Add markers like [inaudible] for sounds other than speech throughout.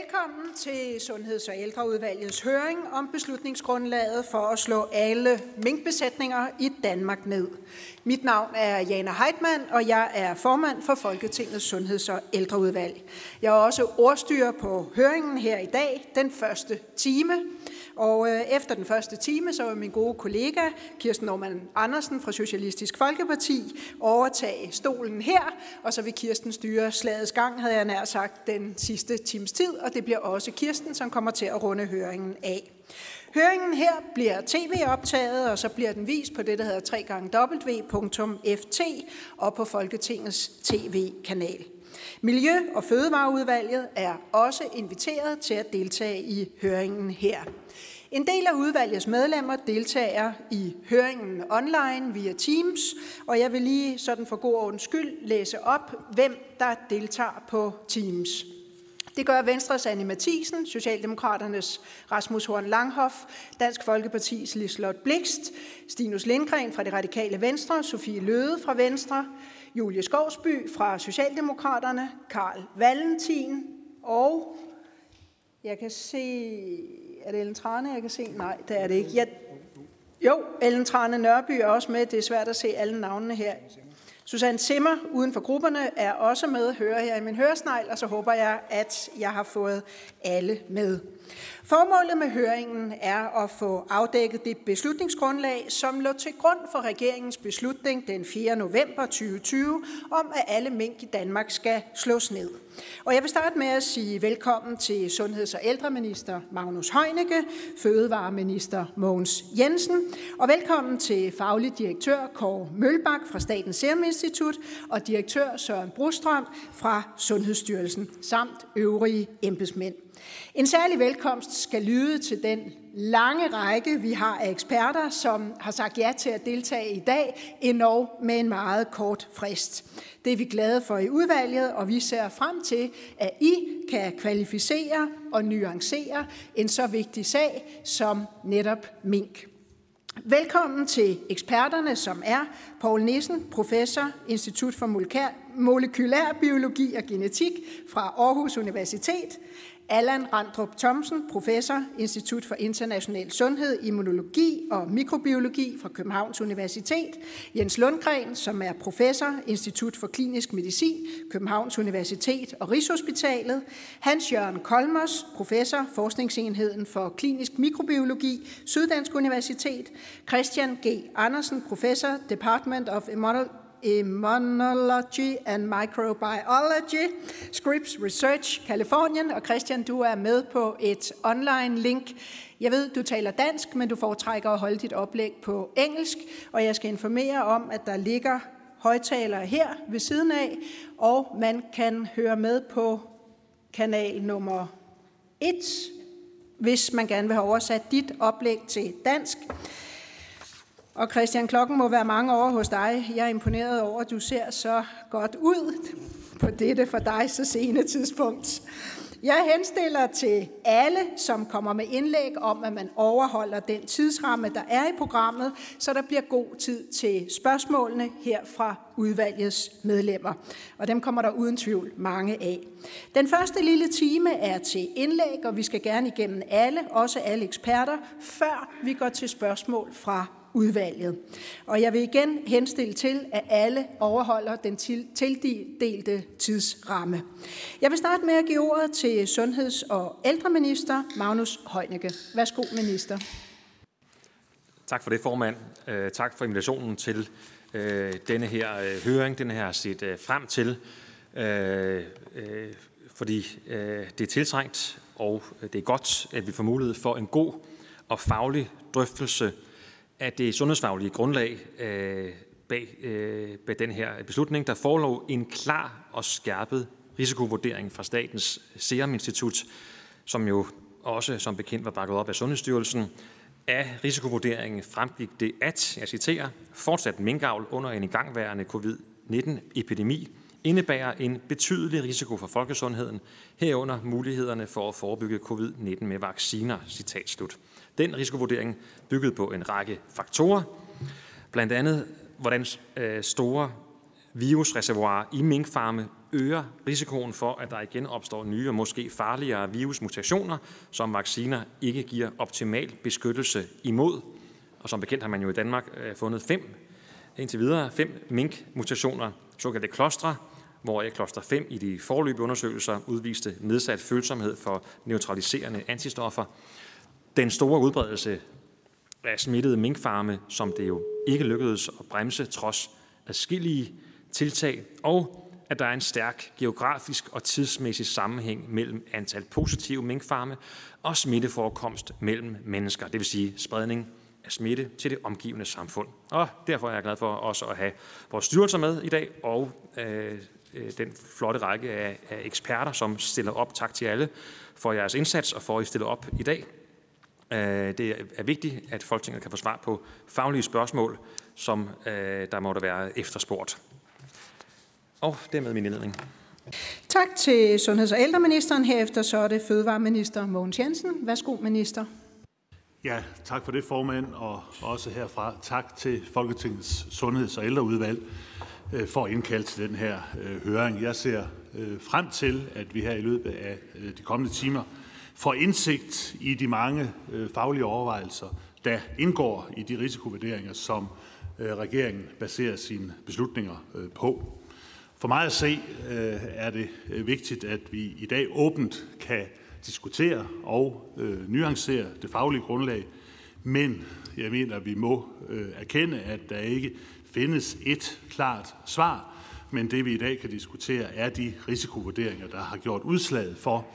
Velkommen til Sundheds- og Ældreudvalgets høring om beslutningsgrundlaget for at slå alle minkbesætninger i Danmark ned. Mit navn er Jana Heitmann, og jeg er formand for Folketingets Sundheds- og Ældreudvalg. Jeg er også ordstyrer på høringen her i dag, den første time. Og øh, efter den første time, så vil min gode kollega Kirsten Norman Andersen fra Socialistisk Folkeparti overtage stolen her, og så vil Kirsten styre slagets gang, havde jeg nær sagt, den sidste times tid, og det bliver også Kirsten, som kommer til at runde høringen af. Høringen her bliver tv-optaget, og så bliver den vist på det, der hedder www.ft og på Folketingets tv-kanal. Miljø- og Fødevareudvalget er også inviteret til at deltage i høringen her. En del af udvalgets medlemmer deltager i høringen online via Teams, og jeg vil lige sådan for god ordens skyld læse op, hvem der deltager på Teams. Det gør Venstres Anne Mathisen, Socialdemokraternes Rasmus Horn Langhoff, Dansk Folkepartis Lislot Blikst, Stinus Lindgren fra det radikale Venstre, Sofie Løde fra Venstre, Julie Skovsby fra Socialdemokraterne, Karl Valentin og jeg kan se, er det Ellen Trane, jeg kan se? Nej, det er det ikke. Jeg, jo, Ellen Trane Nørby er også med. Det er svært at se alle navnene her. Susanne Simmer uden for grupperne er også med, hører her i min høresnegl, og så håber jeg, at jeg har fået alle med. Formålet med høringen er at få afdækket det beslutningsgrundlag, som lå til grund for regeringens beslutning den 4. november 2020 om, at alle mink i Danmark skal slås ned. Og jeg vil starte med at sige velkommen til Sundheds- og ældreminister Magnus Heunicke, Fødevareminister Mogens Jensen, og velkommen til faglig direktør Kåre Mølbak fra Statens Serum Institut og direktør Søren Brostrøm fra Sundhedsstyrelsen, samt øvrige embedsmænd. En særlig velkomst skal lyde til den lange række, vi har af eksperter, som har sagt ja til at deltage i dag, endnu med en meget kort frist. Det er vi glade for i udvalget, og vi ser frem til, at I kan kvalificere og nuancere en så vigtig sag som netop mink. Velkommen til eksperterne, som er Paul Nissen, professor, Institut for Molekylær Biologi og Genetik fra Aarhus Universitet, Allan Randrup Thomsen, professor, Institut for International Sundhed, Immunologi og Mikrobiologi fra Københavns Universitet. Jens Lundgren, som er professor, Institut for Klinisk Medicin, Københavns Universitet og Rigshospitalet. Hans Jørgen Kolmers, professor, Forskningsenheden for Klinisk Mikrobiologi, Syddansk Universitet. Christian G. Andersen, professor, Department of Immunology and Microbiology, Scripps Research, Kalifornien. Og Christian, du er med på et online link. Jeg ved, du taler dansk, men du foretrækker at holde dit oplæg på engelsk, og jeg skal informere om, at der ligger højtalere her ved siden af, og man kan høre med på kanal nummer 1, hvis man gerne vil have oversat dit oplæg til dansk. Og Christian, klokken må være mange år hos dig. Jeg er imponeret over, at du ser så godt ud på dette for dig så sene tidspunkt. Jeg henstiller til alle, som kommer med indlæg om, at man overholder den tidsramme, der er i programmet, så der bliver god tid til spørgsmålene her fra udvalgets medlemmer. Og dem kommer der uden tvivl mange af. Den første lille time er til indlæg, og vi skal gerne igennem alle, også alle eksperter, før vi går til spørgsmål fra udvalget. Og jeg vil igen henstille til, at alle overholder den tildelte tidsramme. Jeg vil starte med at give ordet til Sundheds- og ældreminister Magnus Heunicke. Værsgo, minister. Tak for det, formand. Øh, tak for invitationen til øh, denne her øh, høring. Den her set frem til, fordi det er tiltrængt, og det er godt, at vi får mulighed for en god og faglig drøftelse af det sundhedsfaglige grundlag øh, bag, øh, bag den her beslutning. Der forelå en klar og skærpet risikovurdering fra Statens Serum Institut, som jo også som bekendt var bakket op af Sundhedsstyrelsen. Af risikovurderingen fremgik det, at, jeg citerer, fortsat minkavl under en igangværende covid-19-epidemi indebærer en betydelig risiko for folkesundheden, herunder mulighederne for at forebygge covid-19 med vacciner. Citat slut. Den risikovurdering byggede på en række faktorer, blandt andet hvordan øh, store virusreservoirer i minkfarme øger risikoen for, at der igen opstår nye og måske farligere virusmutationer, som vacciner ikke giver optimal beskyttelse imod. Og som bekendt har man jo i Danmark øh, fundet fem, indtil videre fem minkmutationer, såkaldte klostre, hvor kloster 5 i de forløbige undersøgelser udviste nedsat følsomhed for neutraliserende antistoffer. Den store udbredelse af smittede minkfarme, som det jo ikke lykkedes at bremse trods adskillige tiltag, og at der er en stærk geografisk og tidsmæssig sammenhæng mellem antal positive minkfarme og smitteforekomst mellem mennesker, det vil sige spredning af smitte til det omgivende samfund. Og derfor er jeg glad for også at have vores styrelser med i dag, og øh, øh den flotte række af, af eksperter, som stiller op. Tak til alle for jeres indsats og for at I stiller op i dag. Øh, det er vigtigt, at Folketinget kan få svar på faglige spørgsmål, som øh, der måtte være efterspurgt. Og dermed min indledning. Tak til sundheds- og ældreministeren. Herefter så er det fødevareminister Mogens Jensen. Værsgo, minister. Ja, tak for det, formand, og også herfra tak til Folketingets sundheds- og ældreudvalg øh, for at indkalde til den her øh, høring. Jeg ser øh, frem til, at vi her i løbet af de kommende timer får indsigt i de mange øh, faglige overvejelser, der indgår i de risikovurderinger, som øh, regeringen baserer sine beslutninger øh, på. For mig at se er det vigtigt, at vi i dag åbent kan diskutere og nuancere det faglige grundlag, men jeg mener, at vi må erkende, at der ikke findes et klart svar, men det vi i dag kan diskutere er de risikovurderinger, der har gjort udslaget for,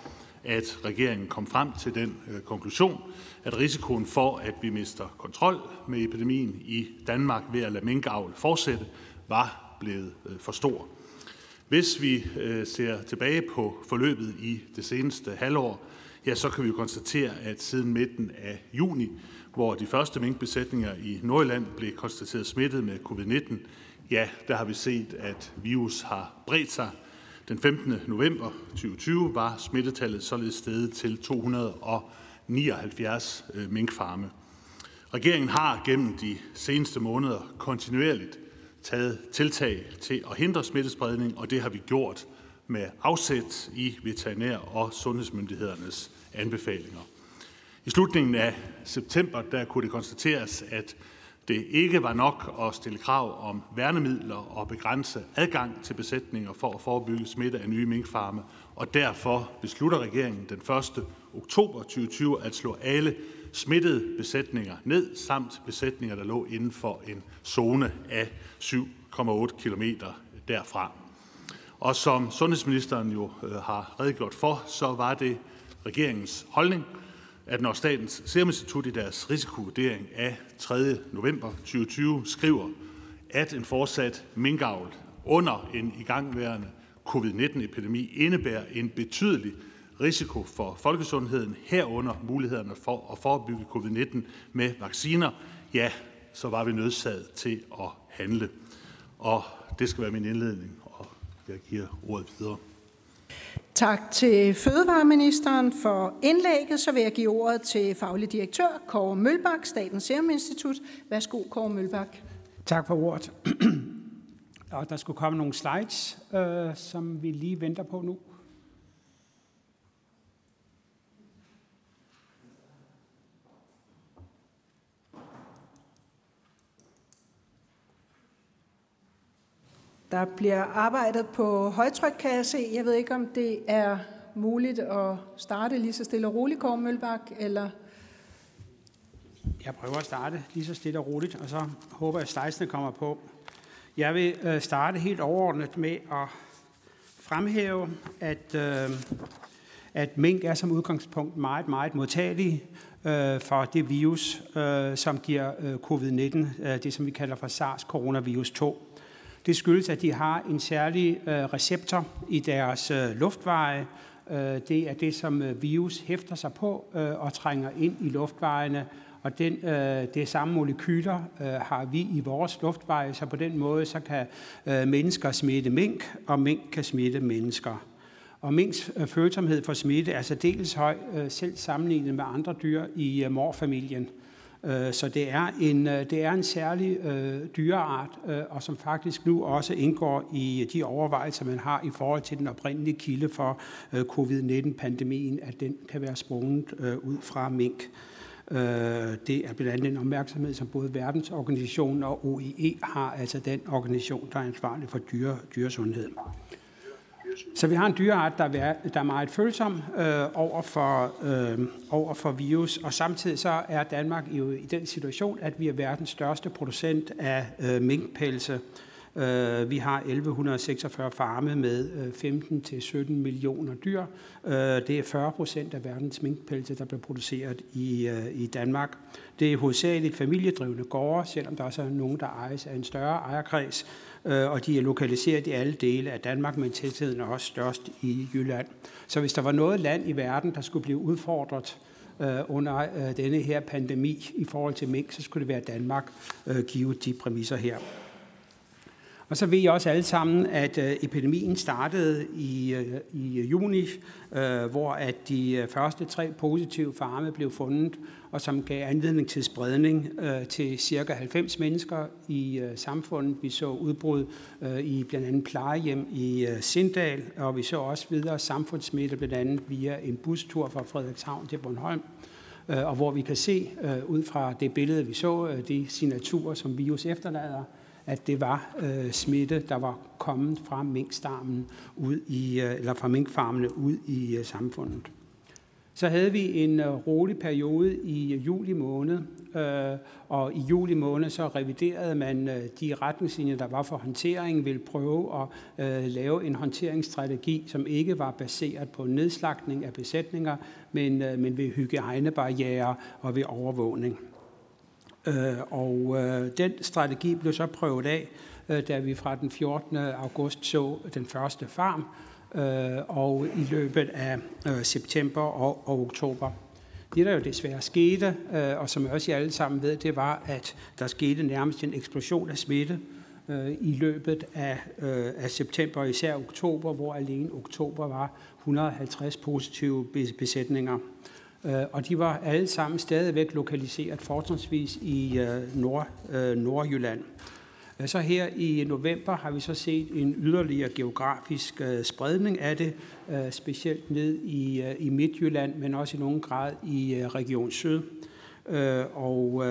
at regeringen kom frem til den øh, konklusion, at risikoen for, at vi mister kontrol med epidemien i Danmark ved at lade minkavl fortsætte, var blevet øh, for stor. Hvis vi øh, ser tilbage på forløbet i det seneste halvår, ja, så kan vi jo konstatere, at siden midten af juni, hvor de første minkbesætninger i Nordjylland blev konstateret smittet med covid-19, ja, der har vi set, at virus har bredt sig. Den 15. november 2020 var smittetallet således steget til 279 øh, minkfarme. Regeringen har gennem de seneste måneder kontinuerligt taget tiltag til at hindre smittespredning, og det har vi gjort med afsæt i veterinær- og sundhedsmyndighedernes anbefalinger. I slutningen af september der kunne det konstateres, at det ikke var nok at stille krav om værnemidler og begrænse adgang til besætninger for at forebygge smitte af nye minkfarme, og derfor beslutter regeringen den 1. oktober 2020 at slå alle smittede besætninger ned, samt besætninger, der lå inden for en zone af 7,8 km derfra. Og som sundhedsministeren jo øh, har redegjort for, så var det regeringens holdning, at når Statens Serum Institut i deres risikovurdering af 3. november 2020 skriver, at en fortsat minkavl under en igangværende covid-19-epidemi indebærer en betydelig risiko for folkesundheden, herunder mulighederne for at forebygge covid-19 med vacciner, ja, så var vi nødsaget til at handle. Og det skal være min indledning, og jeg giver ordet videre. Tak til Fødevareministeren for indlægget. Så vil jeg give ordet til faglig direktør Kåre Mølbak, Statens Serum Institut. Værsgo, Kåre Mølbak. Tak for ordet. [clears throat] Og der skulle komme nogle slides, øh, som vi lige venter på nu. Der bliver arbejdet på højtryk, kan jeg se. Jeg ved ikke, om det er muligt at starte lige så stille og roligt, Kåre Mølbak, eller... Jeg prøver at starte lige så stille og roligt, og så håber jeg, at slidesene kommer på. Jeg vil øh, starte helt overordnet med at fremhæve, at, øh, at mink er som udgangspunkt meget, meget modtagelige øh, for det virus, øh, som giver øh, covid-19, det som vi kalder for SARS-coronavirus 2. Det skyldes, at de har en særlig øh, receptor i deres øh, luftveje. Øh, det er det, som øh, virus hæfter sig på øh, og trænger ind i luftvejene. Og den, øh, det samme molekyler har vi i vores luftveje, så på den måde så kan mennesker smitte mink, og mink kan smitte mennesker. Og minks følsomhed for smitte er særdeles høj, selv sammenlignet med andre dyr i morfamilien. Øh, Øh, så det er en, øh, det er en særlig øh, dyreart, øh, og som faktisk nu også indgår i de overvejelser, man har i forhold til den oprindelige kilde for øh, covid-19-pandemien, at den kan være sprunget øh, ud fra mink. Øh, det er blandt andet en opmærksomhed, som både Verdensorganisationen og OIE har, altså den organisation, der er ansvarlig for dyre, dyresundhed. Så vi har en dyreart, der er, der er meget følsom øh, over, for, øh, over for virus, og samtidig så er Danmark jo i den situation, at vi er verdens største producent af øh, minkpelse. Øh, vi har 1146 farme med øh, 15-17 millioner dyr. Øh, det er 40 procent af verdens minkpelse, der bliver produceret i, øh, i Danmark. Det er hovedsageligt familiedrivende gårde, selvom der også er nogen, der ejes af en større ejerkreds, Øh, og de er lokaliseret i alle dele af Danmark, men tætheden er også størst i Jylland. Så hvis der var noget land i verden, der skulle blive udfordret øh, under øh, denne her pandemi i forhold til mink, så skulle det være Danmark, givet de præmisser her. Og så ved I også alle sammen, at epidemien startede i, i juni, hvor at de første tre positive farme blev fundet, og som gav anledning til spredning øh, til cirka 90 mennesker i øh, samfundet. Vi så udbrud øh, i blandt andet plejehjem i Sindal, og vi så også videre samfundssmitte, blandt andet via en bustur fra Frederikshavn til Bornholm og hvor vi kan se ud fra det billede, vi så, de signaturer, som virus efterlader, at det var øh, smitte, der var kommet fra minkstammen ud i, øh, eller fra minkfarmene ud i øh, samfundet. Så havde vi en øh, rolig periode i øh, juli måned, øh, og i juli måned så reviderede man de retningslinjer, der var for håndtering, ville prøve at lave en håndteringsstrategi, som ikke var baseret på nedslagning af besætninger, men, men ved hygiejnebarriere og ved overvågning. Og den strategi blev så prøvet af, da vi fra den 14. august så den første farm, øh, og i løbet af øh, september og, og oktober. Det, der jo desværre skete, øh, og som også I alle sammen ved, det var, at der skete nærmest en eksplosion af smitte øh, i løbet af, øh, af september, især oktober, hvor alene oktober var 150 positive besætninger. Øh, og de var alle sammen stadigvæk lokaliseret fortrinsvis i øh, Nord, øh, Nordjylland. Så her i november har vi så set en yderligere geografisk øh, spredning af det, øh, specielt ned i, øh, i Midtjylland, men også i nogen grad i Region Syd. Og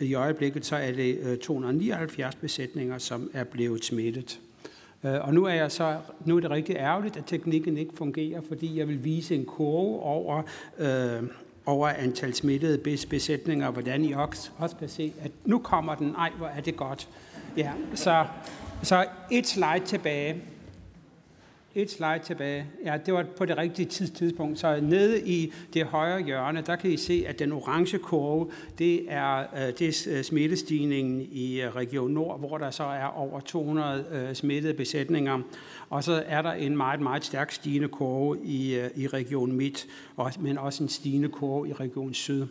i øjeblikket så er det 279 besætninger, som er blevet smittet. Og nu er, jeg så, nu er det rigtig ærgerligt, at teknikken ikke fungerer, fordi jeg vil vise en kurve over, øh, over antal smittede besætninger, og hvordan I også, også kan se, at nu kommer den. Ej, hvor er det godt. Ja, så, så et slide tilbage. Et slide tilbage. Ja, det var på det rigtige tidspunkt. Så nede i det højre hjørne, der kan I se, at den orange kurve, det er, øh, det er øh, smittestigningen i øh, Region Nord, hvor der så er over 200 smittede besætninger. Og så er der en meget, meget stærk stigende kurve i, i Region Midt, men også en stigende kurve i Region Syd.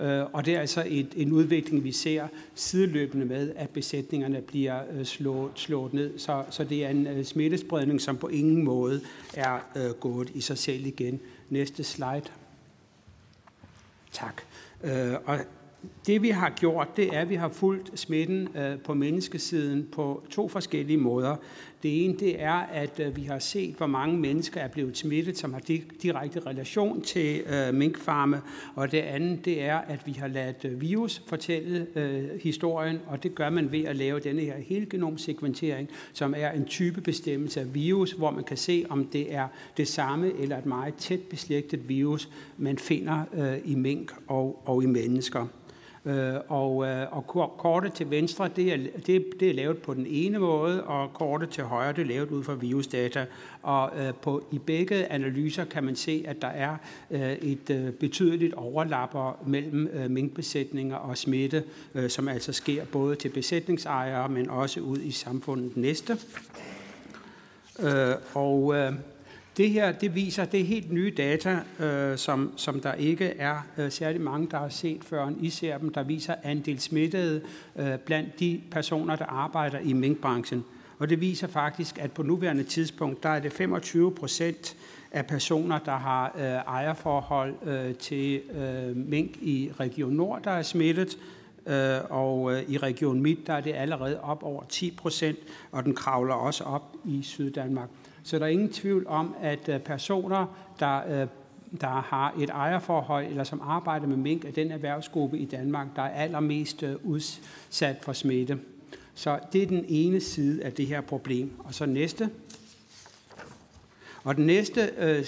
Øh, og det er altså et, en udvikling, vi ser sideløbende med, at besætningerne bliver øh, slået, slået ned. Så, så det er en øh, smittespredning, som på ingen måde er øh, gået i sig selv igen. Næste slide. Tak. Øh, og det vi har gjort, det er, at vi har fulgt smitten øh, på menneskesiden på to forskellige måder. Det ene det er, at øh, vi har set, hvor mange mennesker er blevet smittet, som har direkte relation til øh, minkfarme. Og det andet det er, at vi har ladet øh, virus fortælle øh, historien, og det gør man ved at lave denne her helgenomsekventering, som er en type bestemmelse af virus, hvor man kan se, om det er det samme eller et meget tæt beslægtet virus, man finder øh, i mink og, og i mennesker. Øh, og, øh, og kortet til venstre, det er, det, det er lavet på den ene måde, og kortet til højre, det er lavet ud fra virusdata. Og øh, på, i begge analyser kan man se, at der er øh, et betydeligt overlapper mellem minkbesætninger og smitte, som altså sker både til besætningsejere, men også ud i samfundet næste. Øh, og... Det her det viser, det er helt nye data, øh, som, som der ikke er øh, særlig mange, der har set før I ser dem, der viser andel smittede øh, blandt de personer, der arbejder i minkbranchen. Og det viser faktisk, at på nuværende tidspunkt, der er det 25 procent af personer, der har øh, ejerforhold øh, til øh, mink i Region Nord, der er smittet, øh, og øh, i Region Midt, der er det allerede op over 10 procent, og den kravler også op i Syddanmark. Så der er ingen tvivl om, at øh, personer, der øh, der har et ejerforhold, eller som arbejder med mink, er den erhvervsgruppe i Danmark, der er allermest øh, udsat for smitte. Så det er den ene side af det her problem. Og så næste. Og den næste øh,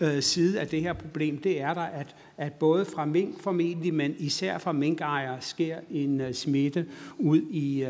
øh, side af det her problem, det er der, at, at både fra mink formentlig, men især fra minkejere, sker en smitte ud i,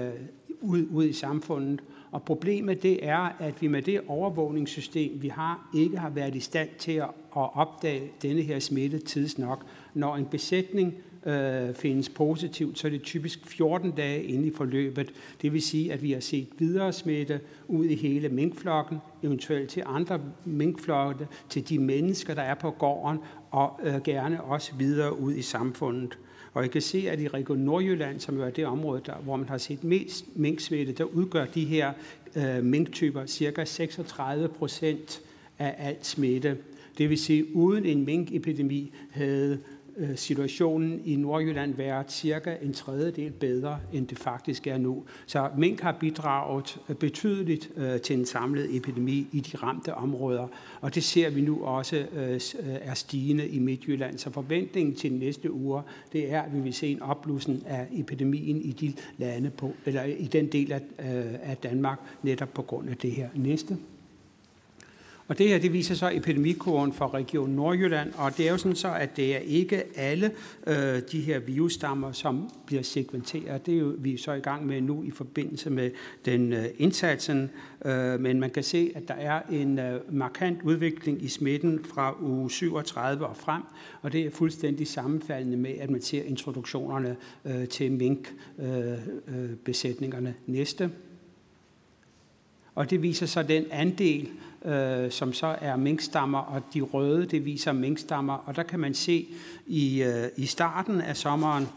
ud, ud i samfundet. Og problemet det er, at vi med det overvågningssystem, vi har, ikke har været i stand til at, opdage denne her smitte tidsnok. Når en besætning øh, findes positivt, så er det typisk 14 dage inde i forløbet. Det vil sige, at vi har set videre smitte ud i hele minkflokken, eventuelt til andre minkflokke, til de mennesker, der er på gården, og øh, gerne også videre ud i samfundet. Og I kan se, at i Region Nordjylland, som jo er det område, der, hvor man har set mest minksmitte, der udgør de her øh, minktyper cirka 36 procent af alt smitte. Det vil sige, uden en minkepidemi havde Øh, situationen i Nordjylland være cirka en tredjedel bedre, end det faktisk er nu. Så mink har bidraget øh, betydeligt øh, til en samlet epidemi i de ramte områder, og det ser vi nu også er stigende i Midtjylland. Så forventningen til de næste uger, det er, at vi vil se en opblussen af epidemien i de lande på, eller i den del af Danmark, netop på grund af det her. Næste. Og det her, det viser så epidemikurven for Region Nordjylland, og det er jo sådan så, at det er ikke alle øh, de her virusstammer, som bliver sekventeret. Det er jo vi er så i gang med nu i forbindelse med den øh, indsatsen, øh, men man kan se, at der er en øh, markant udvikling i smitten fra uge 37 og frem, og det er fuldstændig sammenfaldende med, at man ser introduktionerne øh, til minkbesætningerne. Øh, øh, Næste. Og det viser så den andel, øh, som så er minkstammer, og de røde, det viser minkstammer. Og der kan man se i, øh, i starten af sommeren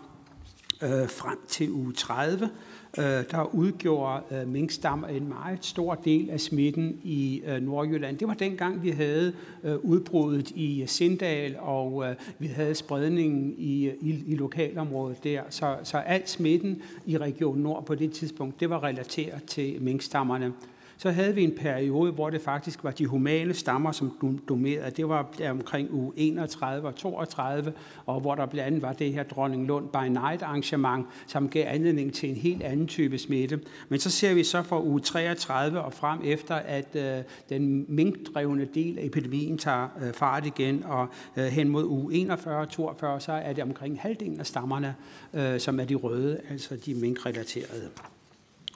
øh, frem til uge 30, øh, der udgjorde øh, minkstammer en meget stor del af smitten i øh, Nordjylland. Det var dengang, vi havde øh, udbruddet i Sindal, og øh, vi havde spredningen i, øh, i, i lokalområdet der. Så, så al smitten i Region Nord på det tidspunkt, det var relateret til minkstammerne så havde vi en periode, hvor det faktisk var de humane stammer, som dominerede. Det var omkring uge 31 og 32, og hvor der blandt andet var det her Dronning Lund by Night arrangement, som gav anledning til en helt anden type smitte. Men så ser vi så fra uge 33 og frem efter, at øh, den minkdrevne del af epidemien tager øh, fart igen, og øh, hen mod uge 41 og 42, så er det omkring halvdelen af stammerne, øh, som er de røde, altså de minkrelaterede.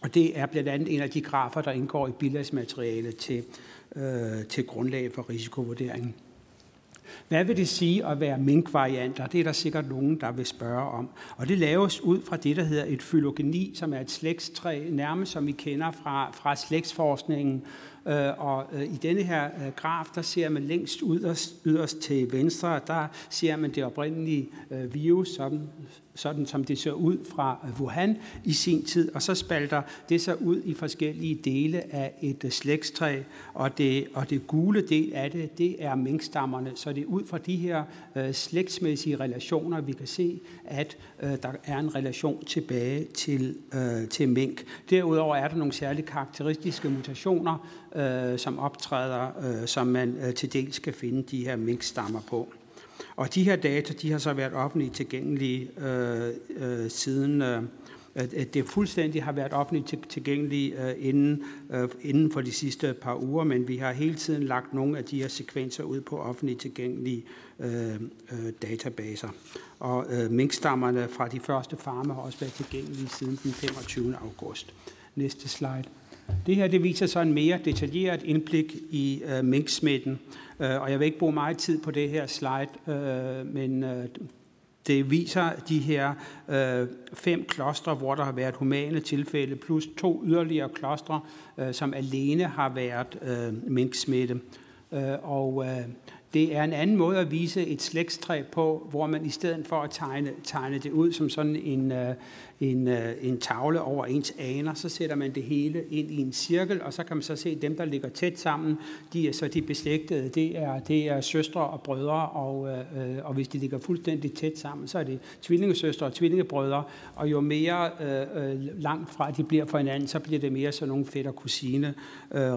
Og det er blandt andet en af de grafer, der indgår i bilagsmaterialet til, øh, til grundlag for risikovurderingen. Hvad vil det sige at være minkvarianter? Det er der sikkert nogen, der vil spørge om. Og det laves ud fra det, der hedder et fylogeni, som er et slægtstræ, nærmest som vi kender fra, fra slægtsforskningen. Øh, og øh, i denne her øh, graf, der ser man længst yderst, yderst til venstre, der ser man det oprindelige øh, virus, som, sådan som det ser ud fra Wuhan i sin tid, og så spalter det sig ud i forskellige dele af et slægtstræ, og det, og det gule del af det, det er minkstammerne. Så det er ud fra de her øh, slægtsmæssige relationer, vi kan se, at øh, der er en relation tilbage til, øh, til mink. Derudover er der nogle særligt karakteristiske mutationer, øh, som optræder, øh, som man øh, til dels skal finde de her minkstammer på. Og de her data, de har så været offentligt tilgængelige øh, øh, siden, øh, at det fuldstændig har været offentligt tilgængelige øh, inden, øh, inden for de sidste par uger, men vi har hele tiden lagt nogle af de her sekvenser ud på offentligt tilgængelige øh, øh, databaser. Og øh, minkstammerne fra de første farme har også været tilgængelige siden den 25. august. Næste slide. Det her det viser så en mere detaljeret indblik i øh, minksmitten, øh, og jeg vil ikke bruge meget tid på det her slide, øh, men øh, det viser de her øh, fem klostre, hvor der har været humane tilfælde, plus to yderligere klostre, øh, som alene har været øh, minksmitte. Øh, og øh, det er en anden måde at vise et slægtstræ på, hvor man i stedet for at tegne, tegne det ud som sådan en, øh, en, øh, en tavle over ens aner, så sætter man det hele ind i en cirkel, og så kan man så se dem, der ligger tæt sammen, de er så de beslægtede, det er, det er søstre og brødre, og, øh, øh og hvis de ligger fuldstændig tæt sammen, så er det tvillingesøstre og tvillingebrødre, og jo mere øh, langt fra de bliver fra hinanden, så bliver det mere sådan nogle fætter kusine øh,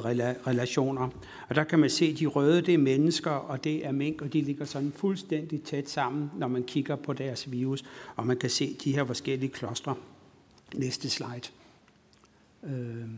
relationer. Og der kan man se, at de røde, det er mennesker, og det er mink, og de ligger sådan fuldstændig tæt sammen, når man kigger på deres virus, og man kan se de her forskellige klostre. Næste slide. Øh.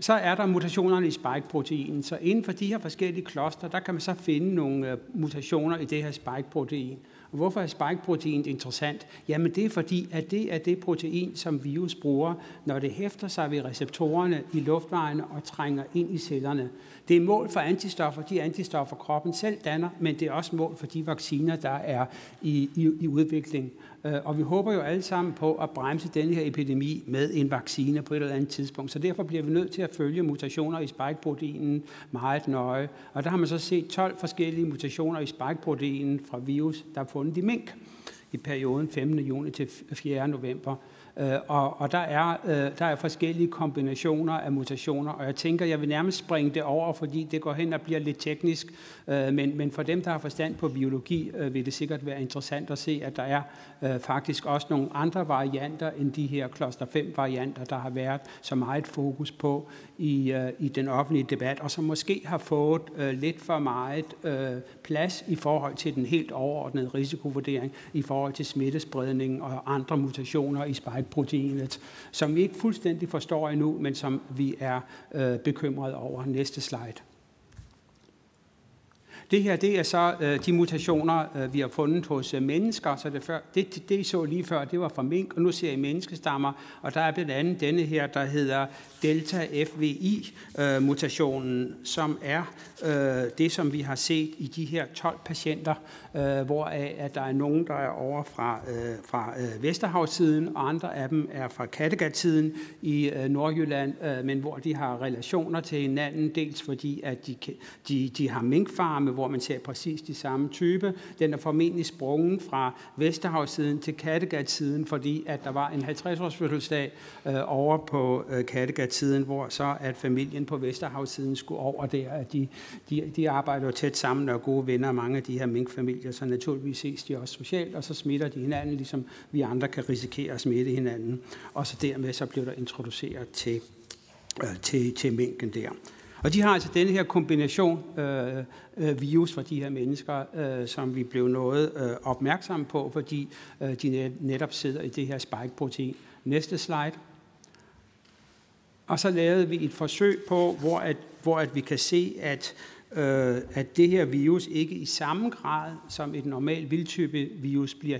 Så er der mutationerne i spike-proteinen. Så inden for de her forskellige kloster, der kan man så finde nogle øh, mutationer i det her spike-protein. Og hvorfor er spike-proteinet interessant? Jamen det er fordi, at det er det protein, som virus bruger, når det hæfter sig ved receptorerne i luftvejene og trænger ind i cellerne. Det er mål for antistoffer, de antistoffer kroppen selv danner, men det er også mål for de vacciner, der er i, i, i udvikling. Øh, og vi håber jo alle sammen på at bremse denne her epidemi med en vaccine på et eller andet tidspunkt. Så derfor bliver vi nødt til at følge mutationer i spike-proteinen meget nøje. Og der har man så set 12 forskellige mutationer i spike-proteinen fra virus, der er fundet i mink i perioden 15. juni til 4. november. Øh, og, og der, er, øh, der er forskellige kombinationer af mutationer, og jeg tænker, jeg vil nærmest springe det over, fordi det går hen og bliver lidt teknisk, øh, men, men for dem, der har forstand på biologi, øh, vil det sikkert være interessant at se, at der er faktisk også nogle andre varianter end de her kloster 5 varianter, der har været så meget fokus på i, øh, i den offentlige debat, og som måske har fået øh, lidt for meget øh, plads i forhold til den helt overordnede risikovurdering i forhold til smittespredning og andre mutationer i spike proteinet, som vi ikke fuldstændig forstår endnu, men som vi er øh, bekymrede over. Næste slide. Det her det er så øh, de mutationer, øh, vi har fundet hos øh, mennesker. Så det, før, det, det, det, I så lige før, det var fra mink, og nu ser I menneskestammer. Og der er blandt andet denne her, der hedder delta FVI-mutationen, øh, som er øh, det, som vi har set i de her 12 patienter, øh, hvor at der er nogen, der er over fra, øh, fra øh, Vesterhavssiden, og andre af dem er fra Kattegat-siden i øh, Nordjylland, øh, men hvor de har relationer til hinanden, dels fordi, at de, de, de har minkfarme, hvor man ser præcis de samme type. Den er formentlig sprunget fra Vesterhavssiden til Kattegat-siden, fordi at der var en 50-års fødselsdag øh, over på øh, Kattegat-siden, hvor så at familien på Vesterhavssiden skulle over der. At de, de, de arbejder jo tæt sammen og er gode venner af mange af de her minkfamilier, så naturligvis ses de også socialt, og så smitter de hinanden, ligesom vi andre kan risikere at smitte hinanden. Og så dermed så bliver der introduceret til, øh, til, til minken der. Og de har altså denne her kombination øh, øh, virus fra de her mennesker, øh, som vi blev noget øh, opmærksomme på, fordi øh, de netop sidder i det her spike-protein. Næste slide. Og så lavede vi et forsøg på, hvor, at, hvor at vi kan se, at, øh, at det her virus ikke i samme grad som et normalt vildtype virus bliver,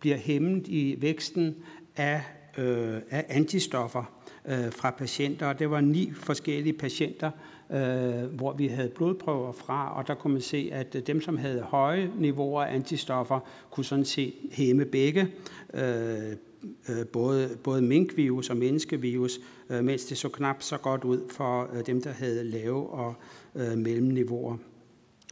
bliver hæmmet i væksten af, øh, af antistoffer øh, fra patienter. Og det var ni forskellige patienter, øh, hvor vi havde blodprøver fra, og der kunne man se, at øh, dem, som havde høje niveauer af antistoffer, kunne sådan set hæmme begge, øh, øh, både, både minkvirus og menneskevirus, øh, mens det så knap så godt ud for øh, dem, der havde lave og øh, mellemniveauer.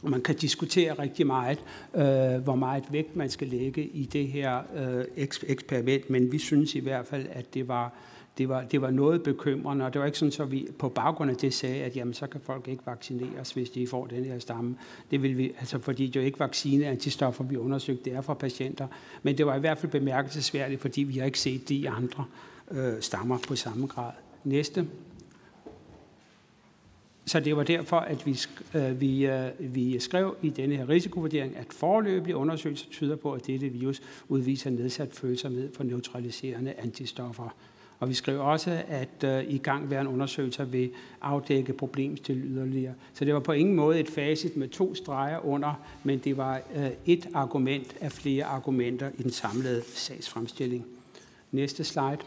Man kan diskutere rigtig meget, øh, hvor meget vægt man skal lægge i det her øh, eksperiment, men vi synes i hvert fald, at det var det var, det var noget bekymrende, og det var ikke sådan, at så vi på baggrund af det sagde, at jamen, så kan folk ikke vaccineres, hvis de får den her stamme. Det vil vi, altså fordi det jo ikke vaccine antistoffer, vi undersøgte, det er fra patienter. Men det var i hvert fald bemærkelsesværdigt, fordi vi har ikke set de andre øh, stammer på samme grad. Næste. Så det var derfor, at vi, øh, vi, øh, vi skrev i denne her risikovurdering, at forløbige undersøgelser tyder på, at dette virus udviser nedsat følsomhed for neutraliserende antistoffer. Og vi skrev også, at øh, i gang være en undersøgelse vil afdække problemstil yderligere. Så det var på ingen måde et facit med to streger under, men det var øh, et argument af flere argumenter i den samlede sagsfremstilling. Næste slide.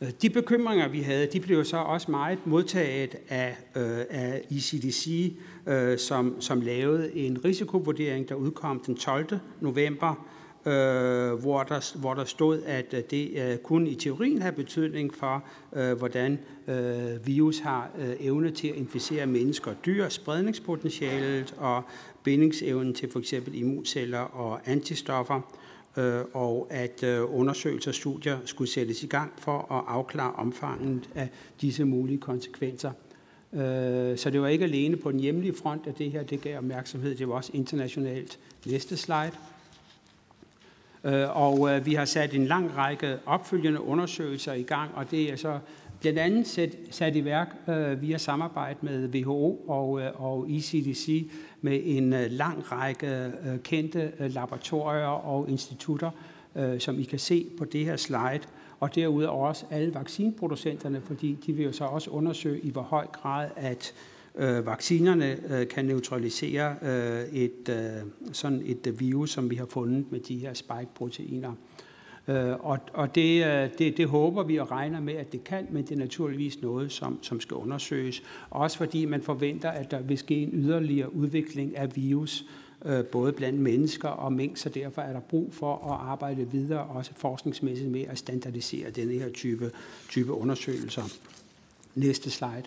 Øh, de bekymringer, vi havde, de blev så også meget modtaget af, øh, af ICDC, øh, som, som lavede en risikovurdering, der udkom den 12. november øh, hvor, der, hvor der stod, at øh, det øh, kun i teorien har betydning for, øh, hvordan øh, virus har øh, evne til at inficere mennesker og dyr, spredningspotentialet og bindingsevnen til f.eks. immunceller og antistoffer, øh, og at øh, undersøgelser og studier skulle sættes i gang for at afklare omfanget af disse mulige konsekvenser. Øh, så det var ikke alene på den hjemlige front, at det her det gav opmærksomhed, det var også internationalt. Næste slide. Øh, og øh, vi har sat en lang række opfølgende undersøgelser i gang, og det er så blandt andet sat, sat i værk øh, via samarbejde med WHO og, øh, og ECDC med en øh, lang række øh, kendte øh, laboratorier og institutter, øh, som I kan se på det her slide. Og derudover også alle vaccinproducenterne, fordi de vil jo så også undersøge, i hvor høj grad at øh, vaccinerne øh, kan neutralisere øh, et, øh, sådan et øh, virus, som vi har fundet med de her spike-proteiner. Øh, og og det, øh, det, det håber vi og regner med, at det kan, men det er naturligvis noget, som, som skal undersøges. Også fordi man forventer, at der vil ske en yderligere udvikling af virus, øh, både blandt mennesker og mink, så derfor er der brug for at arbejde videre, også forskningsmæssigt med at standardisere denne her type, type undersøgelser. Næste slide.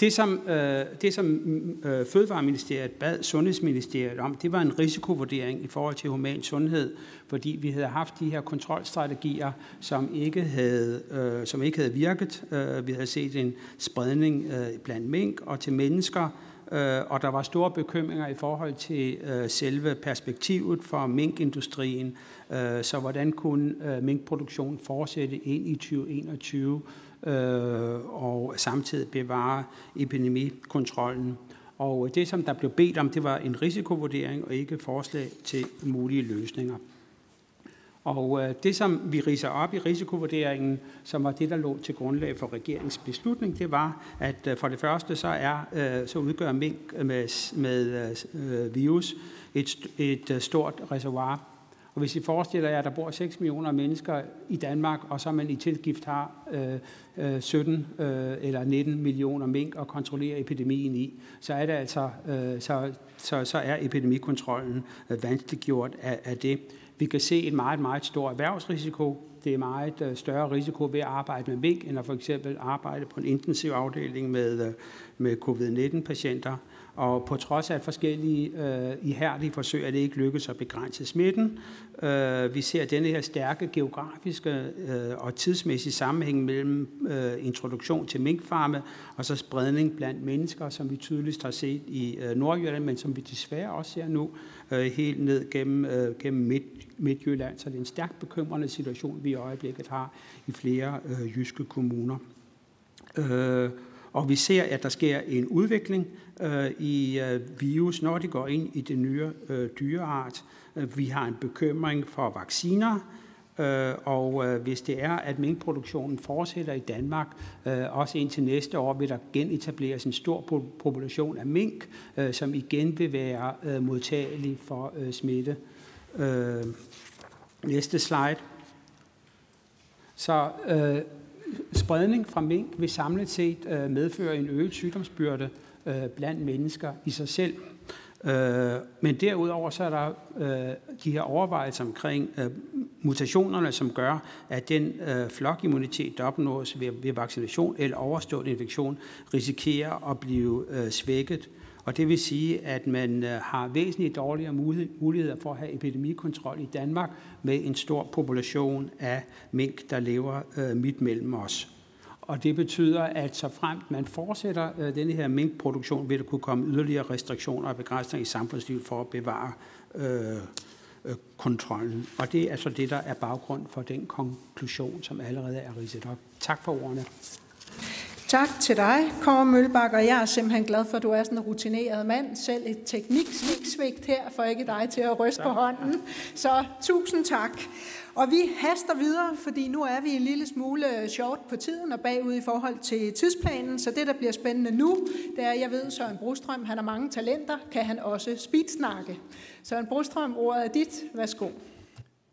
Det, som, øh, det, som mm, øh, Fødevareministeriet bad Sundhedsministeriet om, det var en risikovurdering i forhold til human sundhed, fordi vi havde haft de her kontrolstrategier, som ikke havde, øh, som ikke havde virket. Øh, vi havde set en spredning øh, blandt mink og til mennesker, øh, og der var store bekymringer i forhold til øh, selve perspektivet for minkindustrien. Øh, så hvordan kunne øh, minkproduktionen fortsætte ind i 2021? Øh, og samtidig bevare epidemikontrollen. Og det, som der blev bedt om, det var en risikovurdering og ikke forslag til mulige løsninger. Og øh, det, som vi riser op i risikovurderingen, som var det, der lå til grundlag for regeringens beslutning, det var, at øh, for det første, så, er, øh, så udgør mink med, med virus et, et stort reservoir og hvis I forestiller jer, at der bor 6 millioner mennesker i Danmark, og så man i tilgift har øh, øh 17 øh, eller 19 millioner mink at kontrollere epidemien i, så er det altså, øh, så, så, så er epidemikontrollen øh, vanskeliggjort af, af det. Vi kan se en meget, meget stor erhvervsrisiko. Det er meget øh, større risiko ved at arbejde med mink, end at for eksempel arbejde på en intensiv afdeling med, øh, med covid-19-patienter. Og på trods af forskellige øh, ihærdige forsøg er det ikke lykkedes at begrænse smitten. Øh, vi ser denne her stærke geografiske øh, og tidsmæssige sammenhæng mellem øh, introduktion til minkfarme og så spredning blandt mennesker, som vi tydeligst har set i øh, Nordjylland, men som vi desværre også ser nu øh, helt ned gennem, øh, gennem midt, Midtjylland. Så det er en stærkt bekymrende situation, vi i øjeblikket har i flere øh, jyske kommuner. Øh, og vi ser, at der sker en udvikling øh, i øh, virus, når de går ind i det nye øh, dyreart. Øh, vi har en bekymring for vacciner, øh, og øh, hvis det er, at minkproduktionen fortsætter i Danmark, øh, også indtil næste år, vil der genetableres en stor population af mink, øh, som igen vil være øh, modtagelig for øh, smitte. Øh, næste slide. Så øh, spredning fra mink vil samlet set øh, medføre en øget sygdomsbyrde øh, blandt mennesker i sig selv. Øh, men derudover så er der øh, de her overvejelser omkring øh, mutationerne, som gør, at den øh, flokimmunitet, der opnås ved, vaccination eller overstået infektion, risikerer at blive svækket. Og det vil sige, at man øh, har væsentligt dårligere muligheder for at have epidemikontrol i Danmark med en stor population af mink, der lever øh, midt mellem os. Og det betyder, at så fremt man fortsætter øh, denne her minkproduktion, vil der kunne komme yderligere restriktioner og begrænsninger i samfundslivet for at bevare øh, kontrollen. Og det er altså det, der er baggrund for den konklusion, som allerede er ridset op. Tak for ordene. Tak til dig, Kåre Mølbak, og jeg er simpelthen glad for, at du er sådan en rutineret mand. Selv et tekniksvigt her får ikke dig til at ryste tak. på hånden. Så tusind tak. Og vi haster videre, fordi nu er vi en lille smule short på tiden og bagud i forhold til tidsplanen. Så det, der bliver spændende nu, det er, at jeg ved, Søren Brostrøm, han har mange talenter, kan han også speedsnakke. Søren Brostrøm, ordet er dit. Værsgo.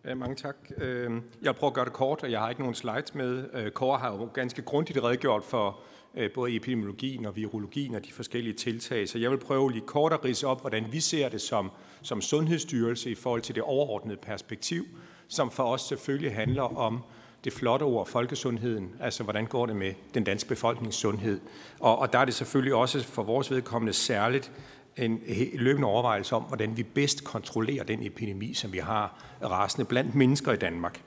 Mange tak. Øhm, jeg prøver at gøre det kort, og jeg har ikke nogen slides med. Øh, Kåre har jo ganske grundigt redegjort for øh, både epidemiologien og virologien og de forskellige tiltag, så jeg vil prøve lige kort at rise op, hvordan vi ser det som, som Sundhedsstyrelse i forhold til det overordnede perspektiv, som for os selvfølgelig handler om det flotte ord folkesundheden, altså hvordan går det med den danske befolknings sundhed. Og, og der er det selvfølgelig også for vores vedkommende særligt en løbende overvejelse om, hvordan vi bedst kontrollerer den epidemi, som vi har rasende blandt mennesker i Danmark.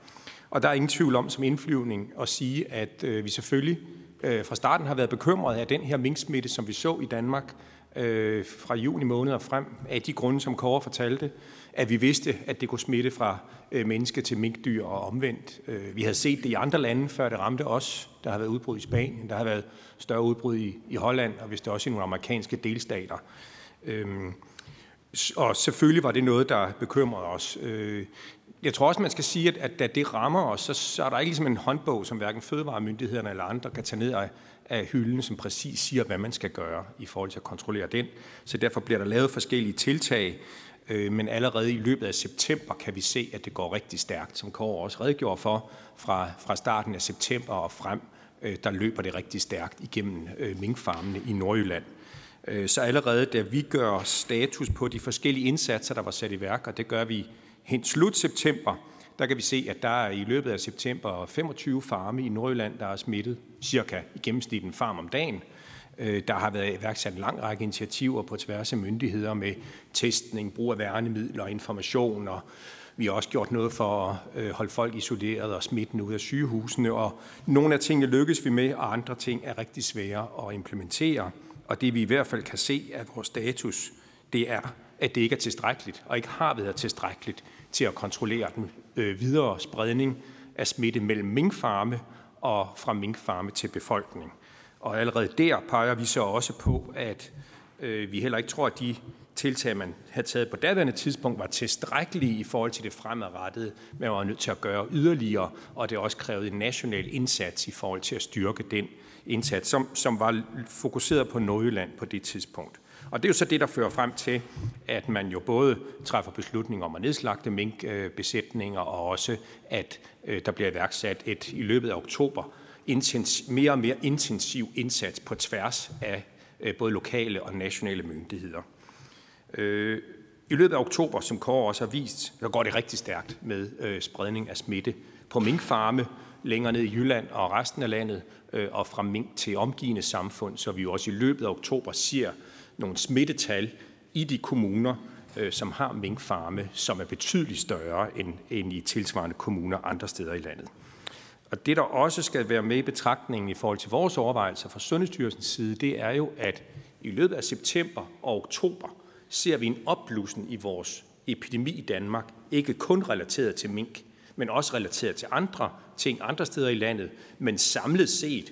Og der er ingen tvivl om som indflyvning at sige, at øh, vi selvfølgelig øh, fra starten har været bekymret af den her minksmitte, som vi så i Danmark øh, fra juni måned og frem, af de grunde, som Kåre fortalte, at vi vidste, at det kunne smitte fra øh, menneske til minkdyr og omvendt. Øh, vi havde set det i andre lande, før det ramte os. Der har været udbrud i Spanien, der har været større udbrud i, i Holland, og hvis det også i nogle amerikanske delstater. Øhm, og selvfølgelig var det noget, der bekymrede os. Øh, jeg tror også, man skal sige, at, at da det rammer os, så, så er der ikke ligesom en håndbog, som hverken fødevaremyndighederne eller andre kan tage ned af, af hylden, som præcis siger, hvad man skal gøre i forhold til at kontrollere den. Så derfor bliver der lavet forskellige tiltag, øh, men allerede i løbet af september kan vi se, at det går rigtig stærkt, som Kåre også redegjorde for, fra, fra starten af september og frem, øh, der løber det rigtig stærkt igennem øh, minkfarmene i Nordjylland. Øh, så allerede da vi gør status på de forskellige indsatser, der var sat i værk, og det gør vi hen slut september, der kan vi se, at der er i løbet af september 25 farme i Nordjylland, der er smittet cirka i gennemsnit en farm om dagen. Øh, der har været iværksat en lang række initiativer på tværs af myndigheder med testning, brug af værnemidler og information, og vi har også gjort noget for at øh, holde folk isoleret og smitten ud af sygehusene, og nogle af tingene lykkes vi med, og andre ting er rigtig svære at implementere. Og det vi i hvert fald kan se af vores status, det er, at det ikke er tilstrækkeligt, og ikke har været tilstrækkeligt til at kontrollere den øh, videre spredning af smitte mellem minkfarme og fra minkfarme til befolkning. Og allerede der peger vi så også på, at øh, vi heller ikke tror, at de tiltag, man havde taget på daværende tidspunkt, var tilstrækkelige i forhold til det fremadrettede. Man var nødt til at gøre yderligere, og det også krævede en national indsats i forhold til at styrke den indsats, som, som var fokuseret på Nordjylland på det tidspunkt. Og det er jo så det, der fører frem til, at man jo både træffer beslutning om at nedslagte minkbesætninger, og også at øh, der bliver iværksat et i løbet af oktober intens, mere og mere intensiv indsats på tværs af øh, både lokale og nationale myndigheder. Øh, I løbet af oktober, som Kåre også har vist, så går det rigtig stærkt med spredning af smitte på minkfarme, længere ned i Jylland og resten af landet, øh, og fra mink til omgivende samfund, så vi jo også i løbet af oktober ser nogle smittetal i de kommuner, øh, som har minkfarme, som er betydeligt større end, end i tilsvarende kommuner andre steder i landet. Og det, der også skal være med i betragtningen i forhold til vores overvejelser fra Sundhedsstyrelsens side, det er jo, at i løbet af september og oktober ser vi en opblussen i vores epidemi i Danmark, ikke kun relateret til mink, men også relateret til andre ting andre steder i landet. Men samlet set,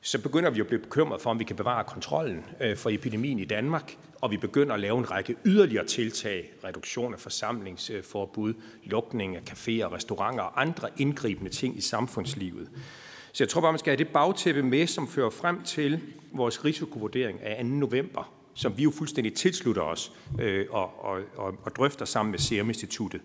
så begynder vi at blive bekymret for, om vi kan bevare kontrollen øh, for epidemien i Danmark, og vi begynder at lave en række yderligere tiltag, reduktion af forsamlingsforbud, lukning af caféer, restauranter og andre indgribende ting i samfundslivet. Så jeg tror bare, man skal have det bagtæppe med, som fører frem til vores risikovurdering af 2. november, som vi jo fuldstændig tilslutter os øh, og, og, og, og drøfter sammen med Serum Instituttet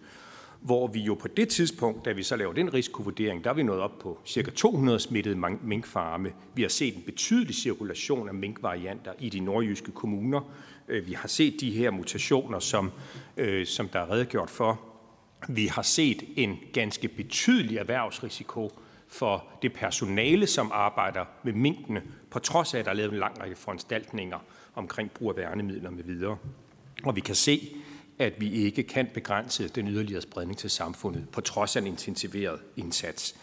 hvor vi jo på det tidspunkt, da vi så laver den risikovurdering, der er vi nået op på cirka 200 smittede minkfarme. Vi har set en betydelig cirkulation af minkvarianter i de nordjyske kommuner. Øh, vi har set de her mutationer, som, øh, som der er redegjort for. Vi har set en ganske betydelig erhvervsrisiko for det personale, som arbejder med minkene, på trods af, at der er lavet en lang række foranstaltninger omkring brug af værnemidler med videre. Og vi kan se, at vi ikke kan begrænse den yderligere spredning til samfundet, på trods af en intensiveret indsats.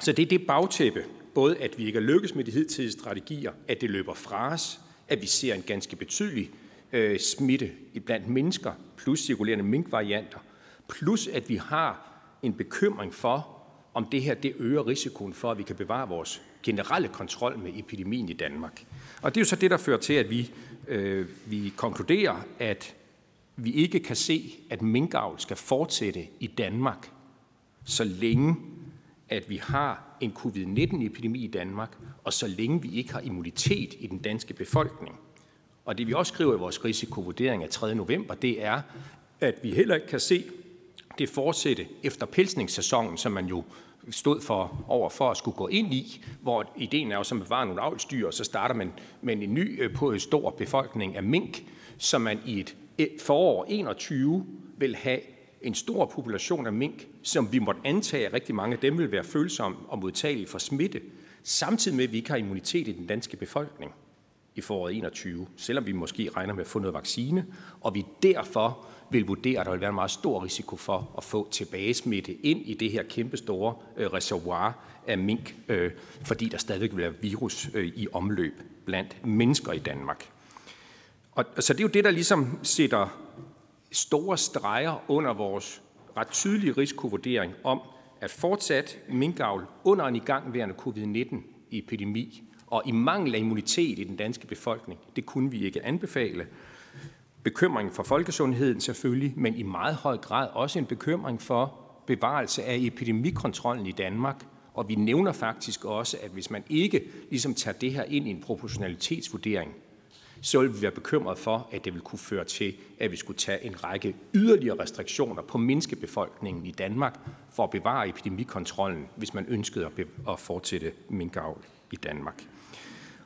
Så det er det bagtæppe, både at vi ikke er lykkes med de hidtidige strategier, at det løber fra os, at vi ser en ganske betydelig øh, smitte blandt mennesker, plus cirkulerende minkvarianter, plus at vi har en bekymring for, om det her det øger risikoen for, at vi kan bevare vores generelle kontrol med epidemien i Danmark. Og det er jo så det, der fører til, at vi, øh, vi konkluderer, at vi ikke kan se, at minkavl skal fortsætte i Danmark, så længe at vi har en covid-19-epidemi i Danmark, og så længe vi ikke har immunitet i den danske befolkning. Og det vi også skriver i vores risikovurdering af 3. november, det er, at vi heller ikke kan se det fortsætte efter pelsningssæsonen, som man jo stod for over for at skulle gå ind i, hvor ideen er jo som at bevare nogle avlsdyr, og så starter man med en ny øh, på en stor befolkning af mink, som man i et forår 21 vil have en stor population af mink, som vi måtte antage, at rigtig mange af dem vil være følsomme og modtagelige for smitte, samtidig med, at vi ikke har immunitet i den danske befolkning i foråret 21, selvom vi måske regner med at få noget vaccine, og vi derfor vil vurdere, at der vil være en meget stor risiko for at få tilbagesmitte ind i det her kæmpestore øh, reservoir af mink, øh, fordi der stadigvæk vil være virus øh, i omløb blandt mennesker i Danmark. Og, så det er jo det, der ligesom sætter store streger under vores ret tydelige risikovurdering om, at fortsat minkavl under en igangværende covid-19-epidemi og i mangel af immunitet i den danske befolkning, det kunne vi ikke anbefale. Bekymring for folkesundheden selvfølgelig, men i meget høj grad også en bekymring for bevarelse af epidemikontrollen i Danmark. Og vi nævner faktisk også, at hvis man ikke ligesom tager det her ind i en proportionalitetsvurdering, så ville vi være bekymret for, at det vil kunne føre til, at vi skulle tage en række yderligere restriktioner på menneskebefolkningen i Danmark for at bevare epidemikontrollen, hvis man ønskede at fortsætte minkavl i Danmark.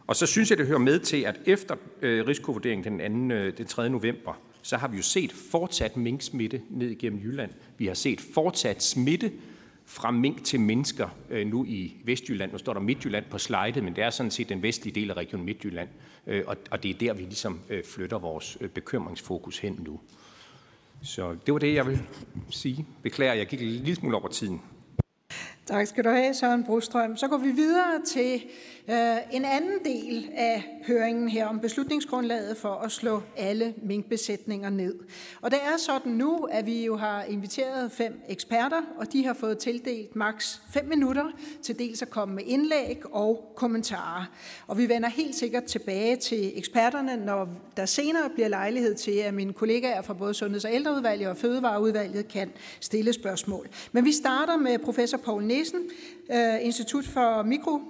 Og så synes jeg, det hører med til, at efter øh, risikovurderingen den, 2, øh, den 3. november, så har vi jo set fortsat minksmitte ned igennem Jylland. Vi har set fortsat smitte fra mink til mennesker øh, nu i Vestjylland. Nu står der Midtjylland på slidet, men det er sådan set den vestlige del af Region Midtjylland. Øh, og, og det er der, vi ligesom øh, flytter vores øh, bekymringsfokus hen nu. Så det var det, jeg vil sige. Beklager, jeg gik en lille smule over tiden. Tak skal du have, Søren Brostrøm. Så går vi videre til Øh, en anden del af høringen her om beslutningsgrundlaget for at slå alle minkbesætninger ned. Og det er sådan nu, at vi jo har inviteret fem eksperter, og de har fået tildelt maks 5 minutter til dels at komme med indlæg og kommentarer. Og vi vender helt sikkert tilbage til eksperterne, når der senere bliver lejlighed til, at mine kollegaer fra både Sundheds- og Ældreudvalget og Fødevareudvalget kan stille spørgsmål. Men vi starter med professor Poul Nielsen, øh, Institut for Mikro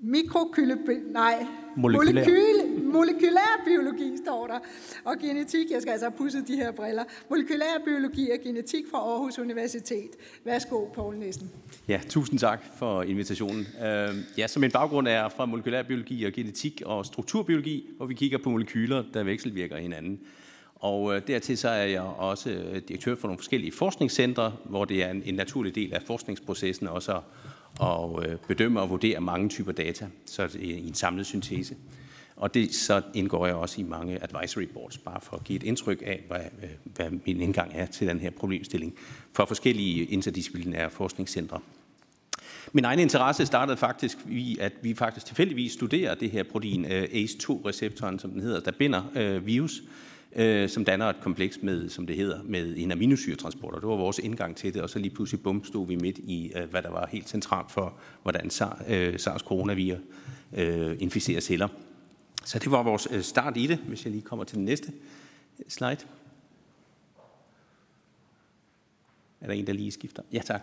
mikrokyle, nej, molekylær. Molekyl, molekylær biologi står der, og genetik, jeg skal altså have pudset de her briller, molekylær biologi og genetik fra Aarhus Universitet. Værsgo, Poul Nielsen. Ja, tusind tak for invitationen. Uh, ja, så min baggrund er fra molekylær biologi og genetik og strukturbiologi, hvor vi kigger på molekyler, der vekselvirker hinanden. Og uh, dertil så er jeg også øh, direktør for nogle forskellige forskningscentre, hvor det er en, en naturlig del af forskningsprocessen også at og øh, bedømme og vurdere mange typer data så i en samlet syntese. Og det så indgår jeg også i mange advisory boards, bare for at give et indtryk af, hvad, øh, hvad min indgang er til den her problemstilling for forskellige interdisciplinære forskningscentre. Min egen interesse startede faktisk i, at vi faktisk tilfældigvis studerer det her protein øh, ACE2-receptoren, som den hedder, der binder øh, virus øh, som danner et kompleks med, som det hedder, med en aminosyretransporter. Det var vores indgang til det, og så lige pludselig bum, stod vi midt i, øh, hvad der var helt centralt for, hvordan øh, SARS-coronavirus øh, inficerer celler. Så det var vores øh, start i det, hvis jeg lige kommer til den næste slide. Er der en, der lige skifter? Ja, tak.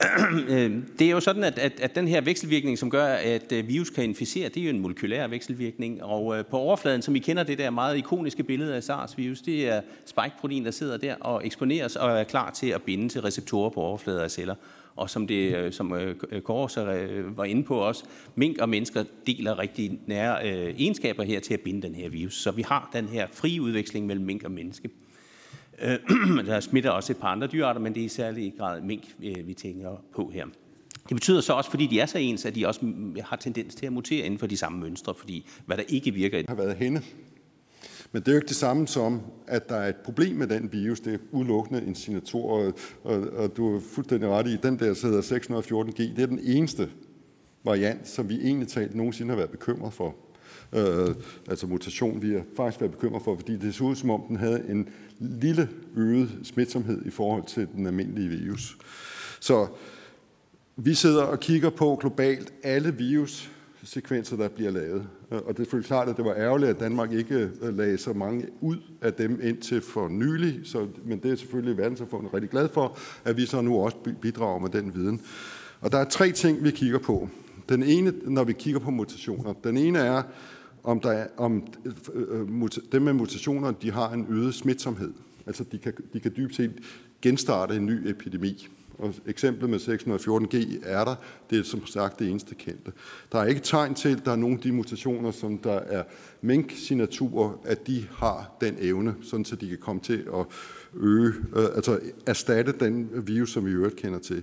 [clears throat] Øhm, det er jo sådan, at, at, at den her vekselvirkning, som gør, at øh, virus kan inficere, det er jo en molekylær vekselvirkning. Og øh, på overfladen, som I kender det der meget ikoniske billede af SARS-virus, det er spike-protein, der sidder der og eksponeres og er klar til at binde til receptorer på overflader af celler. Og som, det, øh, som øh, Kåre så var inde på også, mink og mennesker deler rigtig nære egenskaber her til at binde den her virus. Så vi har den her frie udveksling mellem mink og menneske. Øh, [clears throat] der smitter også et par andre dyrearter, men det er i særlig grad mink, vi tænker på her. Det betyder så også, fordi de er så ens, at de også mm, har tendens til at mutere inden for de samme mønstre, fordi hvad der ikke virker... har været henne. Men det er jo ikke det samme som, at der er et problem med den virus. Det er udelukkende en signatur, og, og, og du er fuldstændig ret i, den der hedder 614G, det er den eneste variant, som vi egentlig talt nogensinde har været bekymret for. Øh, altså mutation, vi er faktisk været bekymret for, fordi det så ud som om, den havde en lille øget smitsomhed i forhold til den almindelige virus. Så vi sidder og kigger på globalt alle virussekvenser, der bliver lavet. Øh, og det er selvfølgelig klart, at det var ærgerligt, at Danmark ikke øh, lagde så mange ud af dem indtil for nylig. Så, men det er selvfølgelig verdenssamfundet rigtig glad for, at vi så nu også bidrager med den viden. Og der er tre ting, vi kigger på. Den ene, når vi kigger på mutationer. Den ene er, om, der er, om øh, øh dem med mutationer de har en øget smitsomhed. Altså de kan, de kan dybest set genstarte en ny epidemi. Og eksemplet med 614G er der. Det er som sagt det eneste kendte. Der er ikke tegn til, at der er nogle af de mutationer, som der er mink-signaturer, at de har den evne, sådan så de kan komme til at øge, øh, altså erstatte den virus, som vi i øvrigt kender til.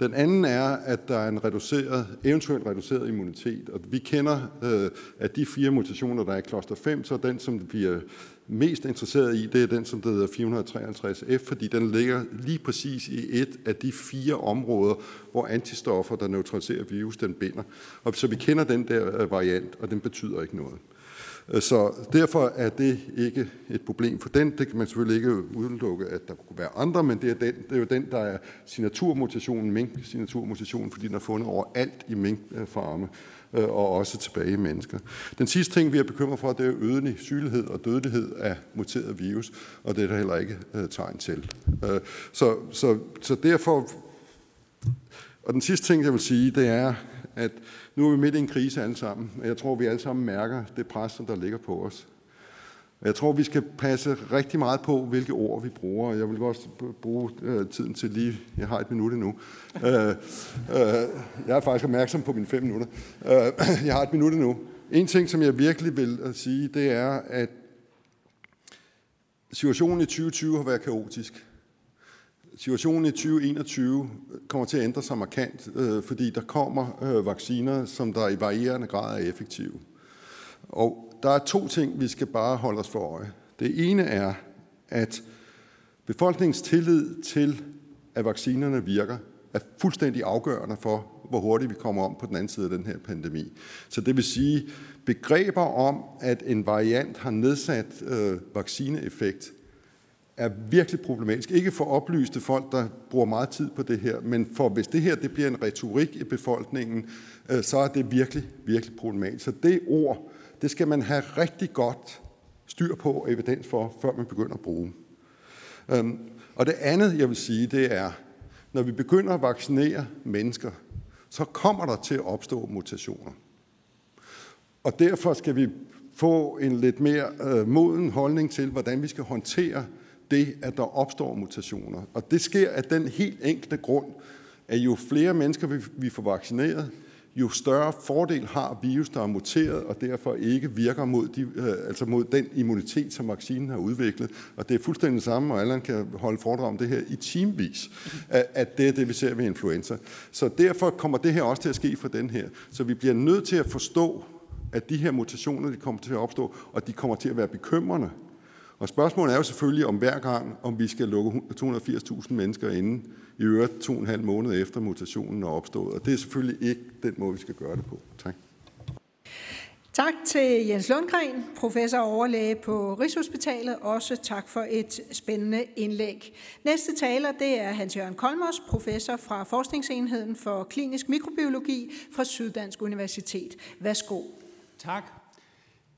Den anden er, at der er en reduceret, eventuelt reduceret immunitet. Og vi kender, øh, at de fire mutationer, der er i kloster 5, så den, som vi er mest interesseret i, det er den, som der hedder 453F, fordi den ligger lige præcis i et af de fire områder, hvor antistoffer, der neutraliserer virus, den binder. Og så vi kender den der øh, variant, og den betyder ikke noget. Øh, så derfor er det ikke et problem for den. Det kan man selvfølgelig ikke udelukke, at der kunne være andre, men det er, den, det er jo den, der er signaturmutationen, mink-signaturmutationen, fordi den er fundet overalt i minkfarme øh, og også tilbage i mennesker. Den sidste ting, vi er bekymret for, det er øgende sygelighed og dødelighed af muteret virus, og det er der heller ikke øh, tegn til. Så, så, så derfor... Og den sidste ting, jeg vil sige, det er, at nu er vi midt i en krise alle sammen, og jeg tror, vi alle sammen mærker det pres, som der ligger på os. Jeg tror, vi skal passe rigtig meget på, hvilke ord vi bruger. Jeg vil også bruge øh, tiden til lige... Jeg har et minut endnu. øh, øh, jeg er faktisk opmærksom på mine fem minutter. Øh, jeg har et minut endnu. En ting, som jeg virkelig vil øh, sige, det er, at situationen i 2020 har været kaotisk situationen i 2021 øh, kommer til at ændre sig markant, øh, fordi der kommer øh, vacciner, som der i varierende grad er effektive. Og der er to ting, vi skal bare holde os for øje. Det ene er, at befolkningens tillid til, at vaccinerne virker, er fuldstændig afgørende for, hvor hurtigt vi kommer om på den anden side af den her pandemi. Så det vil sige, begreber om, at en variant har nedsat øh, vaccineeffekt, er virkelig problematisk. Ikke for oplyste folk, der bruger meget tid på det her, men for hvis det her det bliver en retorik i befolkningen, øh, så er det virkelig, virkelig problematisk. Så det ord, det skal man have rigtig godt styr på og evidens for, før man begynder at bruge. Øhm, og det andet, jeg vil sige, det er, når vi begynder at vaccinere mennesker, så kommer der til at opstå mutationer. Og derfor skal vi få en lidt mere øh, moden holdning til, hvordan vi skal håndtere det, at der opstår mutationer. Og det sker af den helt enkle grund, at jo flere mennesker vi får vaccineret, jo større fordel har virus, der er muteret, og derfor ikke virker mod, de, øh, altså mod den immunitet, som vaccinen har udviklet. Og det er fuldstændig det samme, og Allan kan holde foredrag om det her i timevis, at, at det er det, vi ser ved influenza. Så derfor kommer det her også til at ske for den her. Så vi bliver nødt til at forstå, at de her mutationer, de kommer til at opstå, og de kommer til at være bekymrende og spørgsmålet er jo selvfølgelig om hver gang, om vi skal lukke 280.000 mennesker inde i øvrigt to og en halv måned efter mutationen er opstået. Og det er selvfølgelig ikke den måde, vi skal gøre det på. Tak. Tak til Jens Lundgren, professor og overlæge på Rigshospitalet. Også tak for et spændende indlæg. Næste taler det er Hans-Jørgen Kolmos, professor fra Forskningsenheden for Klinisk Mikrobiologi fra Syddansk Universitet. Værsgo. Tak.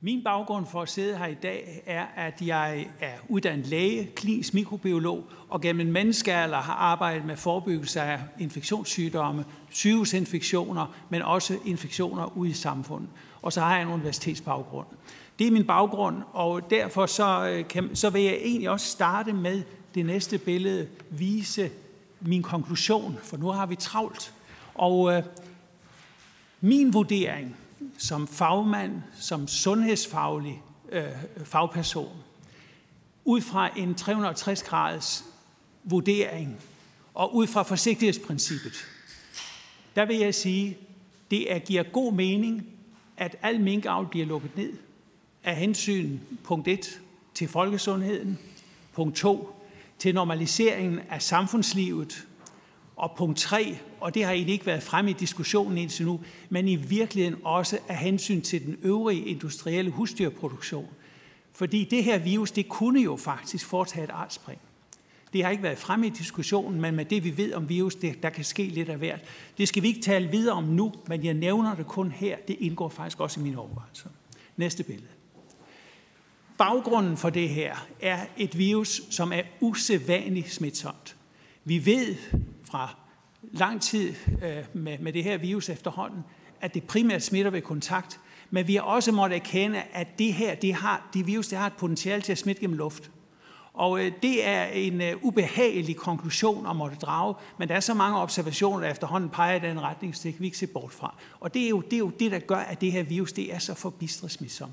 Min baggrund for at sidde her i dag er, at jeg er uddannet læge, klinisk mikrobiolog, og gennem en menneskealder har arbejdet med forebyggelse af infektionssygdomme, sygehusinfektioner, men også infektioner ude i samfundet. Og så har jeg en universitetsbaggrund. Det er min baggrund, og derfor så, øh, kan, så vil jeg egentlig også starte med det næste billede, vise min konklusion, for nu har vi travlt. Og øh, min vurdering som fagmand, som sundhedsfaglig øh, fagperson, ud fra en 360-graders vurdering og ud fra forsigtighedsprincippet, der vil jeg sige, det er, giver god mening, at al minkavl bliver lukket ned af hensyn, punkt 1, til folkesundheden, punkt 2, til normaliseringen af samfundslivet, og punkt 3, og det har egentlig ikke været fremme i diskussionen indtil nu, men i virkeligheden også af hensyn til den øvrige industrielle husdyrproduktion. Fordi det her virus, det kunne jo faktisk foretage et artspring. Det har ikke været fremme i diskussionen, men med det vi ved om virus, det, der kan ske lidt af hvert. Det skal vi ikke tale videre om nu, men jeg nævner det kun her. Det indgår faktisk også i mine overvejelser. Næste billede. Baggrunden for det her er et virus, som er usædvanligt smitsomt. Vi ved fra lang tid øh, med, med det her virus efterhånden, at det primært smitter ved kontakt, men vi har også måttet erkende, at det her, det har, de virus, det har et potentiale til at smitte gennem luft. Og øh, det er en øh, ubehagelig konklusion at måtte drage, men der er så mange observationer, der efterhånden peger i den retning, så det kan vi ikke se bort fra. Og det er jo det, er jo det der gør, at det her virus det er så forbistret smitsomt.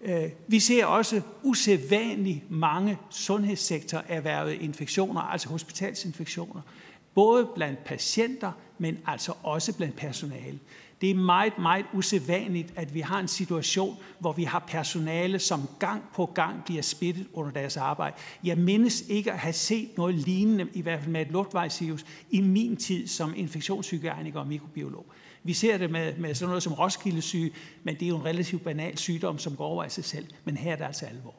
Øh, vi ser også usædvanligt mange sundhedssektorerhvervede infektioner, altså hospitalsinfektioner, både blandt patienter, men altså også blandt personale. Det er meget, meget usædvanligt, at vi har en situation, hvor vi har personale, som gang på gang bliver spittet under deres arbejde. Jeg mindes ikke at have set noget lignende, i hvert fald med et luftvejsvirus, i min tid som infektionshygieniker og mikrobiolog. Vi ser det med, med sådan noget som Roskildesyge, men det er jo en relativt banal sygdom, som går over af sig selv. Men her er det altså alvor.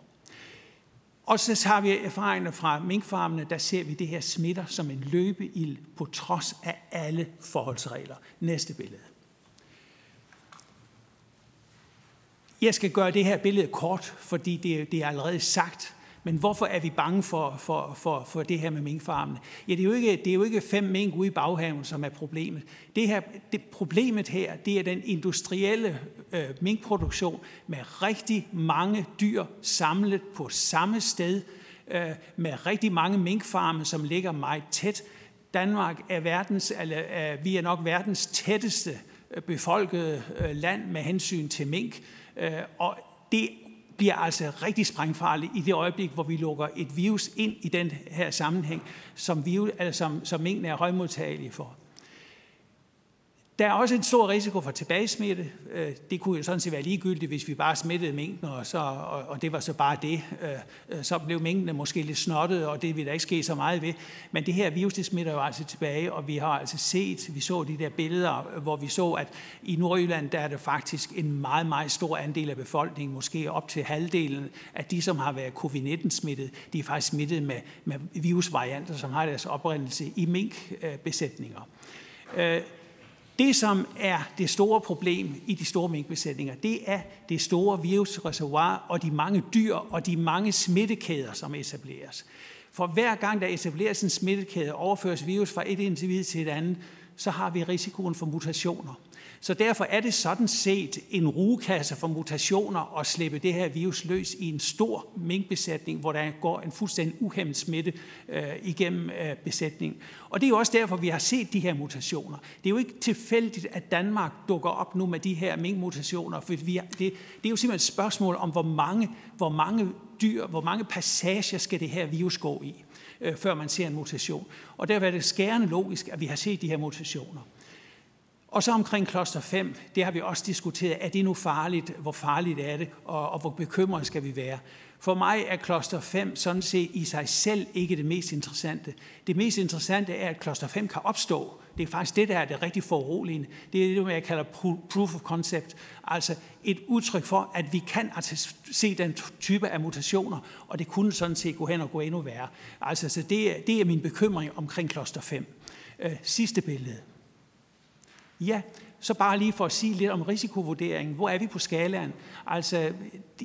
Og så har vi erfaringerne fra minkfarmene, der ser vi det her smitter som en løbeild på trods af alle forholdsregler. Næste billede. Jeg skal gøre det her billede kort, fordi det, det er allerede sagt. Men hvorfor er vi bange for, for, for, for det her med minkfarmene? Ja, det er, jo ikke, det er jo ikke fem mink ude i baghaven, som er problemet. Det her, det, problemet her, det er den industrielle øh, minkproduktion med rigtig mange dyr samlet på samme sted, øh, med rigtig mange minkfarme, som ligger meget tæt. Danmark er verdens, eller, øh, vi er nok verdens tætteste befolkede øh, land med hensyn til mink. Øh, og det bliver altså rigtig sprængfarlig i det øjeblik, hvor vi lukker et virus ind i den her sammenhæng, som, virus, eller som, som minkene er højmodtagelig for. Der er også en stor risiko for tilbagesmitte. Øh, det kunne jo sådan set være ligegyldigt, hvis vi bare smittede mængden, og, så, og, og det var så bare det. Øh, øh, så blev mængden måske lidt snottet, og det vil der ikke ske så meget ved. Men det her virus, det smitter jo altså tilbage, og vi har altså set, vi så de der billeder, hvor vi så, at i Nordjylland, der er det faktisk en meget, meget stor andel af befolkningen, måske op til halvdelen af de, som har været covid-19-smittet, de er faktisk smittet med, med virusvarianter, som har deres oprindelse i minkbesætninger. Det, som er det store problem i de store minkbesætninger, det er det store virusreservoir og de mange dyr og de mange smittekæder, som etableres. For hver gang der etableres en smittekæde og overføres virus fra et individ til et andet, så har vi risikoen for mutationer. Så derfor er det sådan set en rugekasse for mutationer at slippe det her virus løs i en stor minkbesætning, hvor der går en fuldstændig uhemmet smitte øh, igennem øh, besætningen. Og det er jo også derfor, vi har set de her mutationer. Det er jo ikke tilfældigt, at Danmark dukker op nu med de her minkmutationer, for vi er, det, det er jo simpelthen et spørgsmål om, hvor mange, hvor mange dyr, hvor mange passager skal det her virus gå i, øh, før man ser en mutation. Og derfor er det skærende logisk, at vi har set de her mutationer. Og så omkring kloster 5, det har vi også diskuteret. Er det nu farligt? Hvor farligt er det? Og, og hvor bekymret skal vi være? For mig er kloster 5 sådan set i sig selv ikke det mest interessante. Det mest interessante er, at kloster 5 kan opstå. Det er faktisk det, der er det rigtig foruroligende. Det er det, jeg kalder proof of concept. Altså et udtryk for, at vi kan altså se den type af mutationer, og det kunne sådan set gå hen og gå endnu værre. Altså, så det, er, det er min bekymring omkring kloster 5. Øh, sidste billede. Ja, så bare lige for at sige lidt om risikovurderingen. Hvor er vi på skalaen? Altså,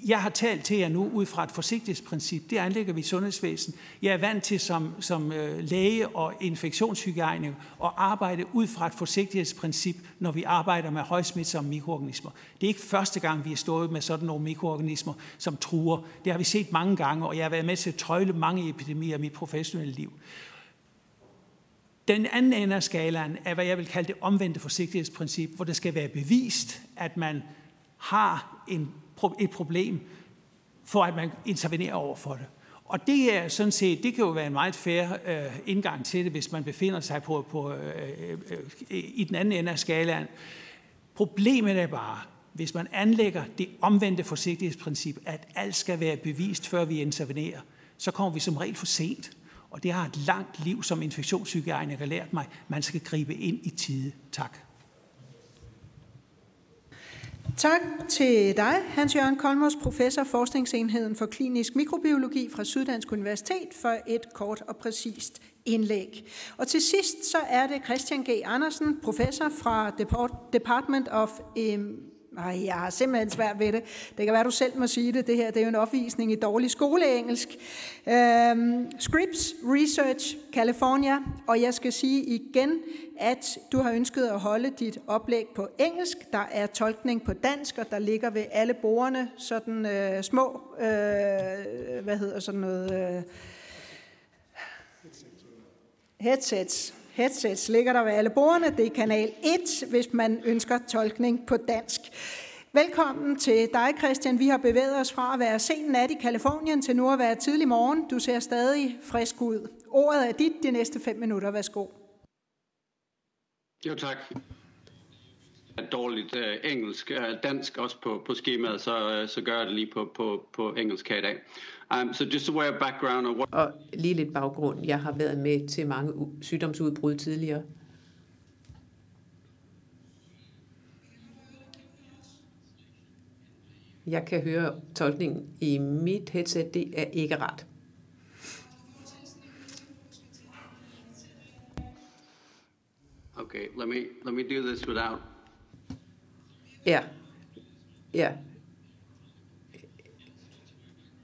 jeg har talt til jer nu ud fra et forsigtighedsprincip. Det anlægger vi i sundhedsvæsen. Jeg er vant til som, som øh, læge og infektionshygiejne at arbejde ud fra et forsigtighedsprincip, når vi arbejder med højsmitsomme mikroorganismer. Det er ikke første gang, vi er stået med sådan nogle mikroorganismer, som truer. Det har vi set mange gange, og jeg har været med til at trøjle mange epidemier i mit professionelle liv. Den anden ende af skalaen er, hvad jeg vil kalde det omvendte forsigtighedsprincip, hvor det skal være bevist, at man har en, et problem, for at man intervenerer over for det. Og det er sådan set, det kan jo være en meget fair øh, indgang til det, hvis man befinder sig på, på, øh, øh, i den anden ende af skalaen. Problemet er bare, hvis man anlægger det omvendte forsigtighedsprincip, at alt skal være bevist, før vi intervenerer, så kommer vi som regel for sent. Og det har et langt liv som infektionshygiejniker lært mig. Man skal gribe ind i tide. Tak. Tak til dig, Hans-Jørgen Kolmos, professor Forskningsenheden for Klinisk Mikrobiologi fra Syddansk Universitet, for et kort og præcist indlæg. Og til sidst så er det Christian G. Andersen, professor fra Department of øhm, Nej, jeg har simpelthen svært ved det. Det kan være, du selv må sige det. Det her det er jo en opvisning i dårlig skoleengelsk. Øhm, Scripps Research California, og jeg skal sige igen, at du har ønsket at holde dit oplæg på engelsk. Der er tolkning på dansk, og der ligger ved alle bordene sådan øh, små, øh, hvad hedder sådan noget, øh, headsets. Headsets ligger der ved alle bordene. Det er kanal 1, hvis man ønsker tolkning på dansk. Velkommen til dig, Christian. Vi har bevæget os fra at være sen nat i Kalifornien til nu at være tidlig morgen. Du ser stadig frisk ud. Ordet er dit de næste fem minutter. Værsgo. Jo, tak. Dårligt uh, engelsk, uh, dansk også på, på skemaet, så, uh, så gør jeg det lige på, på, på engelsk her i dag. Um, so just a way of background of what... Og lige lidt baggrund. Jeg har været med til mange sygdomsudbrud tidligere. Jeg kan høre tolkningen i mit headset. Det er ikke ret. Okay, let me let me do this without. Ja. Ja.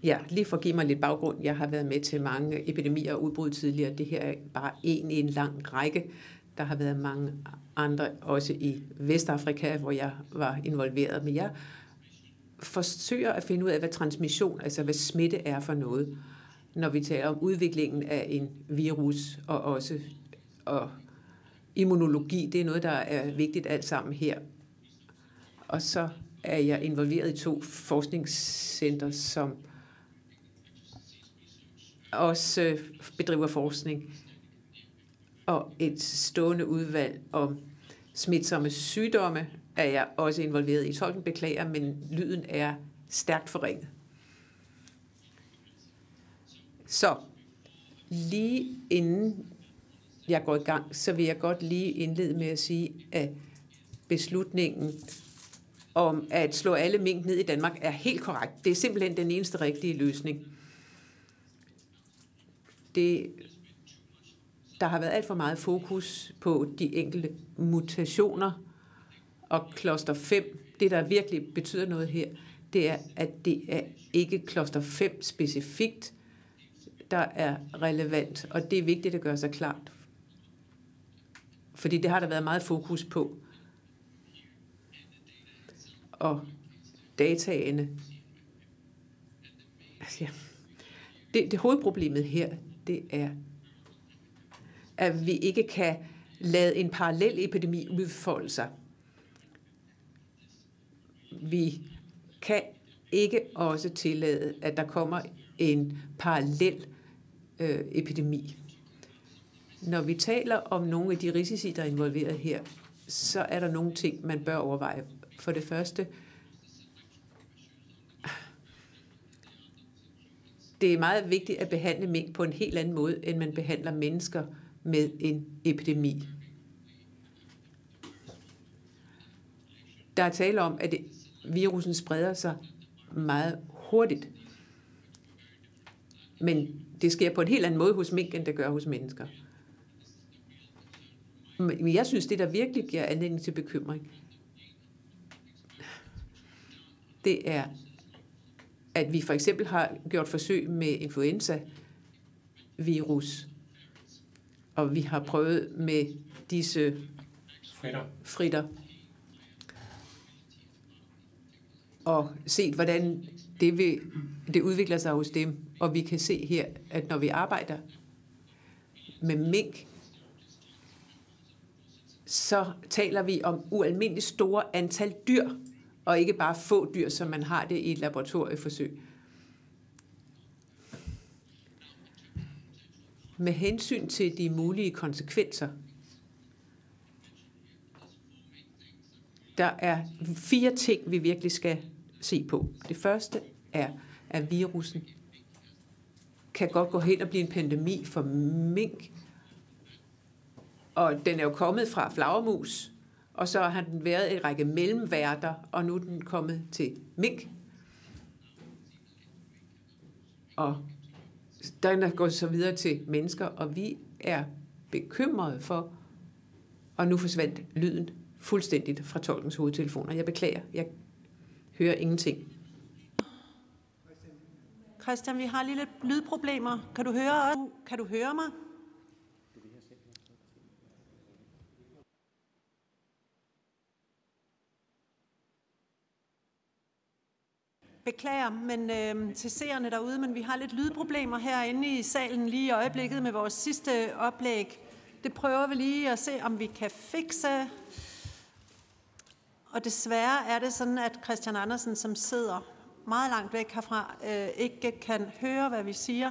Ja, lige for at give mig lidt baggrund. Jeg har været med til mange epidemier og udbrud tidligere. Det her er bare en i en lang række. Der har været mange andre, også i Vestafrika, hvor jeg var involveret. Men jeg forsøger at finde ud af, hvad transmission, altså hvad smitte er for noget, når vi taler om udviklingen af en virus og også og immunologi. Det er noget, der er vigtigt alt sammen her. Og så er jeg involveret i to forskningscenter, som også øh, bedriver forskning, og et stående udvalg om smitsomme sygdomme er jeg også involveret i. Tolken beklager, men lyden er stærkt forringet. Så lige inden jeg går i gang, så vil jeg godt lige indlede med at sige, at beslutningen om at slå alle mink ned i Danmark er helt korrekt. Det er simpelthen den eneste rigtige løsning det, der har været alt for meget fokus på de enkelte mutationer, og kloster 5, det der virkelig betyder noget her, det er, at det er ikke kloster 5 specifikt, der er relevant, og det er vigtigt at gøre sig klart. Fordi det har der været meget fokus på. Og dataene. Altså, ja. Det, det hovedproblemet her, det er, at vi ikke kan lade en parallel epidemi udfolde sig. Vi kan ikke også tillade, at der kommer en parallel øh, epidemi. Når vi taler om nogle af de risici, der er involveret her, så er der nogle ting, man bør overveje. For det første, det er meget vigtigt at behandle mink på en helt anden måde, end man behandler mennesker med en epidemi. Der er tale om, at virusen spreder sig meget hurtigt. Men det sker på en helt anden måde hos mink, end det gør hos mennesker. Men jeg synes, det der virkelig giver anledning til bekymring, det er, at vi for eksempel har gjort forsøg med influenza-virus, og vi har prøvet med disse fritter, fritter. Og set, hvordan det, vil, det udvikler sig hos dem. Og vi kan se her, at når vi arbejder med mink, så taler vi om ualmindeligt store antal dyr, og ikke bare få dyr, som man har det i et laboratorieforsøg. Med hensyn til de mulige konsekvenser, der er fire ting, vi virkelig skal se på. Det første er, at virussen kan godt gå hen og blive en pandemi for mink, og den er jo kommet fra flagermus, og så har den været en række mellemværter, og nu er den kommet til mink. Og den er gået så videre til mennesker, og vi er bekymrede for, og nu forsvandt lyden fuldstændigt fra tolkens hovedtelefoner. Jeg beklager, jeg hører ingenting. Christian, vi har lige lidt lydproblemer. Kan du høre os? Kan du høre mig? Beklager, men øh, til seerne derude, men vi har lidt lydproblemer herinde i salen lige i øjeblikket med vores sidste oplæg. Det prøver vi lige at se, om vi kan fikse. Og desværre er det sådan, at Christian Andersen, som sidder meget langt væk herfra, øh, ikke kan høre, hvad vi siger.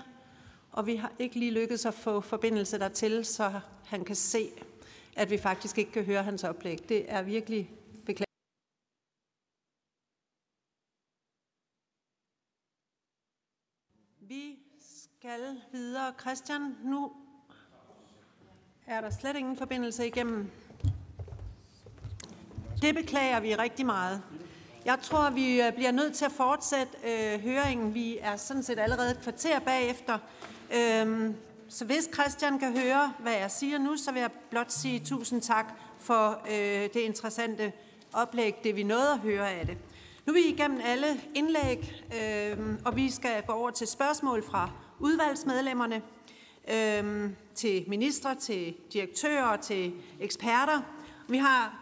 Og vi har ikke lige lykkedes at få forbindelse dertil, så han kan se, at vi faktisk ikke kan høre hans oplæg. Det er virkelig beklageligt. Vi skal videre. Christian, nu er der slet ingen forbindelse igennem. Det beklager vi rigtig meget. Jeg tror, vi øh, bliver nødt til at fortsætte øh, høringen. Vi er sådan set allerede et kvarter bagefter. Øhm, så hvis Christian kan høre, hvad jeg siger nu, så vil jeg blot sige tusind tak for øh, det interessante oplæg, det vi nåede at høre af det. Nu er vi igennem alle indlæg, øh, og vi skal gå over til spørgsmål fra udvalgsmedlemmerne, øh, til ministre, til direktører, til eksperter. Vi har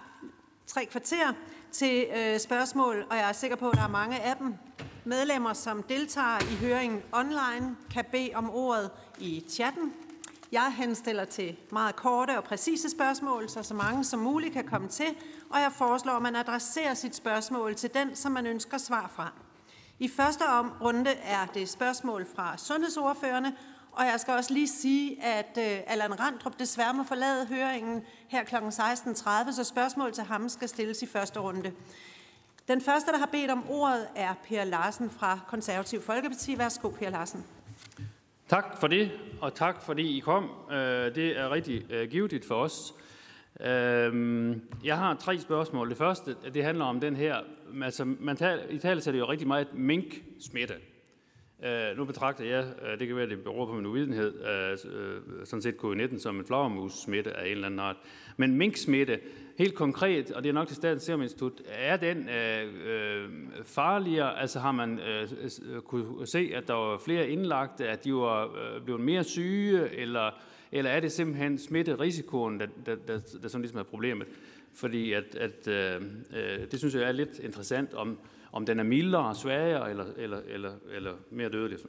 tre kvarter til øh, spørgsmål, og jeg er sikker på, at der er mange af dem. Medlemmer, som deltager i høringen online, kan bede om ordet i chatten. Jeg henstiller til meget korte og præcise spørgsmål, så så mange som muligt kan komme til, og jeg foreslår, at man adresserer sit spørgsmål til den, som man ønsker svar fra. I første runde er det spørgsmål fra sundhedsordførende, og jeg skal også lige sige, at uh, Allan Randrup desværre må forlade høringen her kl. 16.30, så spørgsmål til ham skal stilles i første runde. Den første, der har bedt om ordet, er Per Larsen fra Konservativ Folkeparti. Værsgo, Per Larsen. Tak for det, og tak fordi I kom. Øh, det er rigtig øh, givetigt for os. Øhm, jeg har tre spørgsmål. Det første, det handler om den her, altså man taler, i tale sætter jo rigtig meget mink-smitte. Øh, nu betragter jeg, øh, det kan være, det beror på min uvidenhed, øh, øh sådan set covid-19 som en flagermus-smitte af en eller anden art. Men mink-smitte, helt konkret, og det er nok til Statens Serum Institut, er den øh, øh farligere? Altså har man øh, kunne se, at der var flere indlagte, at de var øh, blevet mere syge, eller, eller er det simpelthen smitterisikoen, der, der, der, der sådan ligesom er problemet? Fordi at, at øh, øh, det synes jeg er lidt interessant, om om den er mildere, svagere eller, eller, eller, eller mere dødelig.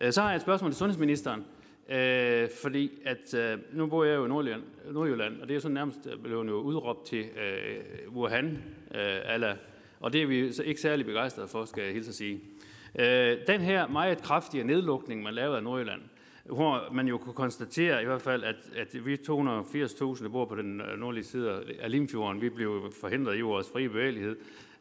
Øh, så har jeg et spørgsmål til sundhedsministeren. Øh, fordi at øh, nu bor jeg jo i Nordjylland, Nordjylland, og det er så nærmest blevet jo udråbt til øh, Wuhan, øh, eller, og det er vi så ikke særlig begejstrede for, skal jeg hilse at sige. Øh, den her meget kraftige nedlukning, man lavede af Nordjylland, hvor man jo kunne konstatere i hvert fald, at, at vi 280.000, der bor på den øh, nordlige side af Limfjorden, vi blev forhindret i vores frie bevægelighed.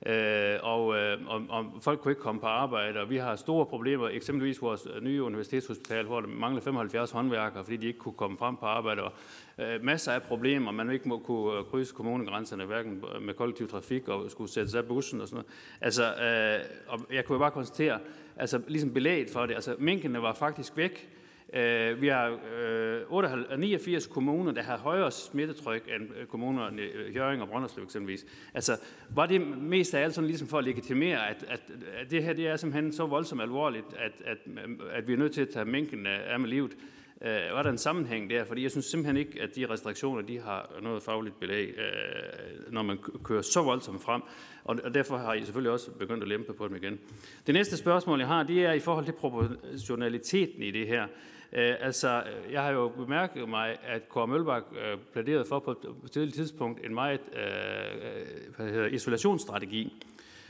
Øh, og, øh, og, og folk kunne ikke komme på arbejde, og vi har store problemer, eksempelvis vores øh, nye universitetshospital, hvor der mangler 75 håndværkere, fordi de ikke kunne komme frem på arbejde, og øh, masser af problemer, man ikke må kunne øh, krydse kommunegrænserne, hverken med kollektiv trafik og skulle sætte sig af bussen og sådan noget. Altså, øh, og jeg kunne bare konstatere, altså ligesom belæget for det, altså minkene var faktisk væk, Uh, vi har øh, 89 øh, kommuner, der har højere smittetryk end kommunerne Jørgen og Brønderslev eksempelvis. Altså, var det mest af alt sådan ligesom for at legitimere, at, at, at det her det er simpelthen så voldsomt alvorligt, at, at, at vi er nødt til at tage minken af med livet? Uh, var der en sammenhæng der? Fordi jeg synes simpelthen ikke, at de restriktioner, de har noget fagligt belæg, uh, når man kører så voldsomt frem. Og, og derfor har I selvfølgelig også begyndt at lempe på dem igen. Det næste spørgsmål, jeg har, det er i forhold til proportionaliteten i det her. Øh, altså, jeg har jo bemærket mig, at Kåre Mølbak øh, pladerede for på et tidligt tidspunkt en meget øh, øh, hvad hedder, isolationsstrategi.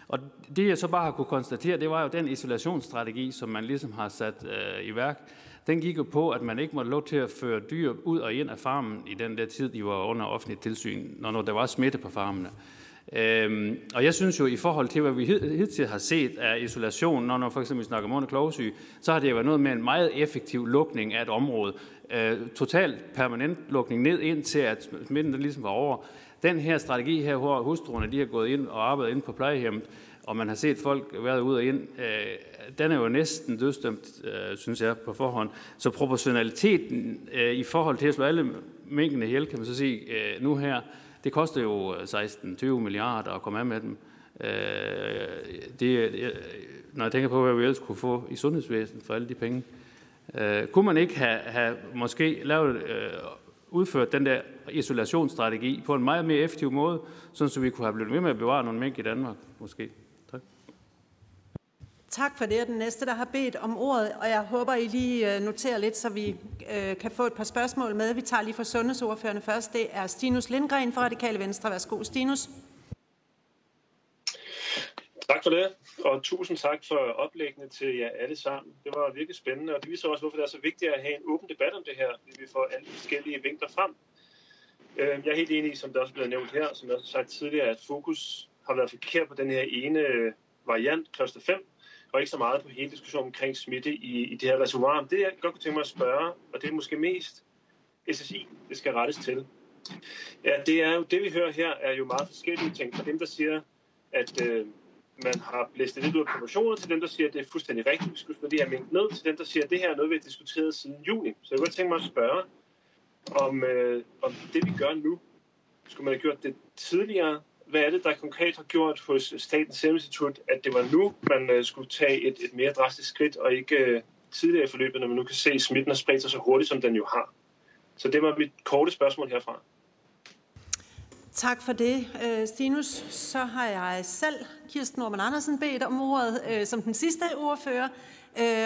Og det jeg så bare har kunne konstatere, det var jo den isolationsstrategi, som man ligesom har sat øh, i værk. Den gik jo på, at man ikke måtte lov til at føre dyr ud og ind af farmen i den der tid, de var under offentligt tilsyn, når, når der var smitte på farmene. Øh, Øhm, og jeg synes jo, i forhold til, hvad vi hidtil har set af isolation, når, når for eksempel vi snakker om klovsyge, så har det jo været noget med en meget effektiv lukning af et område. Øh, totalt permanent lukning ned ind til, at smitten den ligesom var over. Den her strategi her, hvor hustruerne de har gået ind og arbejdet ind på plejehjemmet, og man har set folk været ud og ind, øh, den er jo næsten dødstømt, øh, synes jeg, på forhånd. Så proportionaliteten øh, i forhold til at slå alle mængdene ihjel, kan man så sige, øh, nu her, det koster jo øh, 16-20 milliarder at komme af med dem. Øh, det, øh, når jeg tænker på, hvad vi ellers kunne få i sundhedsvæsenet for alle de penge. Øh, kunne man ikke have, have måske lavet, øh, udført den der isolationsstrategi på en meget mere effektiv måde, sådan så vi kunne have blevet ved med at bevare nogle mink i Danmark, måske? Tak. For det. Den næste, der har bedt om ordet, og jeg håber, I lige øh, noterer lidt, så vi øh, kan få et par spørgsmål med. Vi tager lige for sundhedsordførende først. Det er Stinus Lindgren fra Radikale Venstre. Værsgo, Stinus. Tak for det, og tusind tak for oplæggene til jer alle sammen. Det var virkelig spændende, og det viser også, hvorfor det er så vigtigt at have en åben debat om det her, at vi får alle forskellige vinkler frem. Øhm, jeg er helt enig i, som det også blev nævnt her, som jeg også har sagt tidligere, at fokus har været forkert på den her ene variant, kloster 5, og ikke så meget på hele diskussionen omkring smitte i, i det her reservoir. Det jeg godt kunne tænke mig at spørge, og det er måske mest SSI, det skal rettes til. Ja, det er jo det, vi hører her, er jo meget forskellige ting. Fra dem, der siger, at øh, man har blæst lidt ud af proportioner til dem, der siger, at det er fuldstændig rigtigt, vi skulle slå det her mængde ned, til dem, der siger, at det her er noget, vi har diskuteret siden juni. Så jeg kunne godt tænke mig at spørge, om, øh, om det, vi gør nu, skulle man have gjort det tidligere? Hvad er det, der konkret har gjort hos Statens Serum Institut, at det var nu, man øh, skulle tage et, et mere drastisk skridt, og ikke øh, tidligere i forløbet, når man nu kan se, at smitten har spredt sig så hurtigt, som den jo har? Så det var mit korte spørgsmål herfra. Tak for det, øh, Stinus. Så har jeg selv, Kirsten Norman Andersen, bedt om ordet som den sidste ordfører.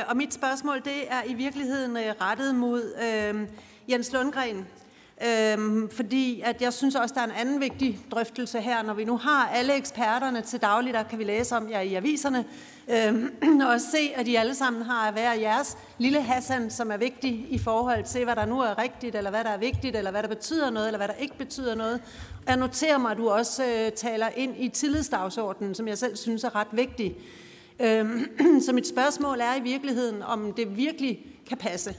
Og mit spørgsmål det er i virkeligheden rettet mod Jens Lundgren. Øhm, fordi at jeg synes også, der er en anden vigtig drøftelse her, når vi nu har alle eksperterne til daglig, der kan vi læse om jer i aviserne, øhm, [clears throat] og se, at de alle sammen har hver jeres lille Hassan, som er vigtig i forhold til, hvad der nu er rigtigt, eller hvad der er vigtigt, eller hvad der betyder noget, eller hvad der ikke betyder noget. Jeg noterer mig, at du også øh, taler ind i tillidsdagsordenen, som jeg selv synes er ret vigtig. Øhm, [clears throat] så mit spørgsmål er i virkeligheden, om det virkelig kan passe,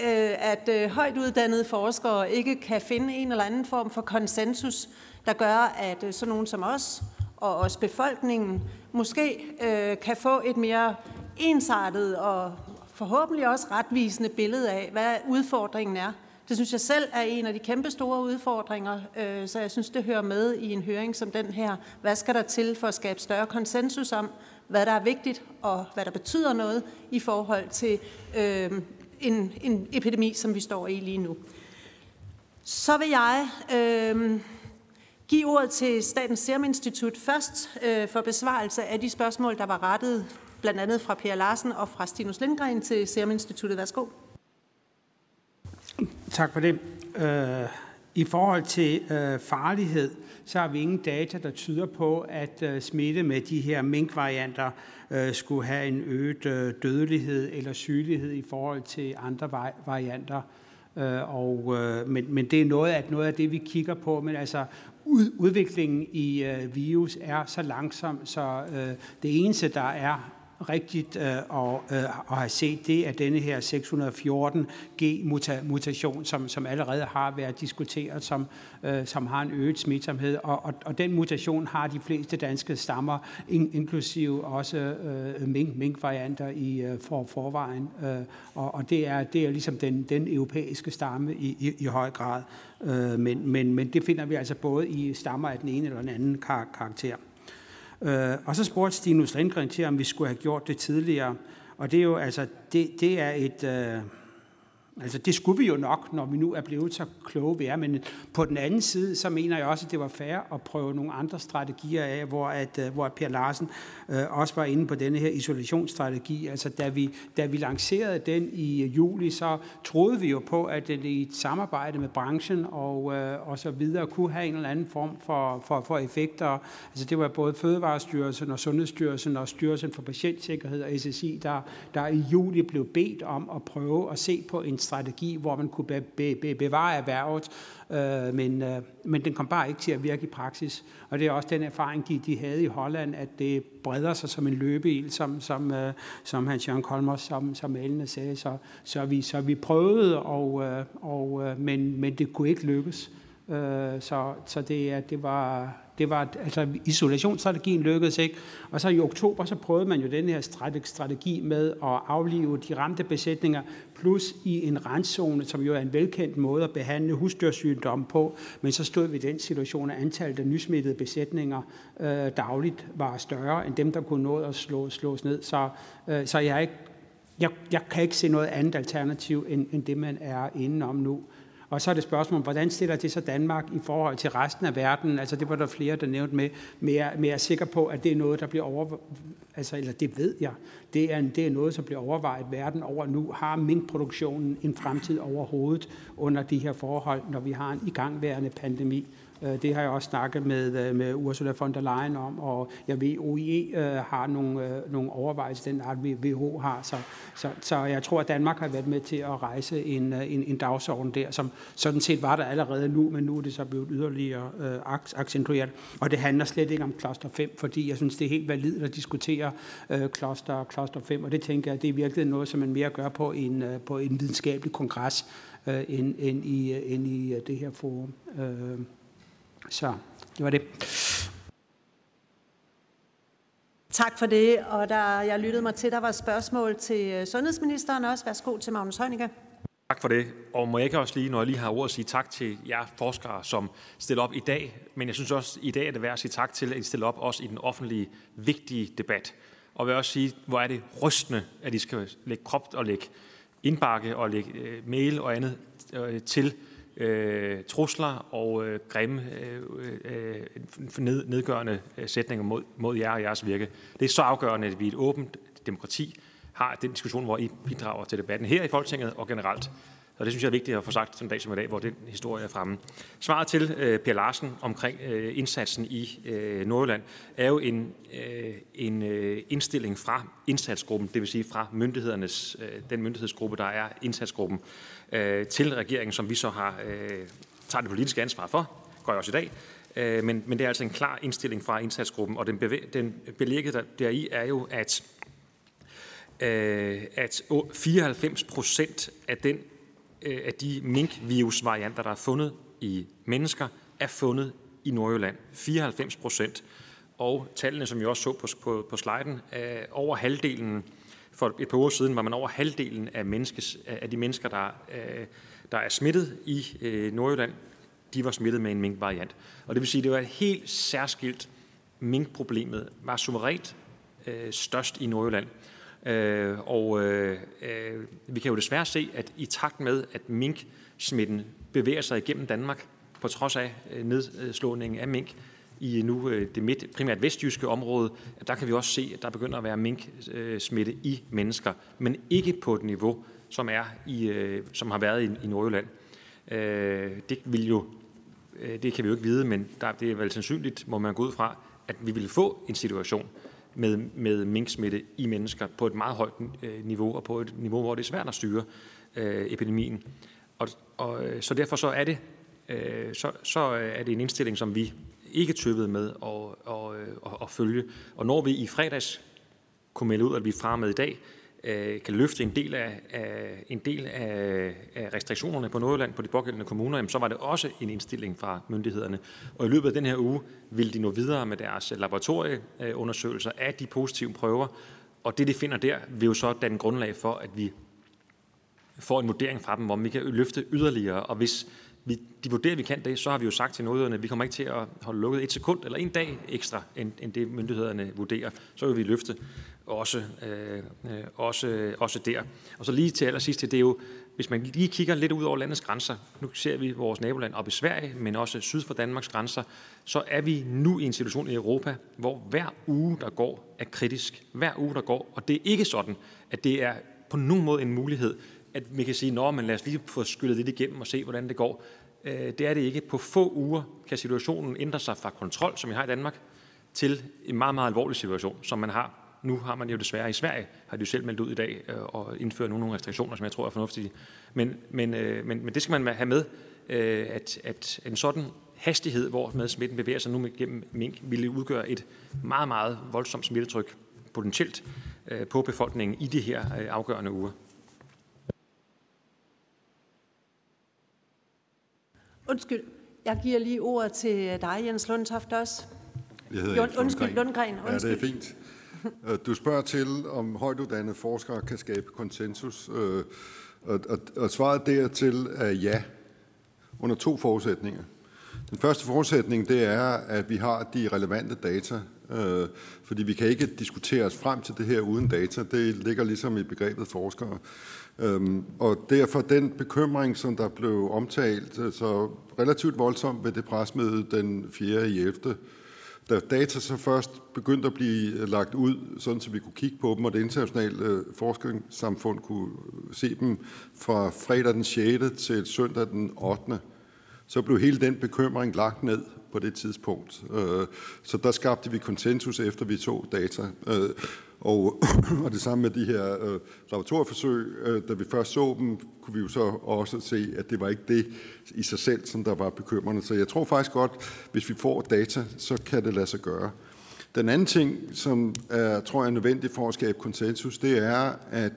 Øh, at øh, højt uddannede forskere ikke kan finde en eller anden form for konsensus, der gør, at øh, sådan nogen som os og også befolkningen måske øh, kan få et mere ensartet og forhåbentlig også retvisende billede af, hvad udfordringen er. Det synes jeg selv er en af de kæmpe store udfordringer, så jeg synes, det hører med i en høring som den her. Hvad skal der til for at skabe større konsensus om, hvad der er vigtigt og hvad der betyder noget i forhold til øh, en, en epidemi, som vi står i lige nu. Så vil jeg øh, give ordet til Statens Serum Institut først øh, for besvarelse af de spørgsmål, der var rettet blandt andet fra Per Larsen og fra Stinus Lindgren til Serum Instituttet. Værsgo. Tak for det. Øh, i forhold til øh, farlighed, så har vi ingen data, der tyder på, at øh, smitte med de her minkvarianter øh, skulle have en øget øh, dødelighed eller sygelighed i forhold til andre varianter. Øh, og, men, men det er noget af, noget af det, vi kigger på. Men altså, udviklingen i virus er så langsom, så det eneste, der er rigtigt øh, at, øh, at have set, det er denne her 614G-mutation, som, som allerede har været diskuteret, som, øh, som har en øget smitsomhed. Og, og, og den mutation har de fleste danske stammer, in, inklusive også øh, mink, minkvarianter i øh, for, forvejen. Øh, og og det, er, det er ligesom den, den europæiske stamme i, i, i høj grad. Øh, men, men, men det finder vi altså både i stammer af den ene eller den anden kar- karakter. Øh, og så spurgte Stinus Lindgren til, om vi skulle have gjort det tidligere. Og det er jo altså, det, det er et, øh, Altså det skulle vi jo nok, når vi nu er blevet så kloge vi er, men på den anden side, så mener jeg også, at det var fair at prøve nogle andre strategier af, hvor, at, øh, hvor Per Larsen øh, også var inde på denne her isolationsstrategi. Altså da vi, da vi lancerede den i øh, juli, så troede vi jo på, at den i et samarbejde med branchen og, øh, og så videre kunne have en eller anden form for, for, for effekter. Altså det var både Fødevarestyrelsen og Sundhedsstyrelsen og Styrelsen for Patientsikkerhed og SSI, der, der i juli blev bedt om at prøve at se på en strategi, hvor man kunne be, be, be, bevare erhvervet, øh, men, øh, men den kom bare ikke til at virke i praksis. Og det er også den erfaring, de, de havde i Holland, at det breder sig som en løbeild, som, som, øh, som Hans Jørgen Kolmer, som, som Ellen sagde. Så, så, vi, så vi prøvede, og, øh, og, øh, men, men det kunne ikke lykkes. Øh, så så det, det, var, det var, altså isolationsstrategien lykkedes ikke. Og så i oktober, så prøvede man jo den her strategi med at aflive de ramte besætninger, plus i en renszone, som jo er en velkendt måde at behandle husdyrsygdomme på. Men så stod vi i den situation, at antallet af nysmittede besætninger øh, dagligt var større end dem, der kunne nå at slå, slås ned. Så, øh, så jeg, ikke, jeg, jeg kan ikke se noget andet alternativ, end, end det, man er inde om nu. Og så er det spørgsmål, hvordan stiller det så Danmark i forhold til resten af verden? Altså det var der flere, der nævnte med, men jeg, men jeg er sikker på, at det er noget, der bliver over, altså, eller det ved jeg, det er, en, det er noget, som bliver overvejet verden over nu. Har minkproduktionen en fremtid overhovedet under de her forhold, når vi har en igangværende pandemi? Øh, det har jeg også snakket med, øh, med Ursula von der Leyen om, og jeg ved, OIE øh, har nogle, nogle overvejelser, den art WHO har. Så, så, så jeg tror, at Danmark har været med til at rejse en, en, en dagsorden der, som sådan set var der allerede nu, men nu er det så blevet yderligere øh, accentueret. Og det handler slet ikke om kloster 5, fordi jeg synes, det er helt validt at diskutere øh, kloster, kloster 5, og det tænker jeg, det er virkelig noget, som man mere gør på en, øh, på en videnskabelig kongres, øh, end, end, i, end i det her forum. Øh. Så det var det. Tak for det. Og der, jeg lyttede mig til, der var spørgsmål til øh, sundhedsministeren også. Værsgo til Magnus Heunicke. Tak for det. Og må jeg ikke også lige, når jeg lige har ordet, sige tak til jer forskere, som stiller op i dag. Men jeg synes også, at i dag er det værd at sige tak til, at I stiller op også i den offentlige, vigtige debat. Og vil også sige, hvor er det rystende, at I skal lægge krop og lægge indbakke og lægge øh, mail og andet øh, til øh, trusler og øh, grimme, øh, øh, øh ned, nedgørende øh, sætninger mod, mod jer og jeres virke. Det er så afgørende, at vi i et åbent demokrati har den diskussion, hvor I bidrager til debatten her i Folketinget og generelt. Og det synes jeg er vigtigt at få sagt sådan en dag som i dag, hvor den historie er fremme. Svaret til øh, Per Larsen omkring øh, indsatsen i øh, Nordjylland er jo en, øh, en øh, indstilling fra indsatsgruppen, det vil sige fra myndighedernes, øh, den myndighedsgruppe, der er indsatsgruppen, øh, til regeringen, som vi så har øh, tager det politiske ansvar for, gør jeg også i dag. Øh, men, men det er altså en klar indstilling fra indsatsgruppen, og den, bevæ- den belægget der, deri er jo, at, øh, at 94 procent af den Øh, af de minkvirusvarianter, der er fundet i mennesker, er fundet i Nordjylland. 94 procent. Og tallene, som vi også så på, på, på sliden, øh, over halvdelen, for et par uger siden var man over halvdelen af, menneskes, af de mennesker, der, øh, der er smittet i øh, Nordjylland, de var smittet med en minkvariant. Og det vil sige, at det var et helt særskilt minkproblemet, var suverænt øh, størst i Nordjylland. Øh, og øh, vi kan jo desværre se, at i takt med, at mink-smitten bevæger sig igennem Danmark, på trods af nedslåningen af mink i nu øh, det midt, primært vestjyske område, der kan vi også se, at der begynder at være mink-smitte i mennesker, men ikke på et niveau, som, er i, øh, som har været i, i Nordjylland. Øh, det vil jo det kan vi jo ikke vide, men der, det er vel sandsynligt, må man gå ud fra, at vi vil få en situation, med, med minksmitte i mennesker på et meget højt niveau, og på et niveau, hvor det er svært at styre epidemien. Og, og, så derfor så er det så, så er det en indstilling, som vi ikke tøvede med at, og, og, og følge. Og når vi i fredags kunne melde ud, at vi fra med i dag øh, kan løfte en del af, af, en del af, af restriktionerne på Nordjylland på de pågældende kommuner, jamen, så var det også en indstilling fra myndighederne. Og i løbet af den her uge vil de nå videre med deres laboratorieundersøgelser af de positive prøver, og det, de finder der, vil jo så danne grundlag for, at vi får en vurdering fra dem, om vi kan løfte yderligere. Og hvis de vurderer, at vi kan det, så har vi jo sagt til nordjyderne, at vi kommer ikke til at holde lukket et sekund eller en dag ekstra, end, end det myndighederne vurderer. Så vil vi løfte også, øh, også, også der. Og så lige til allersidst, det er jo, hvis man lige kigger lidt ud over landets grænser, nu ser vi vores naboland op i Sverige, men også syd for Danmarks grænser, så er vi nu i en situation i Europa, hvor hver uge, der går, er kritisk. Hver uge, der går. Og det er ikke sådan, at det er på nogen måde en mulighed, at vi kan sige, at lad os lige få skyllet lidt igennem og se, hvordan det går. Øh, det er det ikke. På få uger kan situationen ændre sig fra kontrol, som vi har i Danmark, til en meget, meget alvorlig situation, som man har nu har man jo desværre i Sverige, har de jo selv meldt ud i dag, øh, og indført nogle restriktioner, som jeg tror er fornuftige. Men, men, øh, men, men det skal man have med, at, at en sådan hastighed, hvor med smitten bevæger sig nu gennem mink, ville udgøre et meget, meget voldsomt smittetryk potentielt på befolkningen i de her afgørende uger. Undskyld. Jeg giver lige ordet til dig, Jens Lundtoft, også. Jeg hedder Jens undskyld, Lundgren. Ja, Undskyld. det er fint. Øh, Du spørger til, om højtuddannede forskere kan skabe konsensus, øh, og, og, og svaret dertil er ja, under to forudsætninger. Den første forudsætning, det er, at vi har de relevante data, øh, fordi vi kan ikke diskutere os frem til det her uden data. Det ligger ligesom i begrebet forskere. Øhm, og derfor den bekymring, som der blev omtalt øh, så relativt voldsomt ved det presmøde den 4. i 11., da data så først begyndte at blive øh, lagt ud, sådan så vi kunne kigge på dem, og det internationale øh, forskningssamfund kunne se dem fra fredag den 6. til søndag den 8., så blev hele den bekymring lagt ned på det tidspunkt. Øh, Så der skabte vi konsensus, efter vi så data. Og, [coughs] og det samme med de her øh, laboratorieforsøg. Øh, da vi først så dem, kunne vi jo så også se, at det var ikke det i sig selv, som der var bekymrende. Så jeg tror faktisk godt, hvis vi får data, så kan det lade sig gøre. Den anden ting, som er, tror jeg er nødvendig for at skabe konsensus, det er, at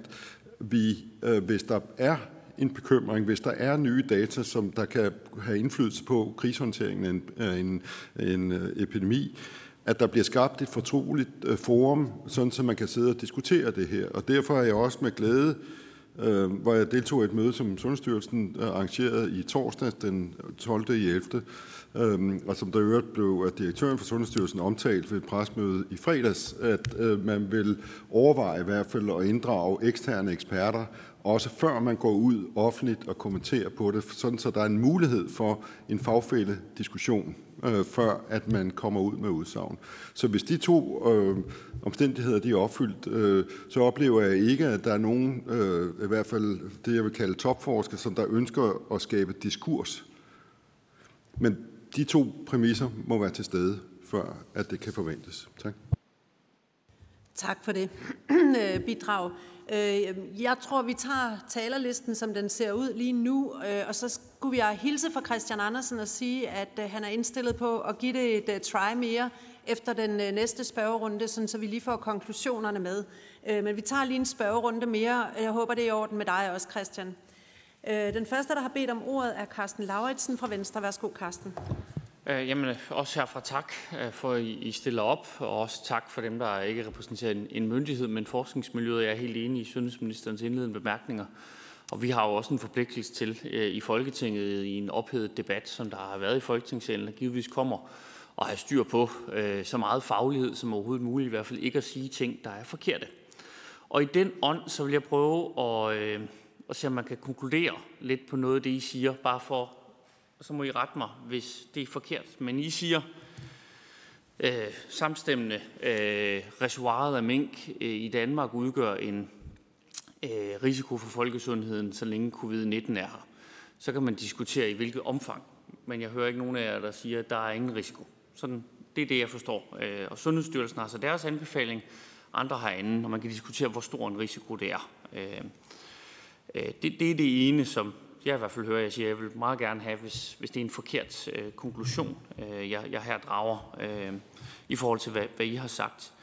vi, øh, hvis der er en bekymring, hvis der er nye data, som der kan have indflydelse på krigshåndteringen af en, en, en, en øh, epidemi, at der bliver skabt et fortroligt øh, forum, sådan så man kan sidde og diskutere det her. Og derfor er jeg også med glæde, øh, hvor jeg deltog i et møde, som Sundhedsstyrelsen øh, arrangerede i torsdag den 12. i 11., øh, og som der øvrigt blev af direktøren for Sundhedsstyrelsen omtalt ved et presmøde i fredags, at øh, man vil overveje i hvert fald at inddrage eksterne eksperter, også før man går ud offentligt og kommenterer på det, sådan så der er en mulighed for en fagfælde diskussion øh, før at man kommer ud med udsagn. Så hvis de to øh, omstændigheder de er opfyldt, øh, så oplever jeg ikke, at der er nogen, øh, i hvert fald det jeg vil kalde topforskere, som der ønsker at skabe diskurs. Men de to præmisser må være til stede, før at det kan forventes. Tak. Tak for det [clears throat] øh, bidrag. Øh, Jeg tror, vi tager talerlisten, som den ser ud lige nu, øh, og så skulle jeg hilse fra Christian Andersen og sige, at øh, han er indstillet på at give det et øh, try mere efter den næste spørgerunde, sådan så vi lige får konklusionerne med. Men vi tager lige en spørgerunde mere. Jeg håber, det er i orden med dig også, Christian. Den første, der har bedt om ordet, er Carsten Lauritsen fra Venstre. Værsgo, Carsten. Øh, jamen, også herfra tak øh, for, at I stiller op, og også tak for dem, der ikke repræsenterer en, myndighed, men forskningsmiljøet. Jeg er helt enig i sundhedsministerens indledende bemærkninger. Og vi har jo også en forpligtelse til øh, i Folketinget i en ophedet debat, som der har været i Folketingssalen, der givetvis kommer at have styr på øh, så meget faglighed som overhovedet muligt, i hvert fald ikke at sige ting, der er forkerte. Og i den ånd, så vil jeg prøve at, øh, at se, om man kan konkludere lidt på noget af det, I siger, bare for så må I rette mig, hvis det er forkert. Men I siger øh, samstemmende, øh, reservoiret af mink øh, i Danmark udgør en øh, risiko for folkesundheden, så længe covid-19 er her. Så kan man diskutere i hvilket omfang, men jeg hører ikke nogen af jer, der siger, at der er ingen risiko. Sådan, det er det, jeg forstår. Øh, og Sundhedsstyrelsen har så deres anbefaling, andre har anden, og man kan diskutere, hvor stor en risiko det er. Øh, øh det, det er det ene, som jeg i hvert fald hører, jeg siger, jeg vil meget gerne have, hvis, hvis det er en forkert øh, konklusion, øh, jeg, jeg her drager øh, i forhold til, hvad, hvad I har sagt.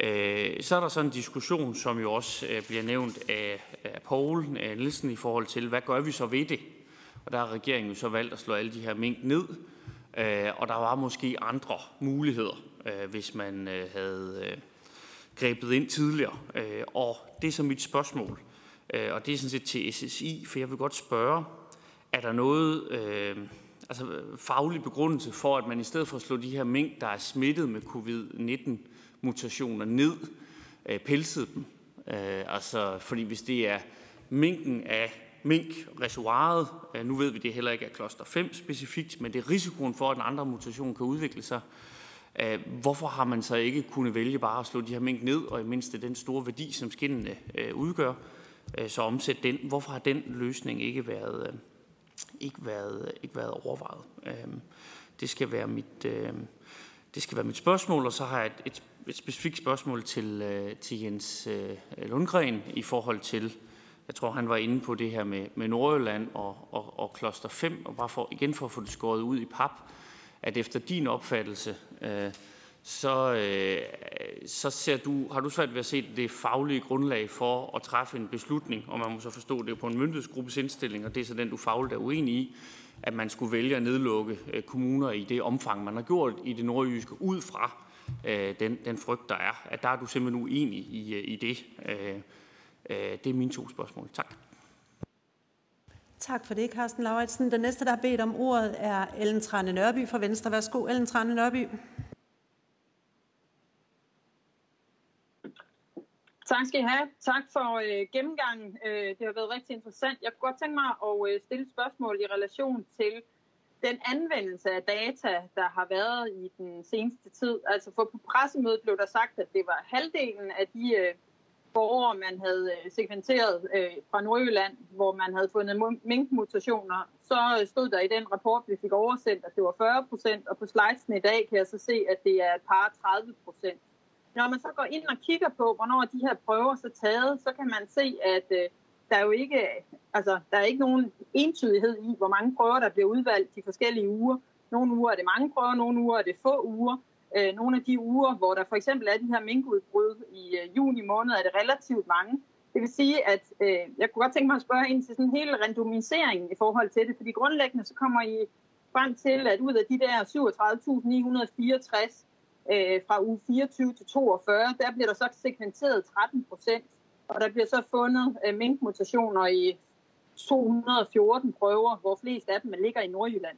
Øh, så er der så en diskussion, som jo også øh, bliver nævnt af, af Poul af Nielsen i forhold til, hvad gør vi så ved det? Og der har regeringen jo så valgt at slå alle de her mink ned, øh, og der var måske andre muligheder, øh, hvis man øh, havde øh, grebet ind tidligere. Øh, og det er så mit spørgsmål. Øh, Øh, og det er sådan set til SSI, for jeg vil godt spørge, er der noget øh, altså faglig begrundelse for, at man i stedet for at slå de her mink, der er smittet med covid-19-mutationer ned, øh, pelsede dem? Øh, altså, fordi hvis det er minken af mink-reservoiret, øh, nu ved vi det heller ikke er kloster 5 specifikt, men det er risikoen for, at en andre mutation kan udvikle sig, øh, hvorfor har man så ikke kunnet vælge bare at slå de her mink ned, og i mindste den store værdi, som skinnene øh, udgør, Øh, så omsætte den. Hvorfor har den løsning ikke været, øh, ikke været, ikke været overvejet? Øh, det skal være mit, det skal være mit spørgsmål, og så har jeg et, et, et specifikt spørgsmål til, til Jens Lundgren i forhold til, jeg tror han var inde på det her med, med Nordjylland og, og, og kloster 5, og bare for, igen for at få det skåret ud i pap, at efter din opfattelse, øh, så, øh, så ser du, har du svært ved at se det faglige grundlag for at træffe en beslutning, og man må så forstå det på en myndighedsgruppes indstilling, og det er så den, du fagligt er uenig i, at man skulle vælge at nedlukke øh, kommuner i det omfang, man har gjort i det nordjyske, ud fra øh, den, den frygt, der er. At der er du simpelthen uenig i, øh, i det. Øh, øh, det er mine to spørgsmål. Tak. Tak for det, Carsten Lauritsen. Den næste, der har bedt om ordet, er Ellen Trane Nørby fra Venstre. Værsgo, Ellen Trane Nørby. Tak skal I have. Tak for øh, gennemgangen. Øh, det har været rigtig interessant. Jeg kunne godt tænke mig at øh, stille spørgsmål i relation til den anvendelse af data, der har været i den seneste tid. Altså for på pressemødet blev der sagt, at det var halvdelen af de øh, borgere, man havde øh, sekventeret øh, fra Nordjylland, hvor man havde fundet minkmutationer. Så øh, stod der i den rapport, vi fik oversendt, at det var 40 procent, og på slidesen i dag kan jeg så se, at det er et par 30 procent. Når man så går ind og kigger på, hvornår de her prøver så taget, så kan man se, at øh, der er jo ikke, altså, der er ikke nogen entydighed i, hvor mange prøver, der bliver udvalgt de forskellige uger. Nogle uger er det mange prøver, nogle uger er det få uger. Øh, nogle af de uger, hvor der for eksempel er de her minkudbrud i øh, juni måned, er det relativt mange. Det vil sige, at øh, jeg kunne godt tænke mig at spørge ind til sådan hele randomiseringen i forhold til det, fordi grundlæggende så kommer I frem til, at ud af de der 37.964 øh, fra uge 24 til 42, der bliver der så segmenteret 13 procent, og der bliver så fundet øh, minkmutationer i 214 prøver, hvor flest af dem ligger i Nordjylland.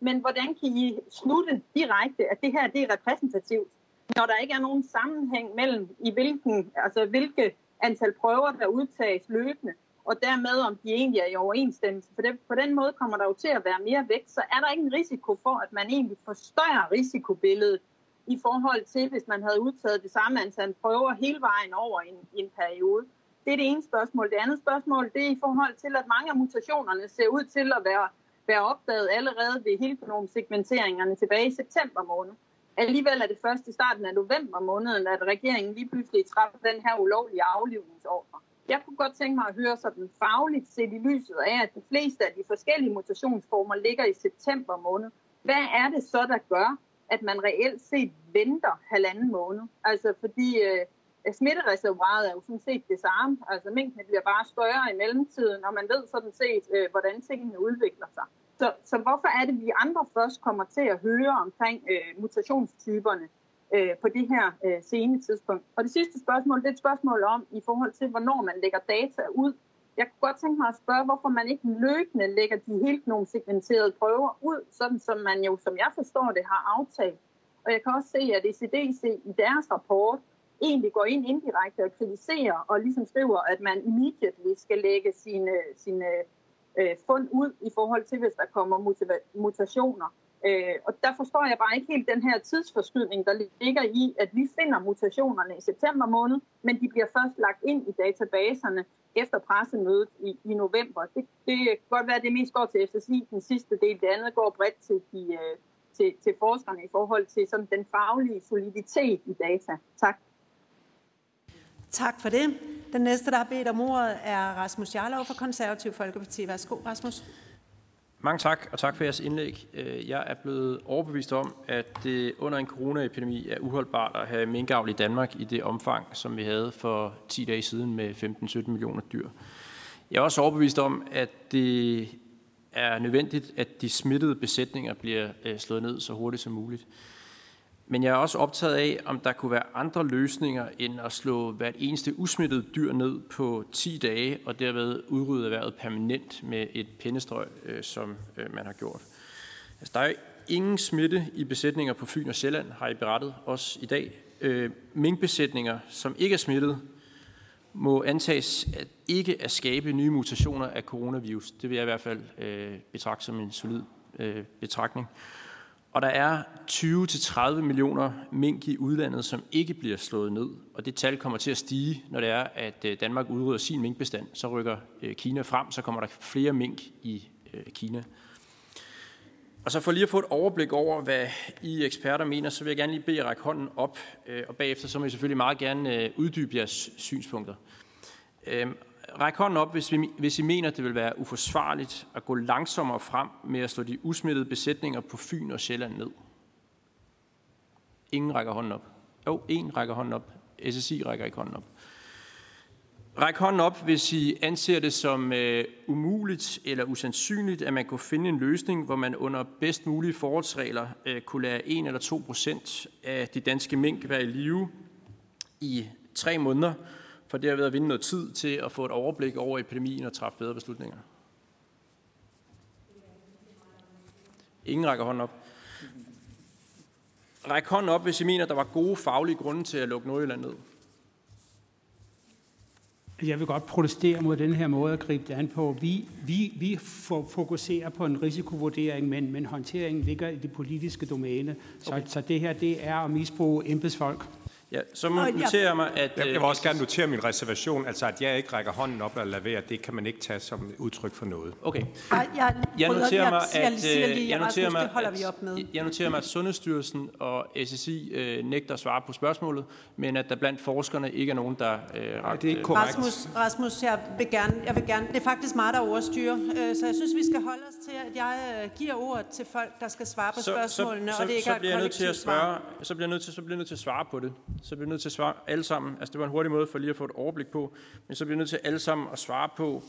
Men hvordan kan I slutte direkte, at det her det er repræsentativt, når der ikke er nogen sammenhæng mellem, i hvilken, altså hvilke antal prøver, der udtages løbende, og dermed om de egentlig er i overensstemmelse. For det, på den måde kommer der jo til at være mere vægt, så er der ikke en risiko for, at man egentlig forstørrer risikobilledet i forhold til, hvis man havde udtaget det samme antal prøver hele vejen over en, en periode. Det er det ene spørgsmål. Det andet spørgsmål, det er i forhold til, at mange af mutationerne ser ud til at være, være opdaget allerede ved helgenomsegmenteringerne tilbage i september måned. Alligevel er det først i starten af november måned, at regeringen lige pludselig træffer den her ulovlige aflivningsordre. Jeg kunne godt tænke mig at høre sådan fagligt set i lyset af, at de fleste af de forskellige mutationsformer ligger i september måned. Hvad er det så, der gør, at man reelt set venter halvanden måned. Altså fordi øh, smittereservoiret er jo sådan set det samme. Altså mængden bliver bare større i mellemtiden, og man ved sådan set, øh, hvordan tingene udvikler sig. Så, så hvorfor er det, at vi andre først kommer til at høre omkring øh, mutationstyperne øh, på det her øh, sene tidspunkt? Og det sidste spørgsmål, det er et spørgsmål om, i forhold til, hvornår man lægger data ud jeg kunne godt tænke mig at spørge, hvorfor man ikke løbende lægger de helt nogle segmenterede prøver ud, sådan som man jo, som jeg forstår det, har aftalt. Og jeg kan også se, at ECDC i deres rapport egentlig går ind indirekte og kritiserer og ligesom skriver, at man immediately skal lægge sine, sine øh, fund ud i forhold til, hvis der kommer mutationer. Øh, og der forstår jeg bare ikke helt den her tidsforskydning, der ligger i, at vi finder mutationerne i september måned, men de bliver først lagt ind i databaserne efter pressemødet i, i november. Det, det kan godt være, at det mest går til FSI, den sidste del. Det andet går bredt til, de, øh, til, til forskerne i forhold til sådan den faglige soliditet i data. Tak. Tak for det. Den næste, der har bedt om ordet, er Rasmus Jarlov fra Konservativ Folkeparti. Værsgo, Rasmus. Mange tak, og tak for jeres indlæg. Øh, jeg er blevet overbevist om, at det under en coronaepidemi er uholdbart at have minkavl i Danmark i det omfang, som vi havde for 10 dage siden med 15-17 millioner dyr. Jeg er også overbevist om, at det er nødvendigt, at de smittede besætninger bliver øh, slået ned så hurtigt som muligt. Men jeg er også optaget af, om der kunne være andre løsninger end at slå hvert eneste usmittet dyr ned på 10 dage og derved udrydde erhvervet permanent med et pindestrøg, øh, som øh, man har gjort. Altså, der er ingen smitte i besætninger på Fyn og Sjælland, har I berettet os i dag. Øh, minkbesætninger, som ikke er smittet, må antages at ikke at skabe nye mutationer af coronavirus. Det vil jeg i hvert fald øh, betragte som en solid øh, betragtning. Og der er 20-30 millioner mink i udlandet, som ikke bliver slået ned. Og det tal kommer til at stige, når det er, at øh, Danmark udrydder sin minkbestand. Så rykker øh, Kina frem, så kommer der flere mink i øh, Kina. Og så for lige at få et overblik over, hvad I eksperter mener, så vil jeg gerne lige bede jer række hånden op, og bagefter så må I selvfølgelig meget gerne uddybe jeres synspunkter. Øhm, Ræk hånden op, hvis, vi, hvis I mener, det vil være uforsvarligt at gå langsommere frem med at slå de usmittede besætninger på Fyn og Sjælland ned. Ingen rækker hånden op. Jo, en rækker hånden op. SSI rækker ikke hånden op. Ræk hånden op, hvis I anser det som øh, umuligt eller usandsynligt, at man kunne finde en løsning, hvor man under bedst mulige forholdsregler øh, kunne lade 1 eller 2 procent af de danske mink være i live i tre måneder, for derved at vinde noget tid til at få et overblik over epidemien og træffe bedre beslutninger. Ingen rækker hånden op. Ræk hånden op, hvis I mener, at der var gode faglige grunde til at lukke Nordjylland ned. Jeg vil godt protestere mod den her måde at gribe det an på. Vi, vi, vi fokuserer på en risikovurdering, men, men håndteringen ligger i det politiske domæne. Så, okay. så det her det er at misbruge embedsfolk. Ja, så noterer jeg mig, at... Jeg, jeg vil også gerne notere min reservation, altså at jeg ikke rækker hånden op eller laverer, det kan man ikke tage som udtryk for noget. Okay. Jeg, jeg, jeg noterer mig, at, jeg, noterer mig, det holder vi op med. Jeg noterer mig, at Sundhedsstyrelsen og SSI øh, nægter at svare på spørgsmålet, men at der blandt forskerne ikke er nogen, der øh, det er ikke korrekt. Rasmus, Rasmus jeg, vil gerne, jeg vil gerne, det er faktisk mig, der overstyrer, øh, så jeg synes, vi skal holde os til, at jeg øh, giver ordet til folk, der skal svare på så, spørgsmålene, så, og det ikke så, er så bliver jeg nødt til at svar. spørge, så bliver jeg nødt til, så bliver jeg nødt til at svare på det. Så bliver vi nødt til at svare alle sammen. Altså det var en hurtig måde for lige at få et overblik på, men så bliver vi nødt til alle sammen at svare på,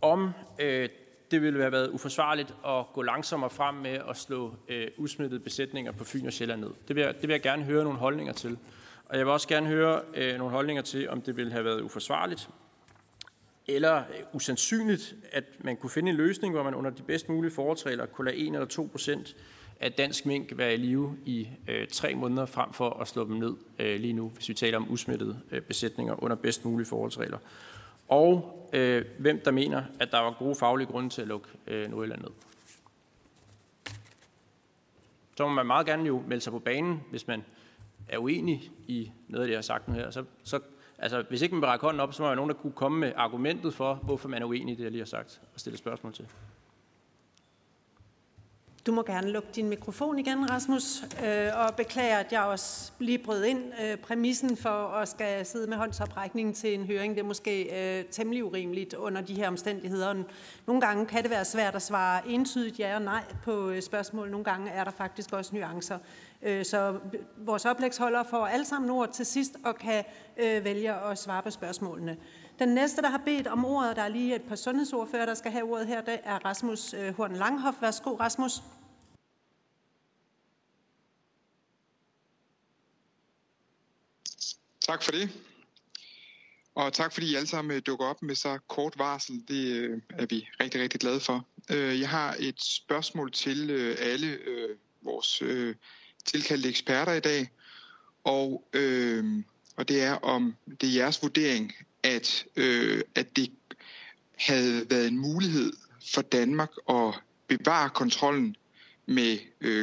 om øh, det ville have været uforsvarligt at gå langsommere frem med at slå øh, usmittede besætninger på Fyn og Sjælland ned. Det vil, jeg, det vil jeg gerne høre nogle holdninger til. Og jeg vil også gerne høre øh, nogle holdninger til, om det ville have været uforsvarligt eller øh, usandsynligt, at man kunne finde en løsning, hvor man under de bedst mulige forholdsregler kunne lade 1 eller 2 procent at dansk mink være i live i øh, tre måneder frem for at slå dem ned øh, lige nu, hvis vi taler om usmittede øh, besætninger under bedst mulige forholdsregler. Og øh, hvem der mener, at der var gode faglige grunde til at lukke øh, Nordjylland ned. Så må man meget gerne jo melde sig på banen, hvis man er uenig i noget af det, jeg har sagt nu her. Så, så, altså, hvis ikke man vil række hånden op, så må der være nogen, der kunne komme med argumentet for, hvorfor man er uenig i det, jeg lige har sagt, og stille spørgsmål til. Du må gerne lukke din mikrofon igen, Rasmus, øh, og beklager, at jeg også lige brød ind. Øh, præmissen for at skal sidde med håndsoprækning til en høring, det er måske øh, temmelig urimeligt under de her omstændigheder. Nogle gange kan det være svært at svare entydigt ja og nej på øh, spørgsmål. Nogle gange er der faktisk også nuancer. Øh, så vores oplægsholder får alle sammen ord til sidst og kan øh, vælge at svare på spørgsmålene. Den næste, der har bedt om ordet, der er lige et par sundhedsordfører, der skal have ordet her, det er Rasmus øh, Horn Langhoff. Værsgo, Rasmus. Tak for det. Og tak fordi I alle sammen øh, dukker op med så kort varsel. Det øh, er vi rigtig, rigtig glade for. Øh, jeg har et spørgsmål til øh, alle vores tilkaldte eksperter i dag. Og, og det er om det er jeres vurdering, at, at det havde været en mulighed for Danmark at bevare kontrollen med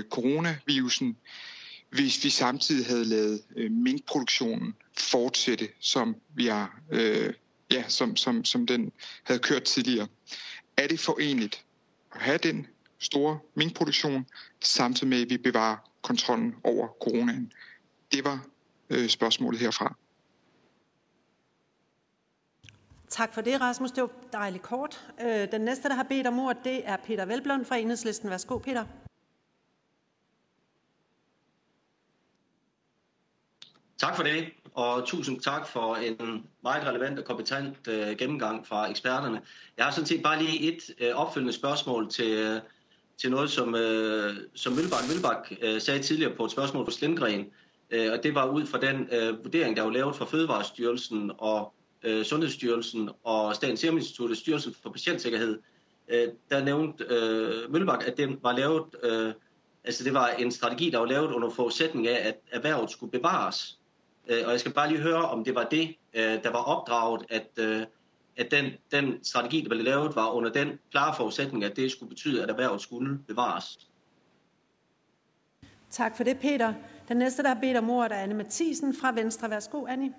coronavirusen, hvis vi samtidig havde lavet minkproduktionen fortsætte, som vi har, øh, ja, som, som, som den havde kørt tidligere. Er det forenligt at have den store minkproduktion, samtidig med, at vi bevarer kontrollen over coronaen? Det var øh, spørgsmålet herfra. Tak for det, Rasmus. Det var dejligt kort. Øh, den næste, der har bedt om ordet, det er Peter Velblom fra Enhedslisten. Værsgo, Peter. Tak for det, og tusind tak for en meget relevant og kompetent øh, gennemgang fra eksperterne. Jeg har sådan set bare lige et øh, opfølgende spørgsmål til, øh, til noget, som, øh, som Mølbak Mølbak øh, sagde tidligere på et spørgsmål fra Slindgren, øh, og det var ud fra den øh, vurdering, der var lavet fra Fødevarestyrelsen og øh, Sundhedsstyrelsen og Statens Serum Institut Styrelsen for Patientsikkerhed. Øh, der nævnte øh, Mølbak, at det var lavet, øh, altså det var en strategi, der var lavet under forudsætning af, at erhvervet skulle bevares. Øh, og jeg skal bare lige høre, om det var det, øh, der var opdraget, at, øh, at den, den strategi, der blev lavet, var under den klare forudsætning, at det skulle betyde, at erhvervet skulle bevares. Tak for det, Peter. Den næste, der har bedt om ordet, er Anne Mathisen fra Venstre. Værsgo, Anne.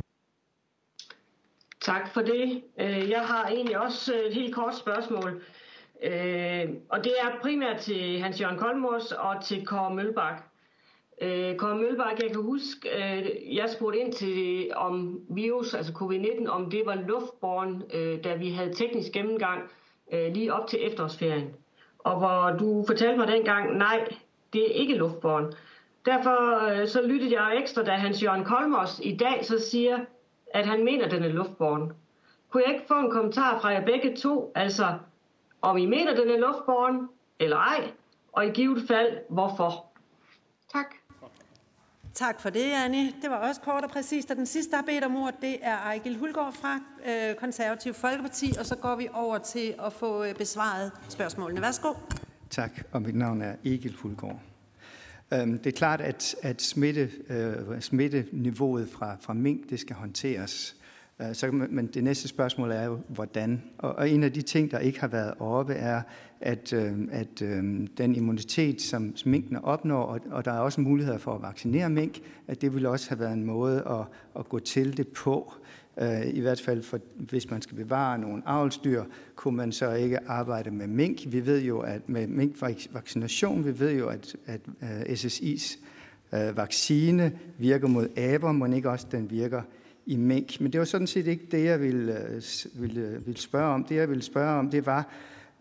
Tak for det. Jeg har egentlig også et helt kort spørgsmål. Og det er primært til Hans Jørgen Kolmos og til Kåre Mølbak. Øh, Kåre Mølbak, jeg kan huske, øh, jeg spurgte ind til om virus, altså covid-19, om det var luftborn, øh, da vi havde teknisk gennemgang øh, lige op til efterårsferien. Og hvor du fortalte mig dengang, nej, det er ikke luftborn. Derfor øh, så lyttede jeg ekstra, da Hans Jørgen Kolmos i dag så siger, at han mener, at den er luftborn. Kunne jeg ikke få en kommentar fra jer begge to, altså om I mener, at den er luftborn eller ej, og i givet fald, hvorfor? Tak. Tak for det, Annie. Det var også kort og præcist. Og den sidste, der har bedt om ordet, det er Ejgil Hulgaard fra øh, Konservativ Folkeparti. Og så går vi over til at få øh, besvaret spørgsmålene. Værsgo. Tak, og mit navn er Egil Hulgaard. Øhm, det er klart, at, at smitte, øh, smitteniveauet fra, fra mink det skal håndteres. Øh, så, men det næste spørgsmål er jo, hvordan? Og, og en af de ting, der ikke har været oppe, er, at, øh, at øh, den immunitet, som minkene opnår, og, og der er også muligheder for at vaccinere mink, at det ville også have været en måde at, at gå til det på. Øh, I hvert fald, for, hvis man skal bevare nogle avlsdyr, kunne man så ikke arbejde med mink. Vi ved jo, at med minkvaccination, vi ved jo, at, at øh, uh, SSI's uh, øh, vaccine virker mod aber, men ikke også den virker i mink. Men det var sådan set ikke det, jeg ville, øh, ville, øh, ville spørge om. Det, jeg ville spørge om, det var,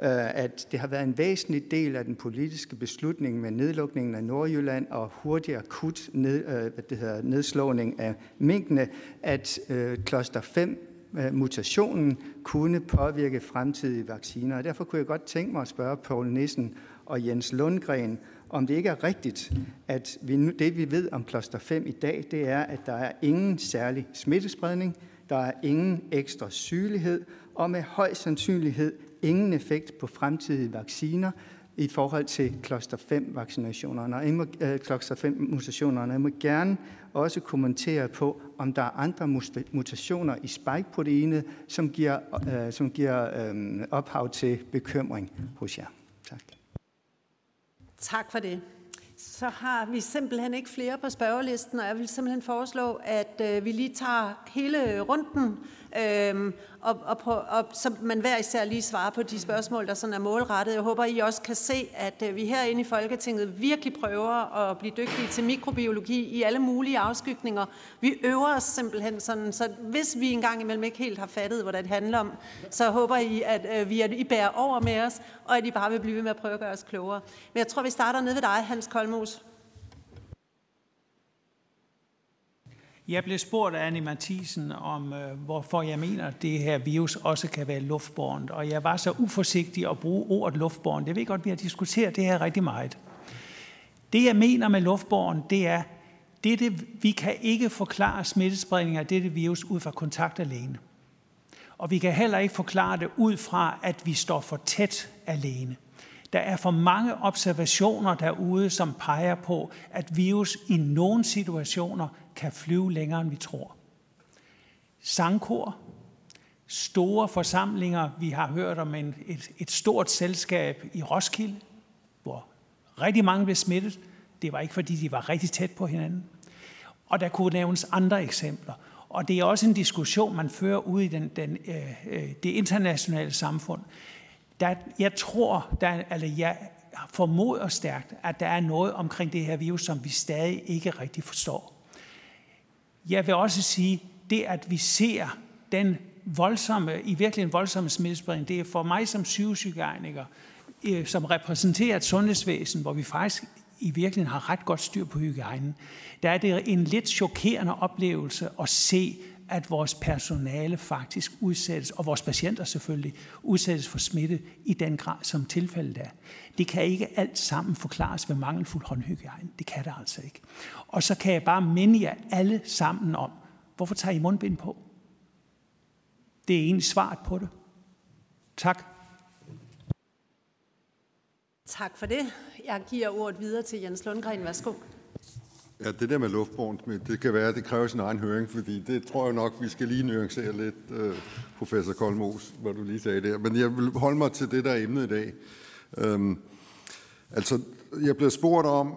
øh, at det har været en væsentlig del af den politiske beslutning med nedlukningen af Nordjylland og hurtig akut ned, hvad det hedder, nedslåning af minkene, at kloster 5 mutationen kunne påvirke fremtidige vacciner. Og derfor kunne jeg godt tænke mig at spørge Poul Nissen og Jens Lundgren, om det ikke er rigtigt, at vi nu, det vi ved om kloster 5 i dag, det er, at der er ingen særlig smittespredning, der er ingen ekstra sygelighed, og med høj sandsynlighed ingen effekt på fremtidige vacciner i forhold til kloster 5-vaccinationerne og øh, kloster 5-mutationerne. Jeg må gerne også kommentere på, om der er andre mutationer i spike-proteinet, som giver, øh, som giver øh, ophav til bekymring hos jer. Tak. Tak for det. Så har vi simpelthen ikke flere på spørgelisten, og jeg vil simpelthen foreslå, at øh, vi lige tager hele runden Øhm, og, og, og så man hver især lige svarer på de spørgsmål, der sådan er målrettet. Jeg håber, I også kan se, at øh, vi herinde i Folketinget virkelig prøver at blive dygtige til mikrobiologi i alle mulige afskygninger. Vi øver os simpelthen sådan, så hvis vi engang imellem ikke helt har fattet, hvad det handler om, så håber I, at øh, vi at I bærer over med os, og at I bare vil blive ved med at prøve at gøre os klogere. Men jeg tror, vi starter ned ved dig, Hans Kolmos. Jeg blev spurgt af Annie Mathisen om, øh, hvorfor jeg mener, at det her virus også kan være luftbårent. Og jeg var så uforsigtig at bruge ordet luftbårent. Jeg ved godt, at vi har diskuteret det her rigtig meget. Det, jeg mener med luftbåren, det er, det, vi kan ikke forklare smittespredning af dette virus ud fra kontakt alene. Og vi kan heller ikke forklare det ud fra, at vi står for tæt alene. Der er for mange observationer derude, som peger på, at virus i nogle situationer kan flyve længere, end vi tror. Sangkor, store forsamlinger. Vi har hørt om en, et, et stort selskab i Roskilde, hvor rigtig mange blev smittet. Det var ikke, fordi de var rigtig tæt på hinanden. Og der kunne nævnes andre eksempler. Og det er også en diskussion, man fører ud i den, den, øh, øh det internationale samfund. Der, jeg tror, der, eller jeg formoder stærkt, at der er noget omkring det her virus, som vi stadig ikke rigtig forstår. Jeg vil også sige, det at vi ser den voldsomme, i virkeligheden voldsomme smittespredning, det er for mig som sygehushygieniker, øh, som repræsenterer et sundhedsvæsen, hvor vi faktisk i virkeligheden har ret godt styr på hygiejnen, der er det en lidt chokerende oplevelse at se, at vores personale faktisk udsættes, og vores patienter selvfølgelig, udsættes for smitte i den grad, som tilfældet er. Det kan ikke alt sammen forklares ved mangelfuld håndhygiejne. Det kan det altså ikke. Og så kan jeg bare minde jer alle sammen om, hvorfor tager I mundbind på? Det er egentlig svaret på det. Tak. Tak for det. Jeg giver ordet videre til Jens Lundgren. Værsgo. Ja, det der med luftborn, det kan være, at det kræver sin egen høring, fordi det tror jeg nok, vi skal lige nuancere lidt, øh, professor Kolmos, hvad du lige sagde der. Men jeg vil holde mig til det, der er emnet i dag. Øhm, altså, jeg blev spurgt om,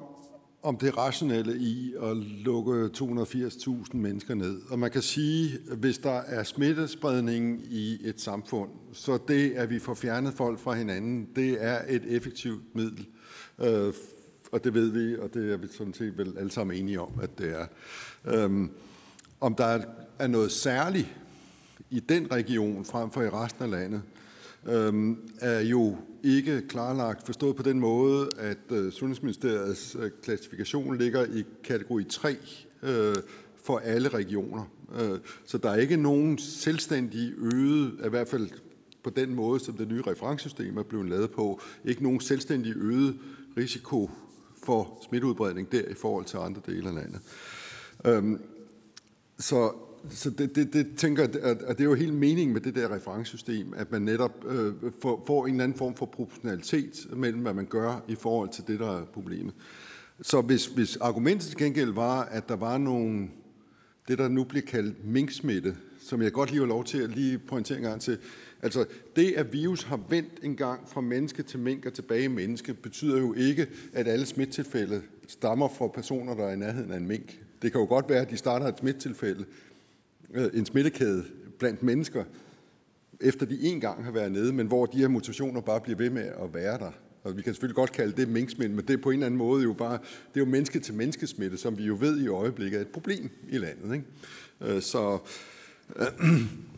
om det rationelle i at lukke 280.000 mennesker ned. Og man kan sige, at hvis der er smittespredning i et samfund, så det, at vi får fjernet folk fra hinanden, det er et effektivt middel øh, og det ved vi, og det er vi sådan set vel alle sammen enige om, at det er. Øhm, om der er noget særligt i den region frem for i resten af landet, øhm, er jo ikke klarlagt forstået på den måde, at øh, Sundhedsministeriets øh, klassifikation ligger i kategori 3 øh, for alle regioner. Øh, så der er ikke nogen selvstændig øget, i hvert fald på den måde, som det nye referencesystem er blevet lavet på, ikke nogen selvstændig øget risiko for smitteudbredning der i forhold til andre dele af landet. Øhm, så så det, det, det tænker jeg, at det er jo helt meningen med det der referencesystem, at man netop øh, får, får en eller anden form for proportionalitet mellem, hvad man gør i forhold til det, der er problemet. Så hvis, hvis argumentet til gengæld var, at der var nogle, det der nu bliver kaldt minksmitte, som jeg godt lige vil lov til at lige pointere en gang til, Altså, det, at virus har vendt en gang fra menneske til mink og tilbage i menneske, betyder jo ikke, at alle smittilfælde stammer fra personer, der er i nærheden af en mink. Det kan jo godt være, at de starter et smittilfælde, øh, en smittekæde blandt mennesker, efter de en gang har været nede, men hvor de her mutationer bare bliver ved med at være der. Og vi kan selvfølgelig godt kalde det minksmitte, men det er på en eller anden måde jo bare, det er jo menneske til menneskesmitte, som vi jo ved i øjeblikket er et problem i landet. Ikke? Øh, så,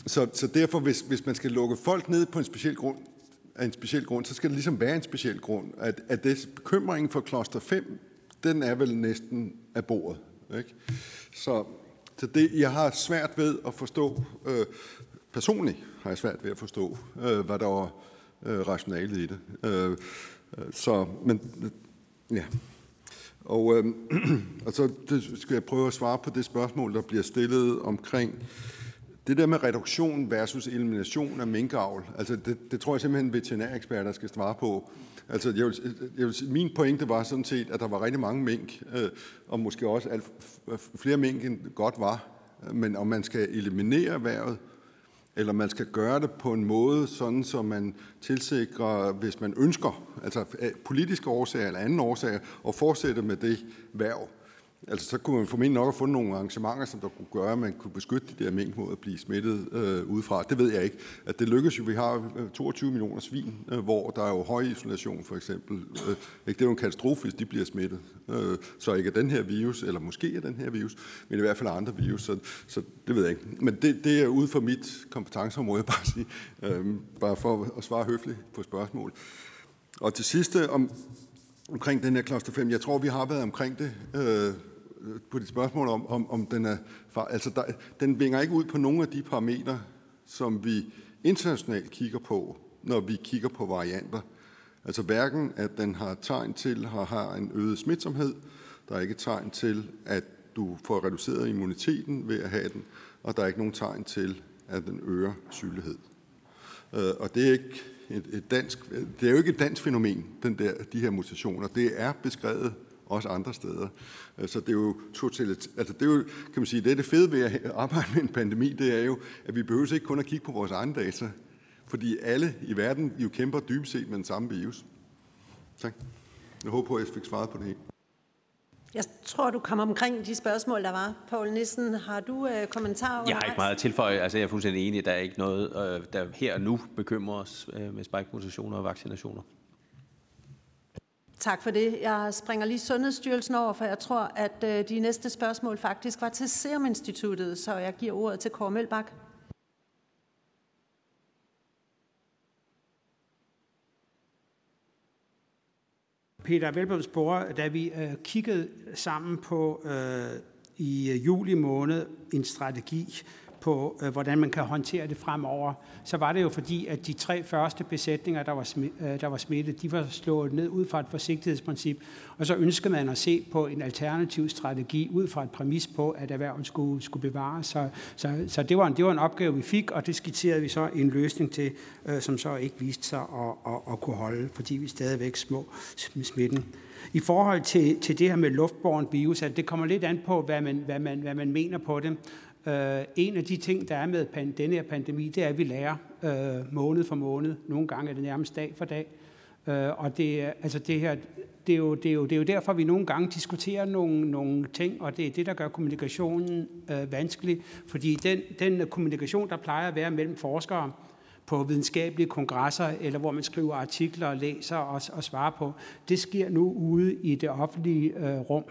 så, så derfor, hvis, hvis man skal lukke folk ned på en speciel grund, af en speciel grund, så skal det ligesom være en speciel grund. At, at det bekymringen for kloster 5, den er vel næsten af bordet. Ikke? Så, så det, jeg har svært ved at forstå, øh, personligt har jeg svært ved at forstå, øh, hvad der var øh, rationalet i det. Øh, øh så, men, ja. Og, øh, [clears throat] og så det skal jeg prøve at svare på det spørgsmål, der bliver stillet omkring det der med reduktion versus elimination af minkavl, altså det, det tror jeg simpelthen veterinæreksperter skal svare på. Altså jeg vil, jeg vil, min pointe var sådan set, at der var rigtig mange mink, øh, og måske også alt, flere mink end godt var. Men om man skal eliminere erhvervet, eller man skal gøre det på en måde, sådan så man tilsikrer, hvis man ønsker, altså politiske årsager eller anden årsager, at fortsætte med det værv, Altså, så kunne man formentlig nok have fundet nogle arrangementer, som der kunne gøre, at man kunne beskytte de der mink mod at blive smittet øh, udefra. Det ved jeg ikke. At det lykkes jo. Vi har øh, 22 millioner svin, øh, hvor der er jo høj isolation, for eksempel. Øh, ikke? Det er jo en katastrofe, hvis de bliver smittet. Øh, så ikke af den her virus, eller måske af den her virus, men i hvert fald af andre virus. Så, så det ved jeg ikke. Men det, det er ude for mit kompetenceområde, bare, sige, øh, bare for at svare høfligt på spørgsmål. Og til sidste om, omkring den her kloster 5. Jeg tror, vi har været omkring det øh, Øh, på dit spørgsmål om, om, om den er... Altså, der, den vinger ikke ud på nogle af de parametre, som vi internationalt kigger på, når vi kigger på varianter. Altså hverken, at den har tegn til, har, har en øget smitsomhed, der er ikke tegn til, at du får reduceret immuniteten ved at have den, og der er ikke nogen tegn til, at den øger sygelighed. Øh, og det er ikke et, et dansk, det er jo ikke et dansk fænomen, den der, de her mutationer. Det er beskrevet også andre steder. Øh, så det er jo totalt, altså det er jo, kan man sige, det er det fede ved at [laughs] arbejde med en pandemi, det er jo, at vi behøver ikke kun at kigge på vores egne data, fordi alle i verden jo kæmper dybest set med den samme virus. Tak. Jeg håber på, at jeg fik svaret på det hele. Jeg tror, du kommer omkring de spørgsmål, der var. Poul Nissen, har du øh, kommentarer? Jeg har ikke meget at tilføje. Altså, jeg er fuldstændig enig. Der er ikke noget, øh, der her og nu bekymrer os øh, med spike-mutationer og vaccinationer. Tak for det. Jeg springer lige Sundhedsstyrelsen over, for jeg tror, at øh, de næste spørgsmål faktisk var til Serum Instituttet, så jeg giver ordet til Kåre Mølbak. Peter Velblom spurgte, da vi øh, kiggede sammen på øh, i juli måned en strategi på, øh, hvordan man kan håndtere det fremover, så var det jo fordi, at de tre første besætninger, der var, øh, der var smittet, de var slået ned ud fra et forsigtighedsprincip, og så ønskede man at se på en alternativ strategi ud fra et præmis på, at erhvervet skulle, skulle bevares. Så, så, så det, var en, det var en opgave, vi fik, og det skitserede vi så en løsning til, øh, som så ikke viste sig at, at, at kunne holde, fordi vi stadigvæk små smitten. I forhold til, til det her med luftborgen virus, at det kommer lidt an på, hvad man, hvad man, hvad man mener på det. Uh, en af de ting, der er med pan, denne her pandemi, det er, at vi lærer uh, måned for måned. Nogle gange er det nærmest dag for dag. Uh, og det, altså det, her, det, er jo, det, er jo, det er jo derfor, vi nogle gange diskuterer nogle, nogle ting, og det er det, der gør kommunikationen øh, vanskelig. Fordi den, den kommunikation, der plejer at være mellem forskere på videnskabelige kongresser, eller hvor man skriver artikler og læser og, og svarer på, det sker nu ude i det offentlige øh, rum.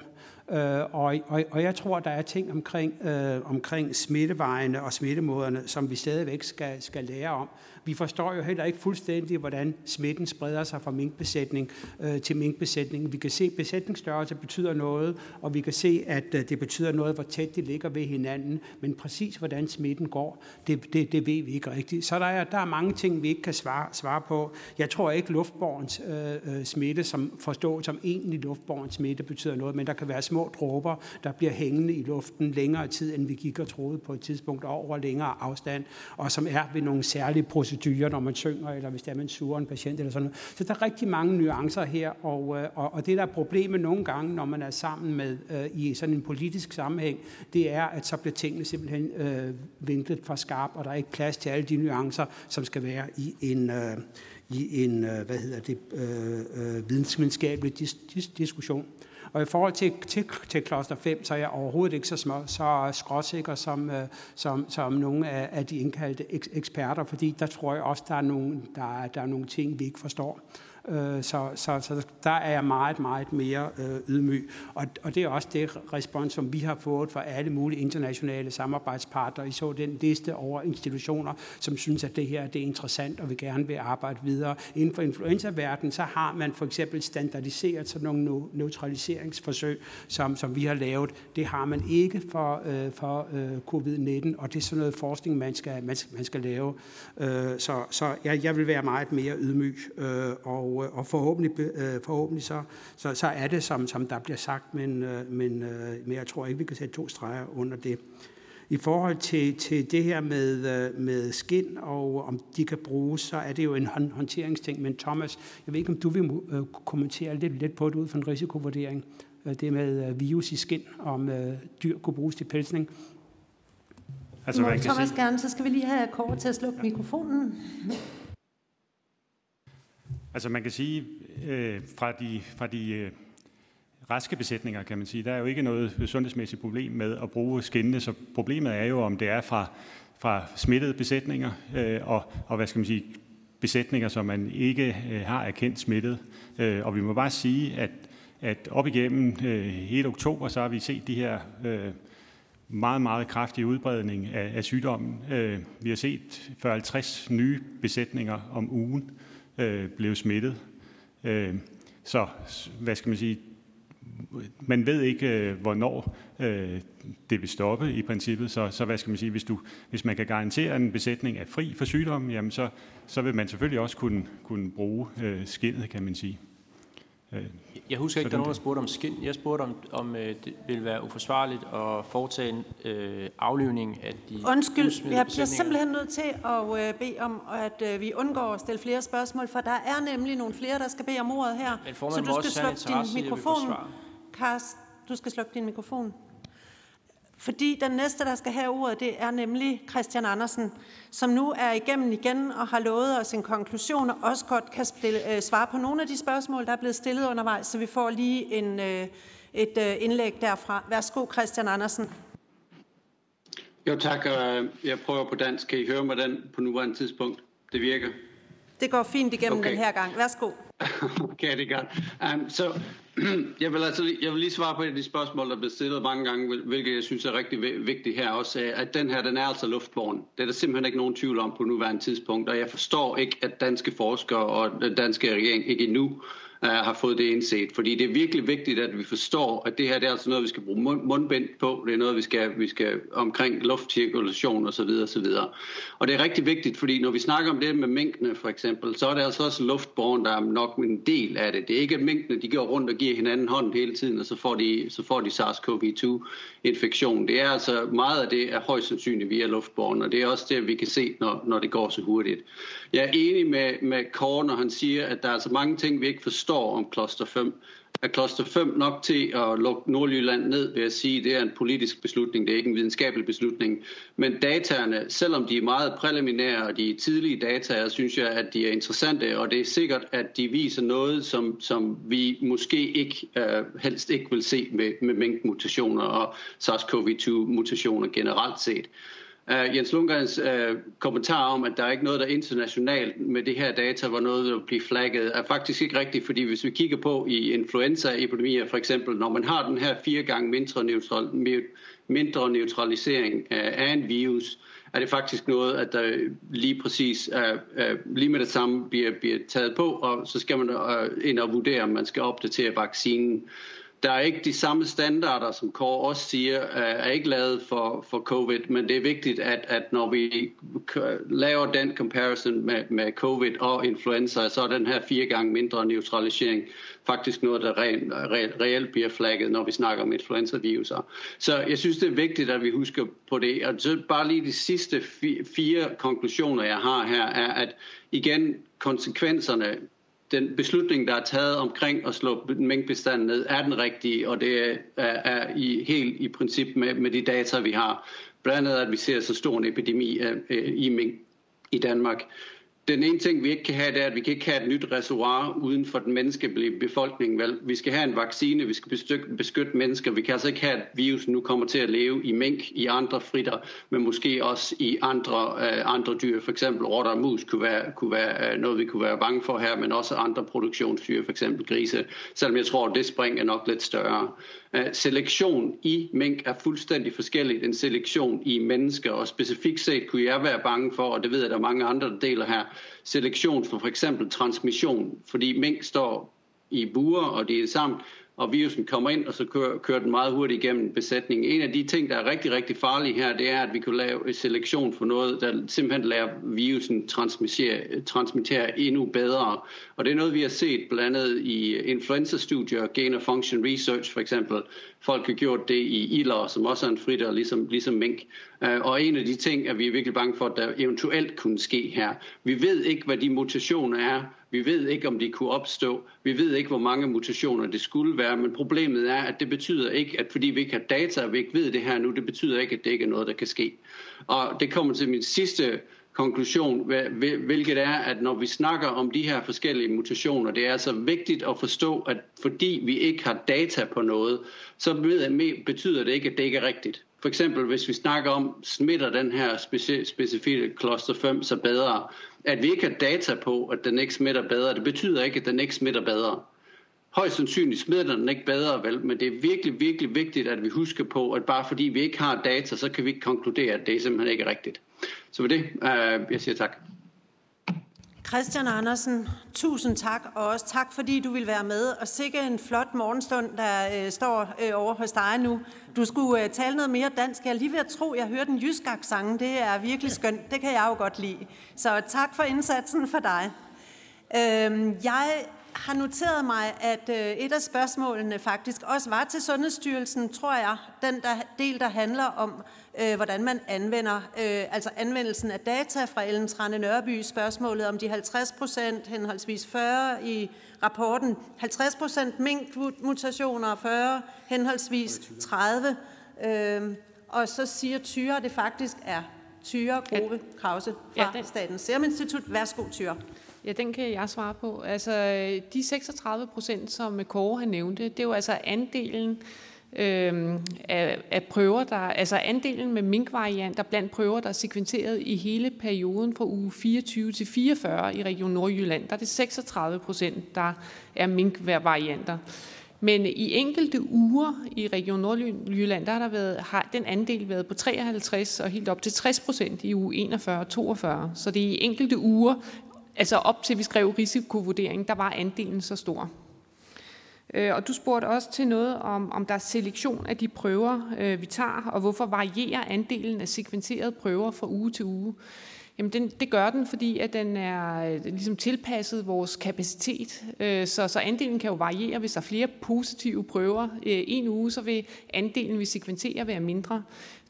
Øh, og, og, og jeg tror, der er ting omkring, øh, omkring smittevejene og smittemåderne, som vi stadigvæk skal, skal lære om. Vi forstår jo heller ikke fuldstændig, hvordan smitten spreder sig fra minkbesætning øh, til minkbesætning. Vi kan se, at besætningsstørrelse betyder noget, og vi kan se, at øh, det betyder noget, hvor tæt de ligger ved hinanden. Men præcis hvordan smitten går, det, det, det ved vi ikke rigtigt. Så der er, der er mange ting, vi ikke kan svare, svare på. Jeg tror ikke, luftborgens øh, øh, smitte, som forstået som egentlig luftborgens smitte, betyder noget, men der kan være små dråber, der bliver hængende i luften længere tid, end vi gik og troede på et tidspunkt over længere afstand, og som er ved nogle særlige procedurer, når man synger, eller hvis det er, man suger en patient eller sådan noget. Så der er rigtig mange nuancer her, og, øh, og, og det, der er problemet nogle gange, når man er sammen med øh, i sådan en politisk sammenhæng, det er, at så bliver tingene simpelthen øh, vinklet for skarp, og der er ikke plads til alle de nuancer, som skal være i en, øh, i en øh, hvad hedder det, øh, øh, videnskabelig dis, dis, diskussion. Og i forhold til, til, til kloster 5, så er jeg overhovedet ikke så, små, så skråsikker som, øh, som, som nogle af, af de indkaldte eksperter, fordi der tror jeg også, der er nogle, der, der er nogle ting, vi ikke forstår. Øh, så, så, så der er jeg meget, meget mere øh, ydmyg. Og, og det er også det respons, som vi har fået fra alle mulige internationale samarbejdspartnere. I så den liste over institutioner, som synes, at det her det er interessant og vil gerne vil arbejde videre. Inden for influenzaverdenen, så har man for eksempel standardiseret sådan nogle neutraliseringsforsøg, som, som vi har lavet. Det har man ikke for, øh, for øh, covid-19, og det er sådan noget forskning, man skal, man, man skal lave. Øh, så så jeg, jeg vil være meget mere ydmyg øh, og og, og forhåbentlig, øh, forhåbentlig så, så, så er det, som, som der bliver sagt, men, øh, men, øh, men jeg tror ikke, vi kan sætte to streger under det. I forhold til, til det her med, med skin og om de kan bruges, så er det jo en håndteringsting. Men Thomas, jeg ved ikke, om du vil kommentere lidt, lidt på det ud fra en risikovurdering. Det med virus i skin, om dyr kunne bruges til pelsning. Altså, Må Thomas sige... gerne, så skal vi lige have kort til at slukke mikrofonen. Altså man kan sige, øh, fra de, fra de øh, raske besætninger, kan man sige, der er jo ikke noget sundhedsmæssigt problem med at bruge skinnene, så problemet er jo, om det er fra, fra smittede besætninger, øh, og, og hvad skal man sige, besætninger, som man ikke øh, har erkendt smittet. Øh, og vi må bare sige, at, at op igennem øh, hele oktober, så har vi set de her øh, meget, meget kraftige udbredning af, af sygdommen. Øh, vi har set 40-50 nye besætninger om ugen øh, blev smittet. Øh, så hvad skal man sige, man ved ikke, øh, hvornår øh, det vil stoppe i princippet, så, så hvad skal man sige, hvis, du, hvis man kan garantere, at en besætning er fri for sygdommen, jamen så, så vil man selvfølgelig også kunne, kunne bruge øh, skinnet, kan man sige. Øh, jeg husker ikke, der er nogen, der spurgte om skin. Jeg spurgte, om, om øh, det ville være uforsvarligt at foretage en øh, aflivning af de Undskyld, jeg bliver simpelthen nødt til at øh, bede om, at øh, vi undgår at stille flere spørgsmål, for der er nemlig nogle flere, der skal bede om ordet her. Men så du skal slukke din mikrofon. Karst, du skal slukke din mikrofon. Fordi den næste, der skal have ordet, det er nemlig Christian Andersen, som nu er igennem igen og har lovet os en konklusion, og også godt kan øh, svare på nogle af de spørgsmål, der er blevet stillet undervejs, så vi får lige en, øh, et øh, indlæg derfra. Værsgo, Christian Andersen. Jo tak, jeg prøver på dansk. Kan I høre mig den på nuværende tidspunkt? Det virker. Det går fint igennem okay. den her gang. Værsgo. [laughs] okay, det er godt. Um, så [clears throat] jeg vil, altså, jeg vil lige svare på et af de spørgsmål, der blev stillet mange gange, hvilket jeg synes er rigtig vigtigt her også, at den her, den er altså luftborn. Det er der simpelthen ikke nogen tvivl om på nuværende tidspunkt, og jeg forstår ikke, at danske forskere og den danske regering ikke endnu uh, har fået det indset. Fordi det er virkelig vigtigt, at vi forstår, at det her det er altså noget, vi skal bruge mundbind på. Det er noget, vi skal, vi skal omkring luftcirkulation osv. osv. Og det er rigtig vigtigt, fordi når vi snakker om det med minkene for eksempel, så er det altså også luftborgen, der er nok en del af det. Det er ikke, at minkene de går rundt og giver hinanden hånd hele tiden, og så får de, så får de SARS-CoV-2-infektion. Det er altså meget af det er højst sandsynligt via luftborgen, og det er også det, vi kan se, når, når det går så hurtigt. Jeg er enig med, med Kåre, når han siger, at der er altså mange ting, vi ikke forstår om kloster 5. Er kloster 5 nok til at lukke Nordjylland ned, vil jeg sige, det er en politisk beslutning, det er ikke en videnskabelig beslutning. Men dataerne, selvom de er meget præliminære, og de tidlige data, synes jeg, at de er interessante, og det er sikkert, at de viser noget, som, som vi måske ikke uh, helst ikke vil se med, med mutationer og SARS-CoV-2-mutationer generelt set. Uh, Jens Lundgrens uh, kommentar om, at der er ikke noget, der internationalt med det her data, hvor noget vil blive flagget, er faktisk ikke rigtigt, fordi hvis vi kigger på i influenzaepidemier for eksempel, når man har den her fire gange mindre, neutral, mindre neutralisering øh, af en virus, er det faktisk noget, at der lige præcis uh, uh, lige med det samme bliver, bliver taget på, og så skal man uh, ind og vurdere, om man skal opdatere vaccinen der er ikke de samme standarder, som Kåre også siger, øh, er ikke lavet for, for covid, men det er vigtigt, at, at når vi laver den comparison med, med covid og influenza, så er den her fire gange mindre neutralisering faktisk noget, der reelt, reelt bliver flagget, når vi snakker om influenza-viruser. Så jeg synes, det er vigtigt, at vi husker på det. Og så bare lige de sidste fire konklusioner, jeg har her, er, at igen, konsekvenserne den beslutning, der er taget omkring at slå minkbestanden ned, er den rigtige, og det er, er i, helt i princip med, med de data, vi har. Blandt andet, at vi ser så stor en epidemi af, øh, i mink i Danmark. Den ene ting, vi ikke kan have, det er, at vi kan ikke have et nyt reservoir uden for den menneskelige befolkning. Vel? Vi skal have en vaccine, vi skal beskytte, beskytte mennesker. Vi kan altså ikke have, at virusen nu kommer til at leve i mink, i andre fritter, men måske også i andre, øh, andre dyr. For eksempel rotter og mus kunne være, kunne være øh, noget, vi kunne være bange for her, men også andre produktionsdyr, for eksempel grise. Selvom jeg tror, at det spring er nok lidt større. Øh, selektion i mink er fuldstændig forskelligt end selektion i mennesker, og specifikt set kunne jeg være bange for, og det ved jeg, der er mange andre, der deler her, selektion for for eksempel transmission, fordi mink står i buer, og det er sammen, og virusen kommer ind, og så kører, kører den meget hurtigt igennem besætningen. En af de ting, der er rigtig, rigtig farlige her, det er, at vi kan lave en selektion for noget, der simpelthen lader virusen transmittere, transmittere endnu bedre. Og det er noget, vi har set blandt andet i influenza-studier, gain of function research for eksempel. Folk har gjort det i ilder, som også er en fritter, ligesom, ligesom mink. Øh, og en af de ting, at vi er virkelig bange for, at der eventuelt kunne ske her. Vi ved ikke, hvad de mutationer er, vi ved ikke, om de kunne opstå. Vi ved ikke, hvor mange mutationer det skulle være, men problemet er, at det betyder ikke, at fordi vi ikke har data, og vi ikke ved det her nu, det betyder ikke, at det ikke er noget, der kan ske. Og det kommer til min sidste konklusion, hvilket er, at når vi snakker om de her forskellige mutationer, det er altså vigtigt at forstå, at fordi vi ikke har data på noget, så betyder det ikke, at det ikke er rigtigt. For eksempel, hvis vi snakker om, smitter den her specifikke cluster 5 så bedre, at vi ikke har data på, at den ikke smitter bedre, det betyder ikke, at den ikke smitter bedre. Højst sandsynligt smitter den ikke bedre, vel, men det er virkelig, virkelig vigtigt, at vi husker på, at bare fordi vi ikke har data, så kan vi ikke konkludere, at det simpelthen ikke er rigtigt. Så med det, øh, jeg siger tak. Christian Andersen, tusind tak, og også tak, fordi du vil være med. Og sikke en flot morgenstund, der øh, står øh, over hos dig nu. Du skulle øh, tale noget mere dansk. Jeg er lige ved at tro, jeg hørte en jysk sang. Det er virkelig skønt. Det kan jeg jo godt lide. Så tak for indsatsen for dig. Øh, jeg har noteret mig, at øh, et af spørgsmålene faktisk også var til Sundhedsstyrelsen, tror jeg, den der, del, der handler om, hvordan man anvender, øh, altså anvendelsen af data fra Ellen Trane Nørby, spørgsmålet om de 50 procent, henholdsvis 40 i rapporten, 50 procent minkmutationer og 40 henholdsvis 30. Øh, og så siger Tyre, at det faktisk er Tyre Grove Krause fra ja, Statens Serum Institut. Værsgo, Tyre. Ja, den kan jeg svare på. Altså, de 36 procent, som Kåre har nævnte, det er jo altså andelen øh, Øhm, af, af prøver, der, altså andelen med minkvarianter blandt prøver, der er sekventeret i hele perioden fra uge 24 til 44 i Region Nordjylland, der er det 36 procent, der er minkvarianter. Men i enkelte uger i Region Nordjylland, der har, der været, har den andel været på 53 og helt op til 60 procent i uge 41 og 42. Så det er i enkelte uger, altså op til vi skrev risikovurdering, der var andelen så stor. Øh, og du spurgte også til noget om, om der er selektion af de prøver, øh, vi tager, og hvorfor varierer andelen af sekventerede prøver fra uge til uge. Jamen den, det gør den, fordi at den er øh, ligesom tilpasset vores kapacitet. Øh, så, så andelen kan jo variere. Hvis der er flere positive prøver øh, en uge, så vil andelen, vi sekventerer, være mindre.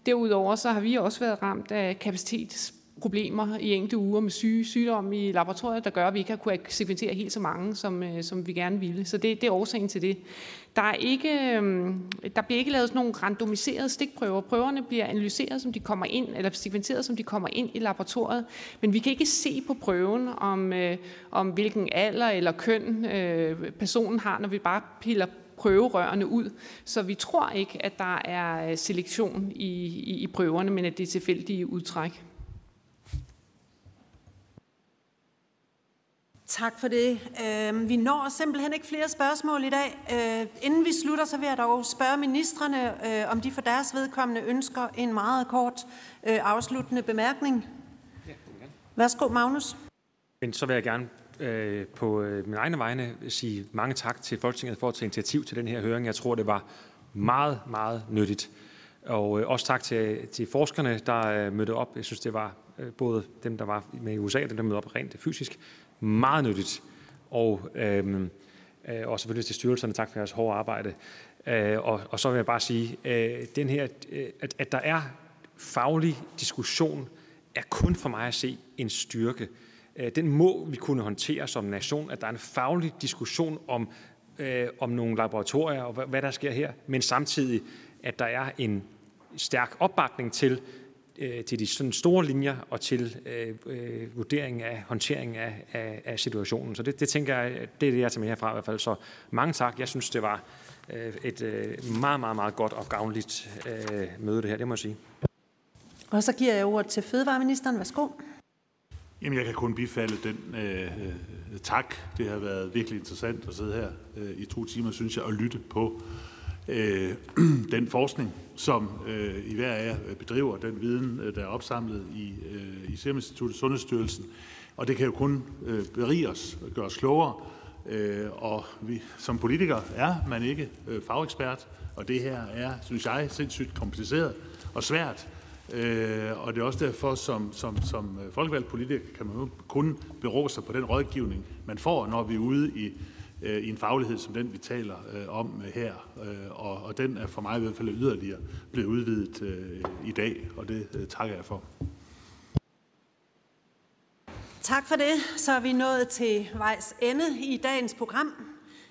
Derudover så har vi også været ramt af kapacitets problemer i enkelte uger med syge, sygdomme i laboratoriet, der gør, at vi ikke har kunnet sekventere helt så mange, som, øh, som vi gerne ville. Så det, det er årsagen til det. Der, er ikke, øhm, der bliver ikke lavet sådan nogle randomiserede stikprøver. Prøverne bliver analyseret, som de kommer ind, eller sekventeret, som de kommer ind i laboratoriet. Men vi kan ikke se på prøven, om, øh, om hvilken alder eller køn øh, personen har, når vi bare piller prøverørene ud. Så vi tror ikke, at der er øh, selektion i, i, i prøverne, men at det er tilfældige udtræk. Tak for det. Øhm, vi når simpelthen ikke flere spørgsmål i dag. Øh, inden vi slutter, så vil jeg dog spørge ministerne, øh, om de for deres vedkommende ønsker en meget kort øh, afsluttende bemærkning. Værsgo, Magnus. Men så vil jeg gerne øh, på min egne vegne sige mange tak til Folketinget for at tage initiativ til den her høring. Jeg tror, det var meget, meget nyttigt. Og øh, også tak til, til forskerne, der øh, mødte op. Jeg synes, det var øh, både dem, der var med i USA, og dem, der mødte op rent fysisk, meget nyttigt. Og, øhm, øh, og selvfølgelig til styrelserne, tak for jeres hårde arbejde. Øh, og, og så vil jeg bare sige, øh, den her, øh, at, at der er faglig diskussion, er kun for mig at se en styrke. Øh, den må vi kunne håndtere som nation, at der er en faglig diskussion om, øh, om nogle laboratorier og hvad, hvad der sker her, men samtidig, at der er en stærk opbakning til, til de sådan store linjer og til øh, øh, vurderingen af håndteringen af, af, af situationen. Så det, det tænker jeg, det er det, jeg tager med herfra i hvert fald. Så mange tak. Jeg synes, det var øh, et øh, meget, meget, meget godt og gavnligt øh, møde det her, det må jeg sige. Og så giver jeg ordet til Fødevareministeren. Værsgo. Jamen, jeg kan kun bifalde den øh, øh, tak. Det har været virkelig interessant at sidde her øh, i to timer, synes jeg, og lytte på øh, [clears throat] den forskning, som øh, I hver af jer øh, bedriver, den viden, øh, der er opsamlet i, øh, i Serum Instituttet Sundhedsstyrelsen. Og det kan jo kun øh, berige os og gøre os klogere. Øh, og vi, som politikere er man ikke øh, fagekspert, og det her er, synes jeg, sindssygt kompliceret og svært. Øh, og det er også derfor, som, som, som øh, folkevalgt politiker kan man kun bero sig på den rådgivning, man får, når vi er ude i, Øh, i en faglighed som den, vi taler øh, om øh, her. Og, og den er for mig i hvert fald yderligere blevet udvidet i dag, og det takker jeg for. Tak for det. Så er vi nået til vejs ende i dagens program.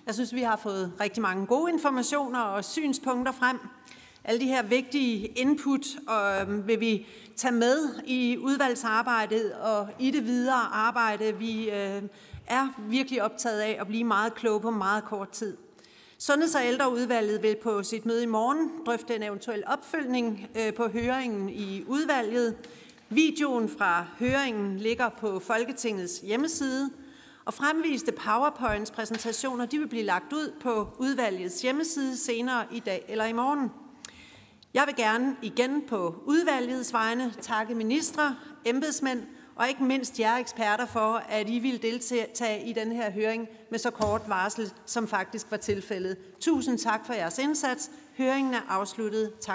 Jeg synes, vi har fået rigtig mange gode informationer og synspunkter frem. Alle de her vigtige input og øhm, vil vi tage med i udvalgsarbejdet og i det videre arbejde. Vi øh, er virkelig optaget af at blive meget kloge på meget kort tid. Sundheds- og ældreudvalget vil på sit møde i morgen drøfte en eventuel opfølgning øh, på høringen i udvalget. Videoen fra høringen ligger på Folketingets hjemmeside, og fremviste PowerPoints præsentationer de vil blive lagt ud på udvalgets hjemmeside senere i dag eller i morgen. Jeg vil gerne igen på udvalgets vegne takke ministre, embedsmænd og ikke mindst jer eksperter for, at I ville deltage i den her høring med så kort varsel, som faktisk var tilfældet. Tusind tak for jeres indsats. Høringen er afsluttet. Tak